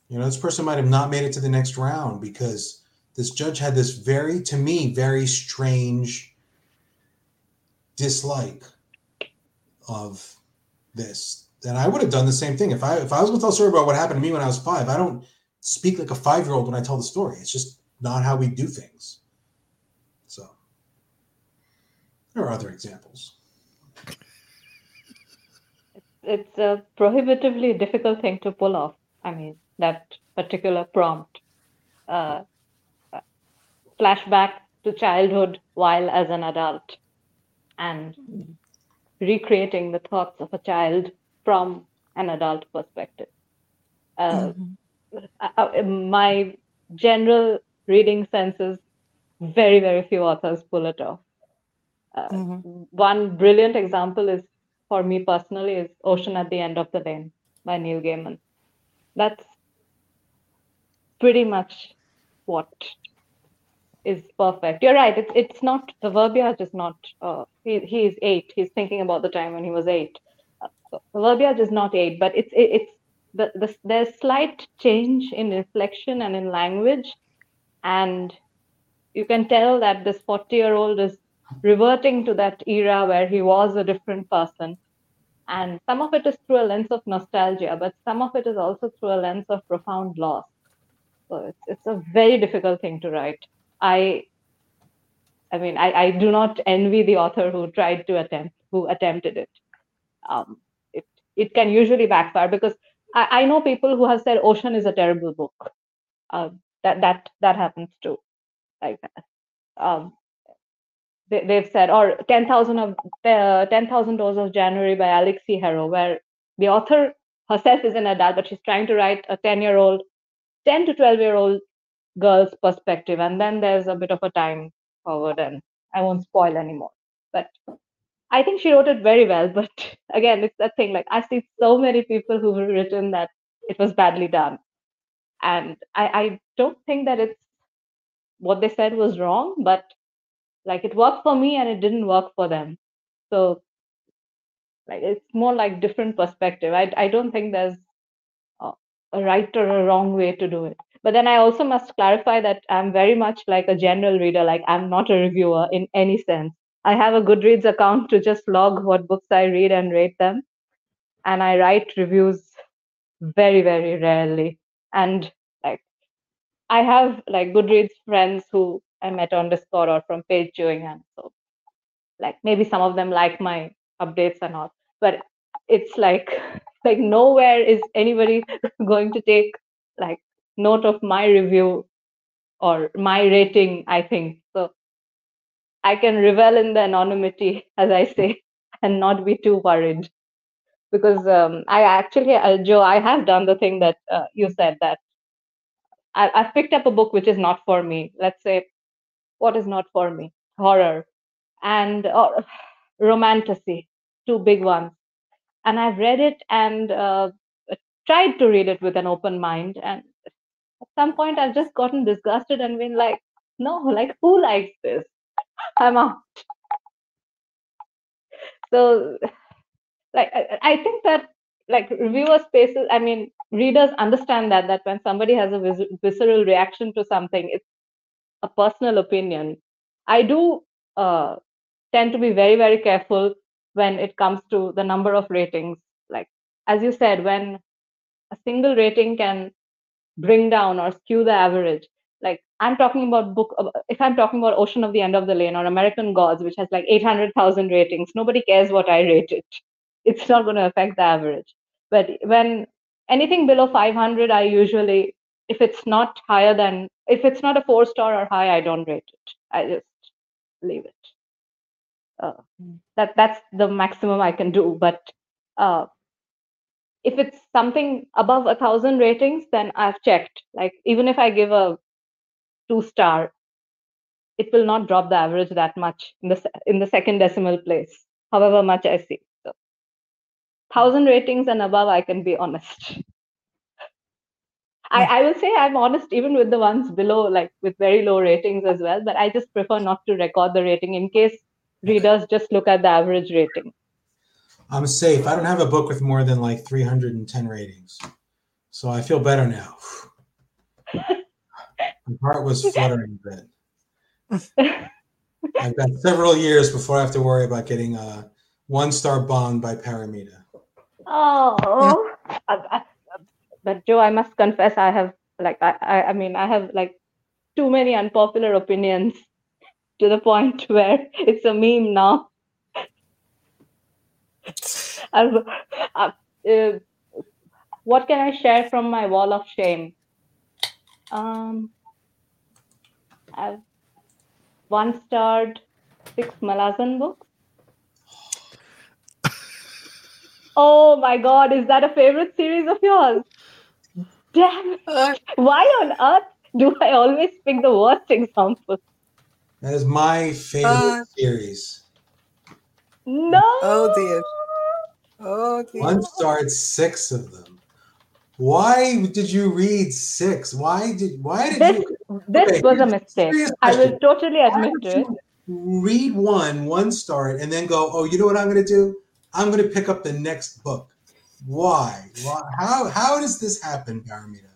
You know, this person might have not made it to the next round because this judge had this very, to me, very strange dislike of this and I would have done the same thing if I if I was going to tell a story about what happened to me when I was five. I don't speak like a five year old when I tell the story. It's just not how we do things. So there are other examples. it's a prohibitively difficult thing to pull off. I mean, that particular prompt. Uh, flashback to childhood while as an adult and recreating the thoughts of a child from an adult perspective. Uh, mm-hmm. Uh, my general reading sense is very, very few authors pull it off. Uh, mm-hmm. One brilliant example is, for me personally, is Ocean at the End of the Lane by Neil Gaiman. That's pretty much what is perfect. You're right. It's it's not the verbiage is not. Uh, he he is eight. He's thinking about the time when he was eight. Uh, the verbiage is not eight, but it's it, it's the, the there's slight change in inflection and in language, and you can tell that this 40 year old is reverting to that era where he was a different person. And some of it is through a lens of nostalgia, but some of it is also through a lens of profound loss. So it's, it's a very difficult thing to write. I I mean, I, I do not envy the author who tried to attempt, who attempted it. Um, it, it can usually backfire because I, I know people who have said Ocean is a terrible book. Uh, that that that happens too, like that. Um, they, they've said, or ten thousand of uh, ten thousand doors of January by Alexi Harrow, where the author herself is an adult, but she's trying to write a ten year old, ten to twelve year old girl's perspective and then there's a bit of a time forward and i won't spoil anymore. But i think she wrote it very well but again it's that thing like i see so many people who've written that it was badly done. And i i don't think that it's what they said was wrong but like it worked for me and it didn't work for them. So like it's more like different perspective. I i don't think there's a, right or a wrong way to do it but then I also must clarify that I'm very much like a general reader, like I'm not a reviewer in any sense. I have a Goodreads account to just log what books I read and rate them. And I write reviews very, very rarely. And like I have like Goodreads friends who I met on Discord or from page viewing, and so like maybe some of them like my updates and all. But it's like like nowhere is anybody going to take like note of my review or my rating, I think. So I can revel in the anonymity, as I say, and not be too worried. Because um, I actually, uh, Joe, I have done the thing that uh, you said that I, I've picked up a book which is not for me. Let's say, what is not for me? Horror and or romantasy, two big ones. And I've read it and uh, tried to read it with an open mind. And at some point I've just gotten disgusted and been like, no, like who likes this? I'm out. So like I, I think that like reviewer spaces, I mean, readers understand that that when somebody has a vis- visceral reaction to something, it's a personal opinion. I do uh, tend to be very, very careful when it comes to the number of ratings. Like as you said, when a single rating can bring down or skew the average like i'm talking about book uh, if i'm talking about ocean of the end of the lane or american gods which has like 800000 ratings nobody cares what i rate it. It's not going to affect the average. But when anything below 500 i usually if it's not higher than if it's not a four star or high i don't rate it. I just leave it uh, that that's the maximum i can do but uh, if it's something above a thousand ratings, then I've checked. Like even if I give a two star, it will not drop the average that much in the in the second decimal place, however much I see. So thousand ratings and above, I can be honest. I, I will say I'm honest even with the ones below, like with very low ratings as well, but I just prefer not to record the rating in case readers just look at the average rating. I'm safe. I don't have a book with more than like 310 ratings. So I feel better now. My heart was fluttering a bit. I've got several years before I have to worry about getting a one star bond by Paramita. Oh, but Joe, I must confess, I have like I, I mean, I have like too many unpopular opinions to the point where it's a meme now. Uh, uh, what can I share from my wall of shame? Um, I've one starred six Malazan books. oh my god, is that a favorite series of yours? Damn. Uh, Why on earth do I always pick the worst example? That is my favorite Uh, series. No. Oh, dear. oh, dear. One starred six of them. Why did you read six? Why did why did This you this Okay, was a mistake. I will totally admit would to it. read one, one start, and then go, oh, you know what I'm gonna do? I'm gonna pick up the next book. Why? Why? How how does this happen, Paramita?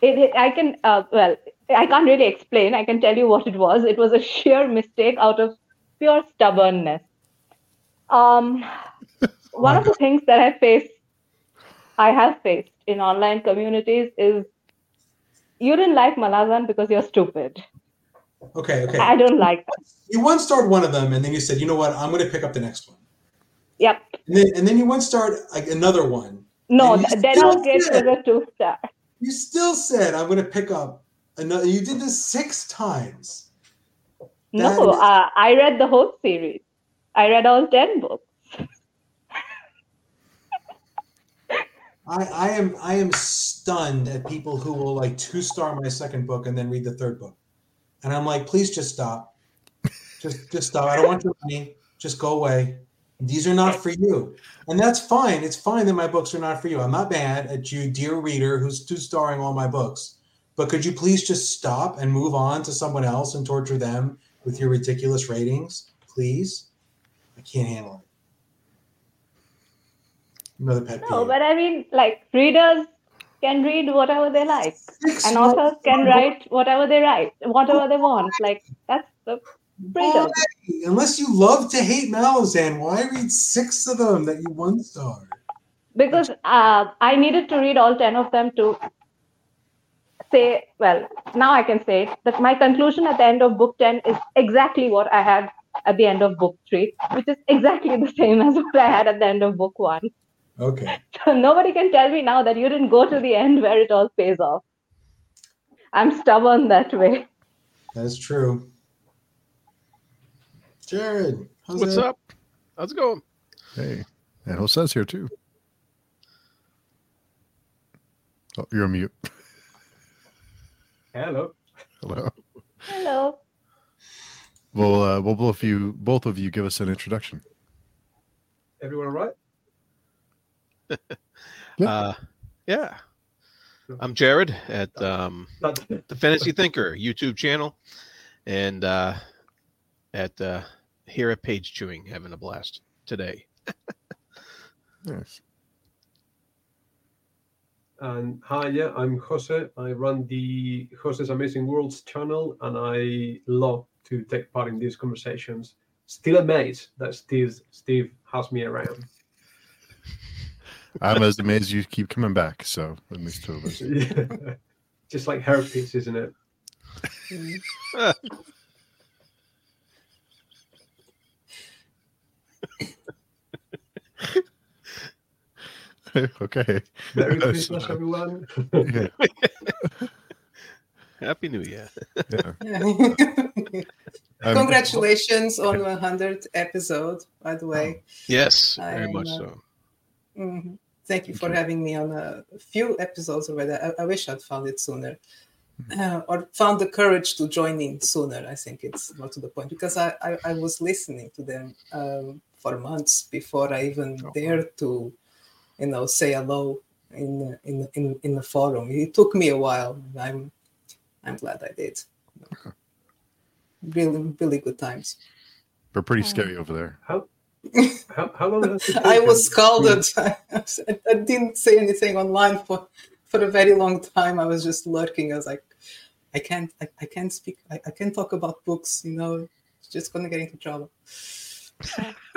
It, it, I can, uh, well, I can't really explain. I can tell you what it was. It was a sheer mistake out of pure stubbornness. Um, one of the things that I face, I have faced in online communities is you didn't like Malazan because you're stupid. Okay, okay. I don't like that. You one starred one of them, and then you said, you know what? I'm gonna pick up the next one. Yep. And then and then you one starred like another one. No, then I'll get still Out Gate was said- a two star. You still said I'm gonna pick up another. You did this six times. No, is- uh, I read the whole series. I read all 10 books. I, I am I am stunned at people who will like two star my second book and then read the third book, and I'm like, please just stop, just just stop. I don't want your money. Just go away. These are not for you, and that's fine. It's fine that my books are not for you. I'm not mad at you, dear reader, who's two starring all my books. But could you please just stop and move on to someone else and torture them with your ridiculous ratings, please? I can't handle it. Another pet No, peeve. but I mean, like, readers can read whatever they like, Six and authors can write whatever they write, whatever they want. Like, that's the freedom. Unless you love to hate Malazan, why read six of them that you one star? Because uh, I needed to read all 10 of them to say, well, now I can say that my conclusion at the end of book 10 is exactly what I had at the end of book 3, which is exactly the same as what I had at the end of book 1. Okay. So nobody can tell me now that you didn't go to the end where it all pays off. I'm stubborn that way. That's true. Jared, how's What's that? up? How's it going? Hey, and Jose's here too. Oh, you're on mute. Hello. Hello. Hello. Well, uh, well, both of you, both of you, give us an introduction. Everyone all right? Yeah. Uh, yeah. I'm Jared at um, the Fantasy Thinker YouTube channel, and uh, at uh, here at Page Chewing, having a blast today. Yes. And hi, yeah, I'm Jose. I run the Jose's Amazing Worlds channel, and I love to take part in these conversations. Still amazed that Steve Steve has me around. I'm as amazed you keep coming back. So at least two of us. Yeah. Just like herpes, isn't it? Mm. okay. Merry Christmas, everyone. Yeah. Happy New Year! Um, Congratulations on 100th episode, by the way. Yes, very I'm, much uh, so. Mhm. Thank you for Thank you. having me on a few episodes already. I, I wish I'd found it sooner. Hmm. Uh, or found the courage to join in sooner. I think it's more to the point because I, I, I was listening to them um, for months before I even Oh, wow. dared to, you know, say hello in the- in the- in in the forum. It took me a while. I'm I'm glad I did. Really, really good times. We're pretty scary over there. How, how, how long I was scalded. I, I didn't say anything online for, for a very long time. I was just lurking. I was like, I can't, I, I can't speak. I, I can't talk about books. You know, it's just gonna get into trouble.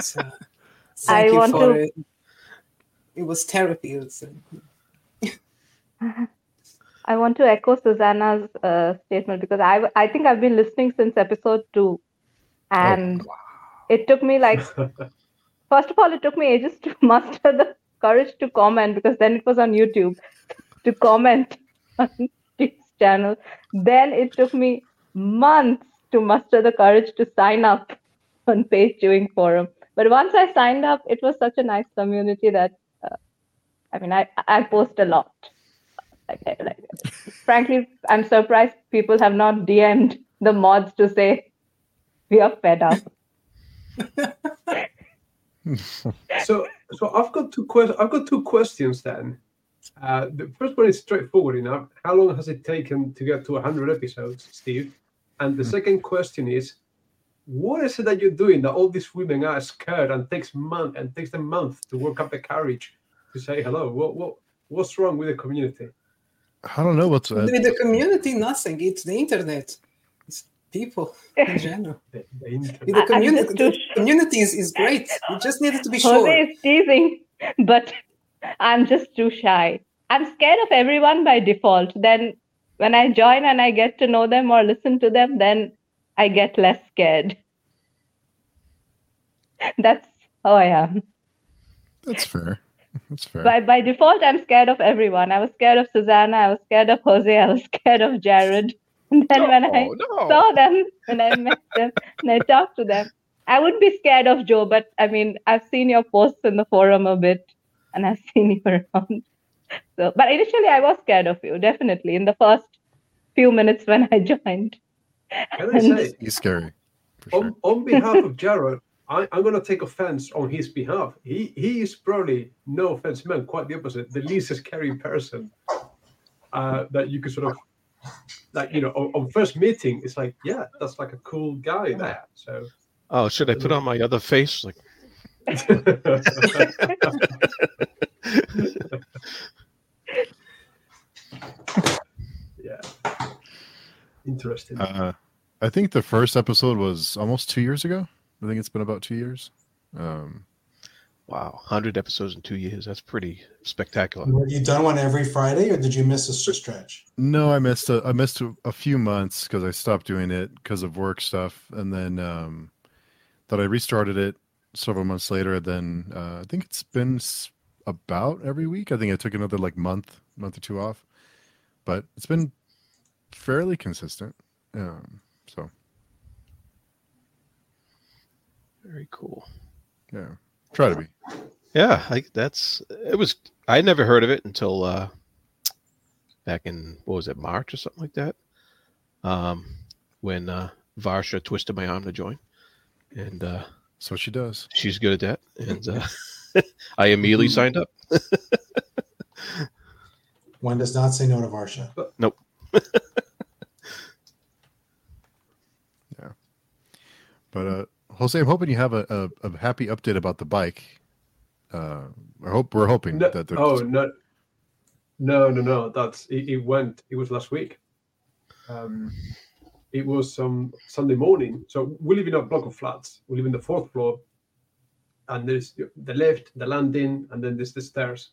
So, thank I you want for to- it. It was therapy. Uh, I want to echo Susanna's uh, statement because I I think I've been listening since episode two, and it took me like first of all it took me ages to muster the courage to comment because then it was on YouTube to comment on Steve's channel. Then it took me months to muster the courage to sign up on Page Chewing Forum. But once I signed up, it was such a nice community that, I mean, I, I post a lot. Like, like, frankly, I'm surprised people have not DM'd the mods to say we are fed up. so, so I've got two questions. I've got two questions then. Uh, the first one is straightforward enough. How long has it taken to get to 100 episodes, Steve? And the mm. second question is, what is it that you're doing that all these women are scared and takes month and takes a month to work up the courage to say hello? What what what's wrong with the community? I don't know what's uh, with the community. Nothing. It's the internet. It's people in general. the, the, the community, the community is, is great. You just needed to be Jose sure. is teasing, but I'm just too shy. I'm scared of everyone by default. Then when I join and I get to know them or listen to them, then I get less scared. That's how I am. That's fair. That's fair. By by default, I'm scared of everyone. I was scared of Susanna. I was scared of Jose. I was scared of Jared. And then no, when I no. saw them, when I met them, and I talked to them, I wouldn't be scared of Joe. But I mean, I've seen your posts in the forum a bit, and I've seen you around. So, but initially, I was scared of you. Definitely in the first few minutes when I joined. Can I say he's scary? On, sure. on behalf of Jared, I, am going to take offense on his behalf. He he is probably no offense meant, quite the opposite, the least scary person uh, that you could sort of like you know on, on, first meeting. It's like yeah, that's like a cool guy there. So oh, should I put on my other face like? yeah, interesting. Uh, I think the first episode was almost two years ago. I think it's been about two years. Um, wow, hundred episodes in two years. That's pretty spectacular. Were you done one every Friday, or did you miss a stretch? No, I missed a, I missed a, a few months because I stopped doing it because of work stuff, and then um, that I restarted it several months later. Then uh, I think it's been about every week. I think I took another like month, month or two off, but it's been fairly consistent. Um, so very cool. Yeah, try to be. Yeah, I, that's it. Was I never heard of it until uh, back in what was it March or something like that? Um, when uh, Varsha twisted my arm to join, and uh, so she does. She's good at that, and uh, I immediately signed up. One does not say no to Varsha. Nope. yeah, but uh, Jose, I'm hoping you have a, a, a happy update about the bike. Uh, I hope we're hoping no, that. Oh no, no, no, no. That's it, it. Went. It was last week. Um, it was um Sunday morning. So we live in a block of flats. We live in the fourth floor, and there's the lift, the landing, and then there's the stairs.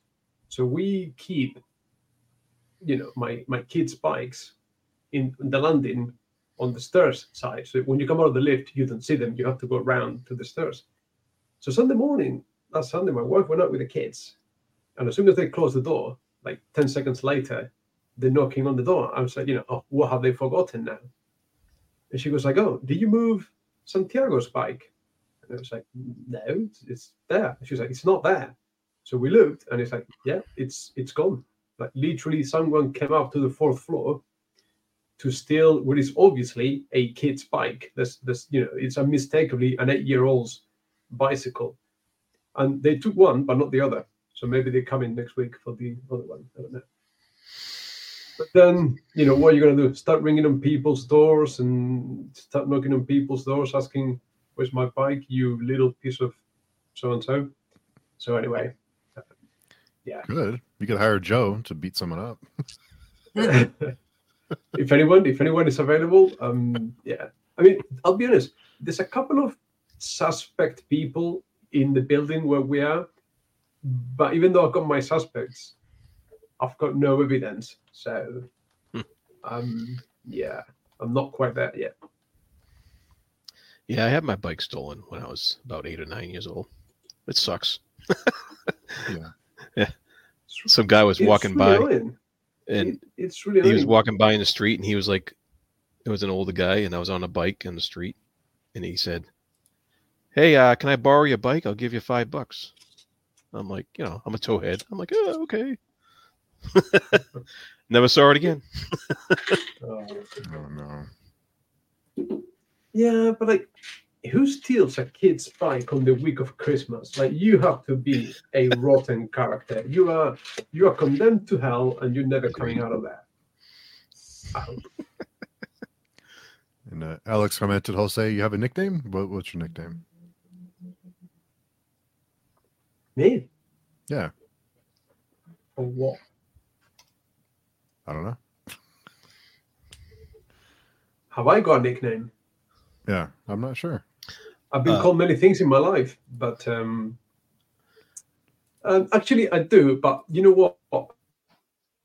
So we keep, you know, my my kids' bikes in the landing on the stairs side. So when you come out of the lift, you don't see them. You have to go around to the stairs. So Sunday morning, last Sunday, my wife went out with the kids. And as soon as they closed the door, like 10 seconds later, they're knocking on the door. I was like, you know, oh, what have they forgotten now? And she was like, oh, did you move Santiago's bike? And I was like, no, it's, there. And she was like, it's not there. So we looked and it's like, yeah, it's it's gone. Like literally someone came up to the fourth floor to steal what is obviously a kid's bike. This, this, you know, it's unmistakably an eight-year-old's bicycle, and they took one but not the other. So maybe they come in next week for the other one. I don't know. But then, you know, what are you going to do? Start ringing on people's doors and start knocking on people's doors, asking, "Where's my bike? You little piece of so and so." So anyway, yeah. Good. You could hire Joe to beat someone up. if anyone, if anyone is available, um, yeah. I mean, I'll be honest. There's a couple of suspect people in the building where we are, but even though I've got my suspects, I've got no evidence. So, hmm. um, yeah, I'm not quite there yet. Yeah, I had my bike stolen when I was about eight or nine years old. It sucks. yeah. some guy was it's walking really by annoying. And It- it's really he was walking by in the street and he was like it was an older guy and I was on a bike in the street and he said, Hey, uh, can I borrow your bike? I'll give you five bucks. I'm like, you know, I'm a towhead. I'm like, oh, okay. Never saw it again. Oh. Oh no. Yeah, but like, who steals a kid's bike on the week of Christmas? Like, you have to be a rotten character. You are you are condemned to hell, and you're never coming out of that. And uh, Alex commented, Jose, you have a nickname? What, what's your nickname? Me? Yeah. Or what? I don't know. Have I got a nickname? Yeah, I'm not sure. I've been Uh, called many things in my life, but um, um, actually I do. But you know what?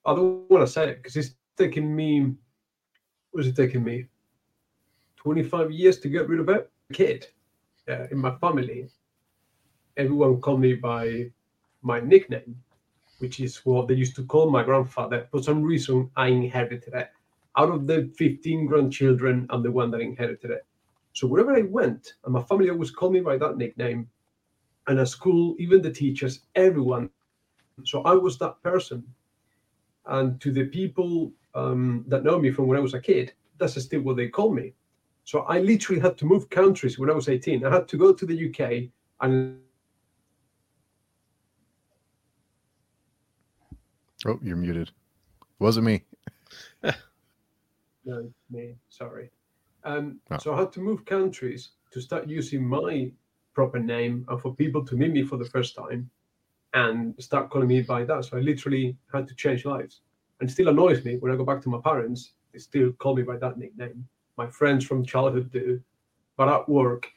I don't want to say it because it's taken me. Was it taking me? Twenty-five years to get rid of it. Kid in my family, everyone called me by my nickname, which is what they used to call my grandfather. For some reason, I inherited it. Out of the 15 grandchildren, I'm the one that inherited it. So wherever I went, and my family always called me by that nickname, and at school, even the teachers, everyone. So I was that person. And to the people um, that know me from when I was a kid, that's still what they call me. So I literally had to move countries when I was 18. I had to go to the UK and Oh, you're muted. Wasn't me. no, me, sorry. Um, Oh. So I had to move countries to start using my proper name and for people to meet me for the first time and start calling me by that. So I literally had to change lives. And it still annoys me when I go back to my parents, they still call me by that nickname. My friends from childhood do. But at work,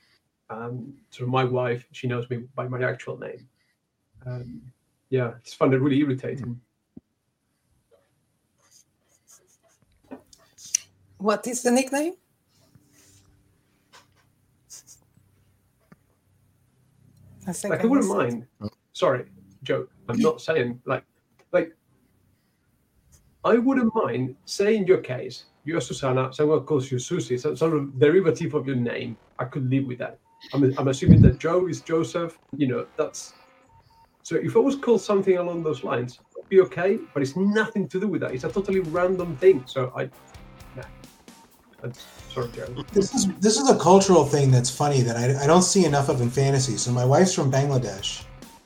um, so my wife, she knows me by my actual name. Um, yeah, it's found it really irritating. What is the nickname? Like I wouldn't mind. Sorry, Joe. I'm not saying like like I wouldn't mind saying your case, you're Susanna, someone calls you Susie, some sort of derivative of your name. I could live with that. I'm, I'm assuming that Joe is Joseph. You know, that's so if I was called something along those lines, be okay, but it's nothing to do with that. It's a totally random thing. So I nah. That's, sorry, Joe. This is this is a cultural thing that's funny that I, I don't see enough of in fantasy. So my wife's from Bangladesh,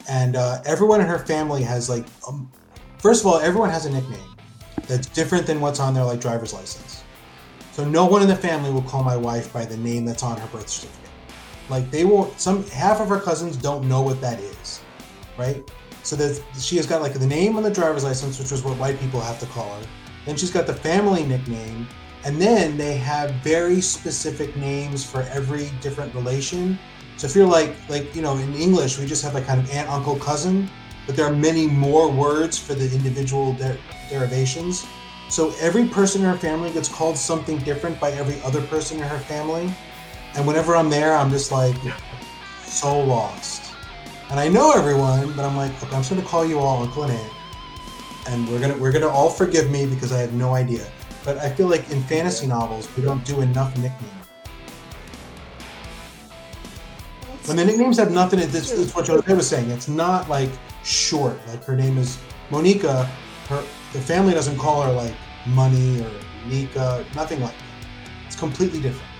and uh, everyone in her family has like, um, first of all, everyone has a nickname that's different than what's on their like driver's license. So no one in the family will call my wife by the name that's on her birth certificate. Like they won't. Some half of her cousins don't know what that is, right? So that she has got like the name on the driver's license, which is what white people have to call her. Then she's got the family nickname, and then they have very specific names for every different relation. So if you're like like you know in English we just have like kind of aunt, uncle, cousin, but there are many more words for the individual der- derivations. So every person in her family gets called something different by every other person in her family. And whenever I'm there, I'm just like so lost. And I know everyone, but I'm like, okay, I'm just gonna call you all uncle and aunt, and we're gonna we're gonna all forgive me because I have no idea. But I feel like in fantasy novels, we don't do enough nicknames. When the nicknames have nothing, this is what Jose was saying. It's not like short. Like her name is Monica. Her the family doesn't call her like Money or Nika. Nothing like that. It's completely different.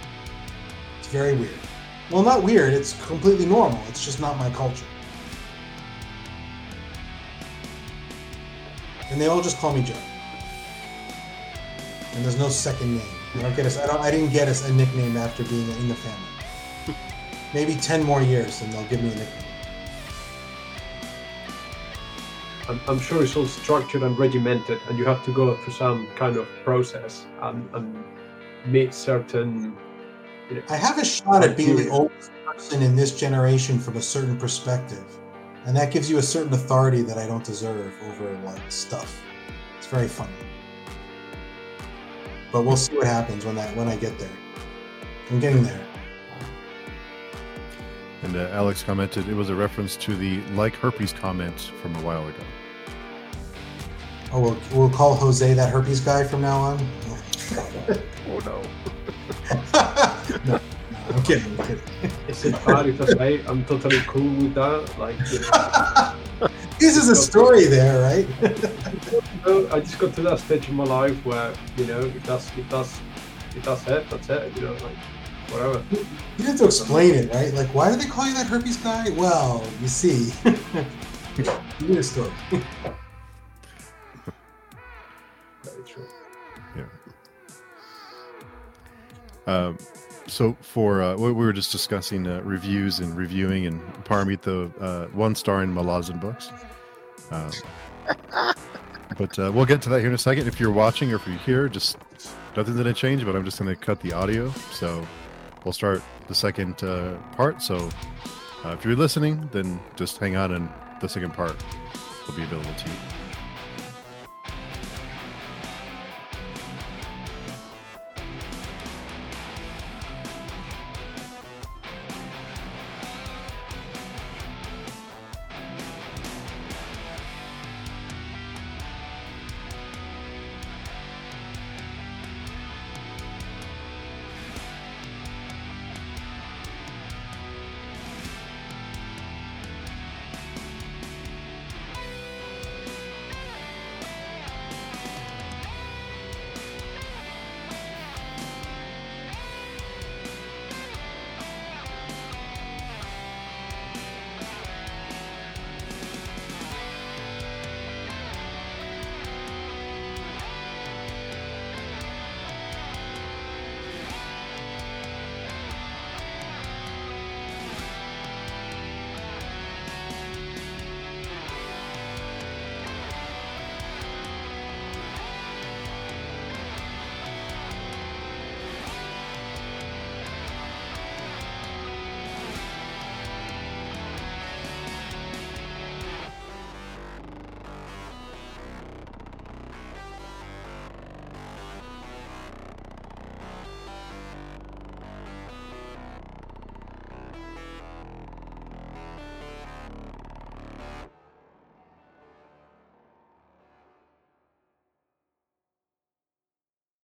It's very weird. Well, not weird. It's completely normal. It's just not my culture. And they all just call me Joe. And there's no second name. I don't get us. I don't. I didn't get us a nickname after being in the family. Maybe ten more years, and they'll give me a nickname. I'm, I'm sure it's all structured and regimented, and you have to go through some kind of process and, and meet certain. You know, I have a shot at being the oldest person in this generation from a certain perspective, and that gives you a certain authority that I don't deserve over like stuff. It's very funny, but we'll see what happens when that when I get there. I'm getting there. And uh, Alex commented it was a reference to the like herpes comment from a while ago. Oh, we'll, we'll call Jose that herpes guy from now on. Oh no. no, I'm kidding. I'm kidding. Is it bad if I say I'm totally cool with that? Like, you know, This is a story there, right? you know, I just got to that stage in my life where you know if that's if that's if that's it, that's it. You know, like whatever. You have to explain it, right? Like, why do they call you that herpes guy? Well, you see. you need a story. Very true. Yeah. Um, so for uh, we we were just discussing uh, reviews and reviewing and Paramita uh, one star in Malazan books. Um, but uh, we'll get to that here in a second. If you're watching or if you're here, just nothing's gonna change. But I'm just gonna cut the audio, so we'll start the second uh, part. So uh, if you're listening, then just hang on, and the second part will be available to you.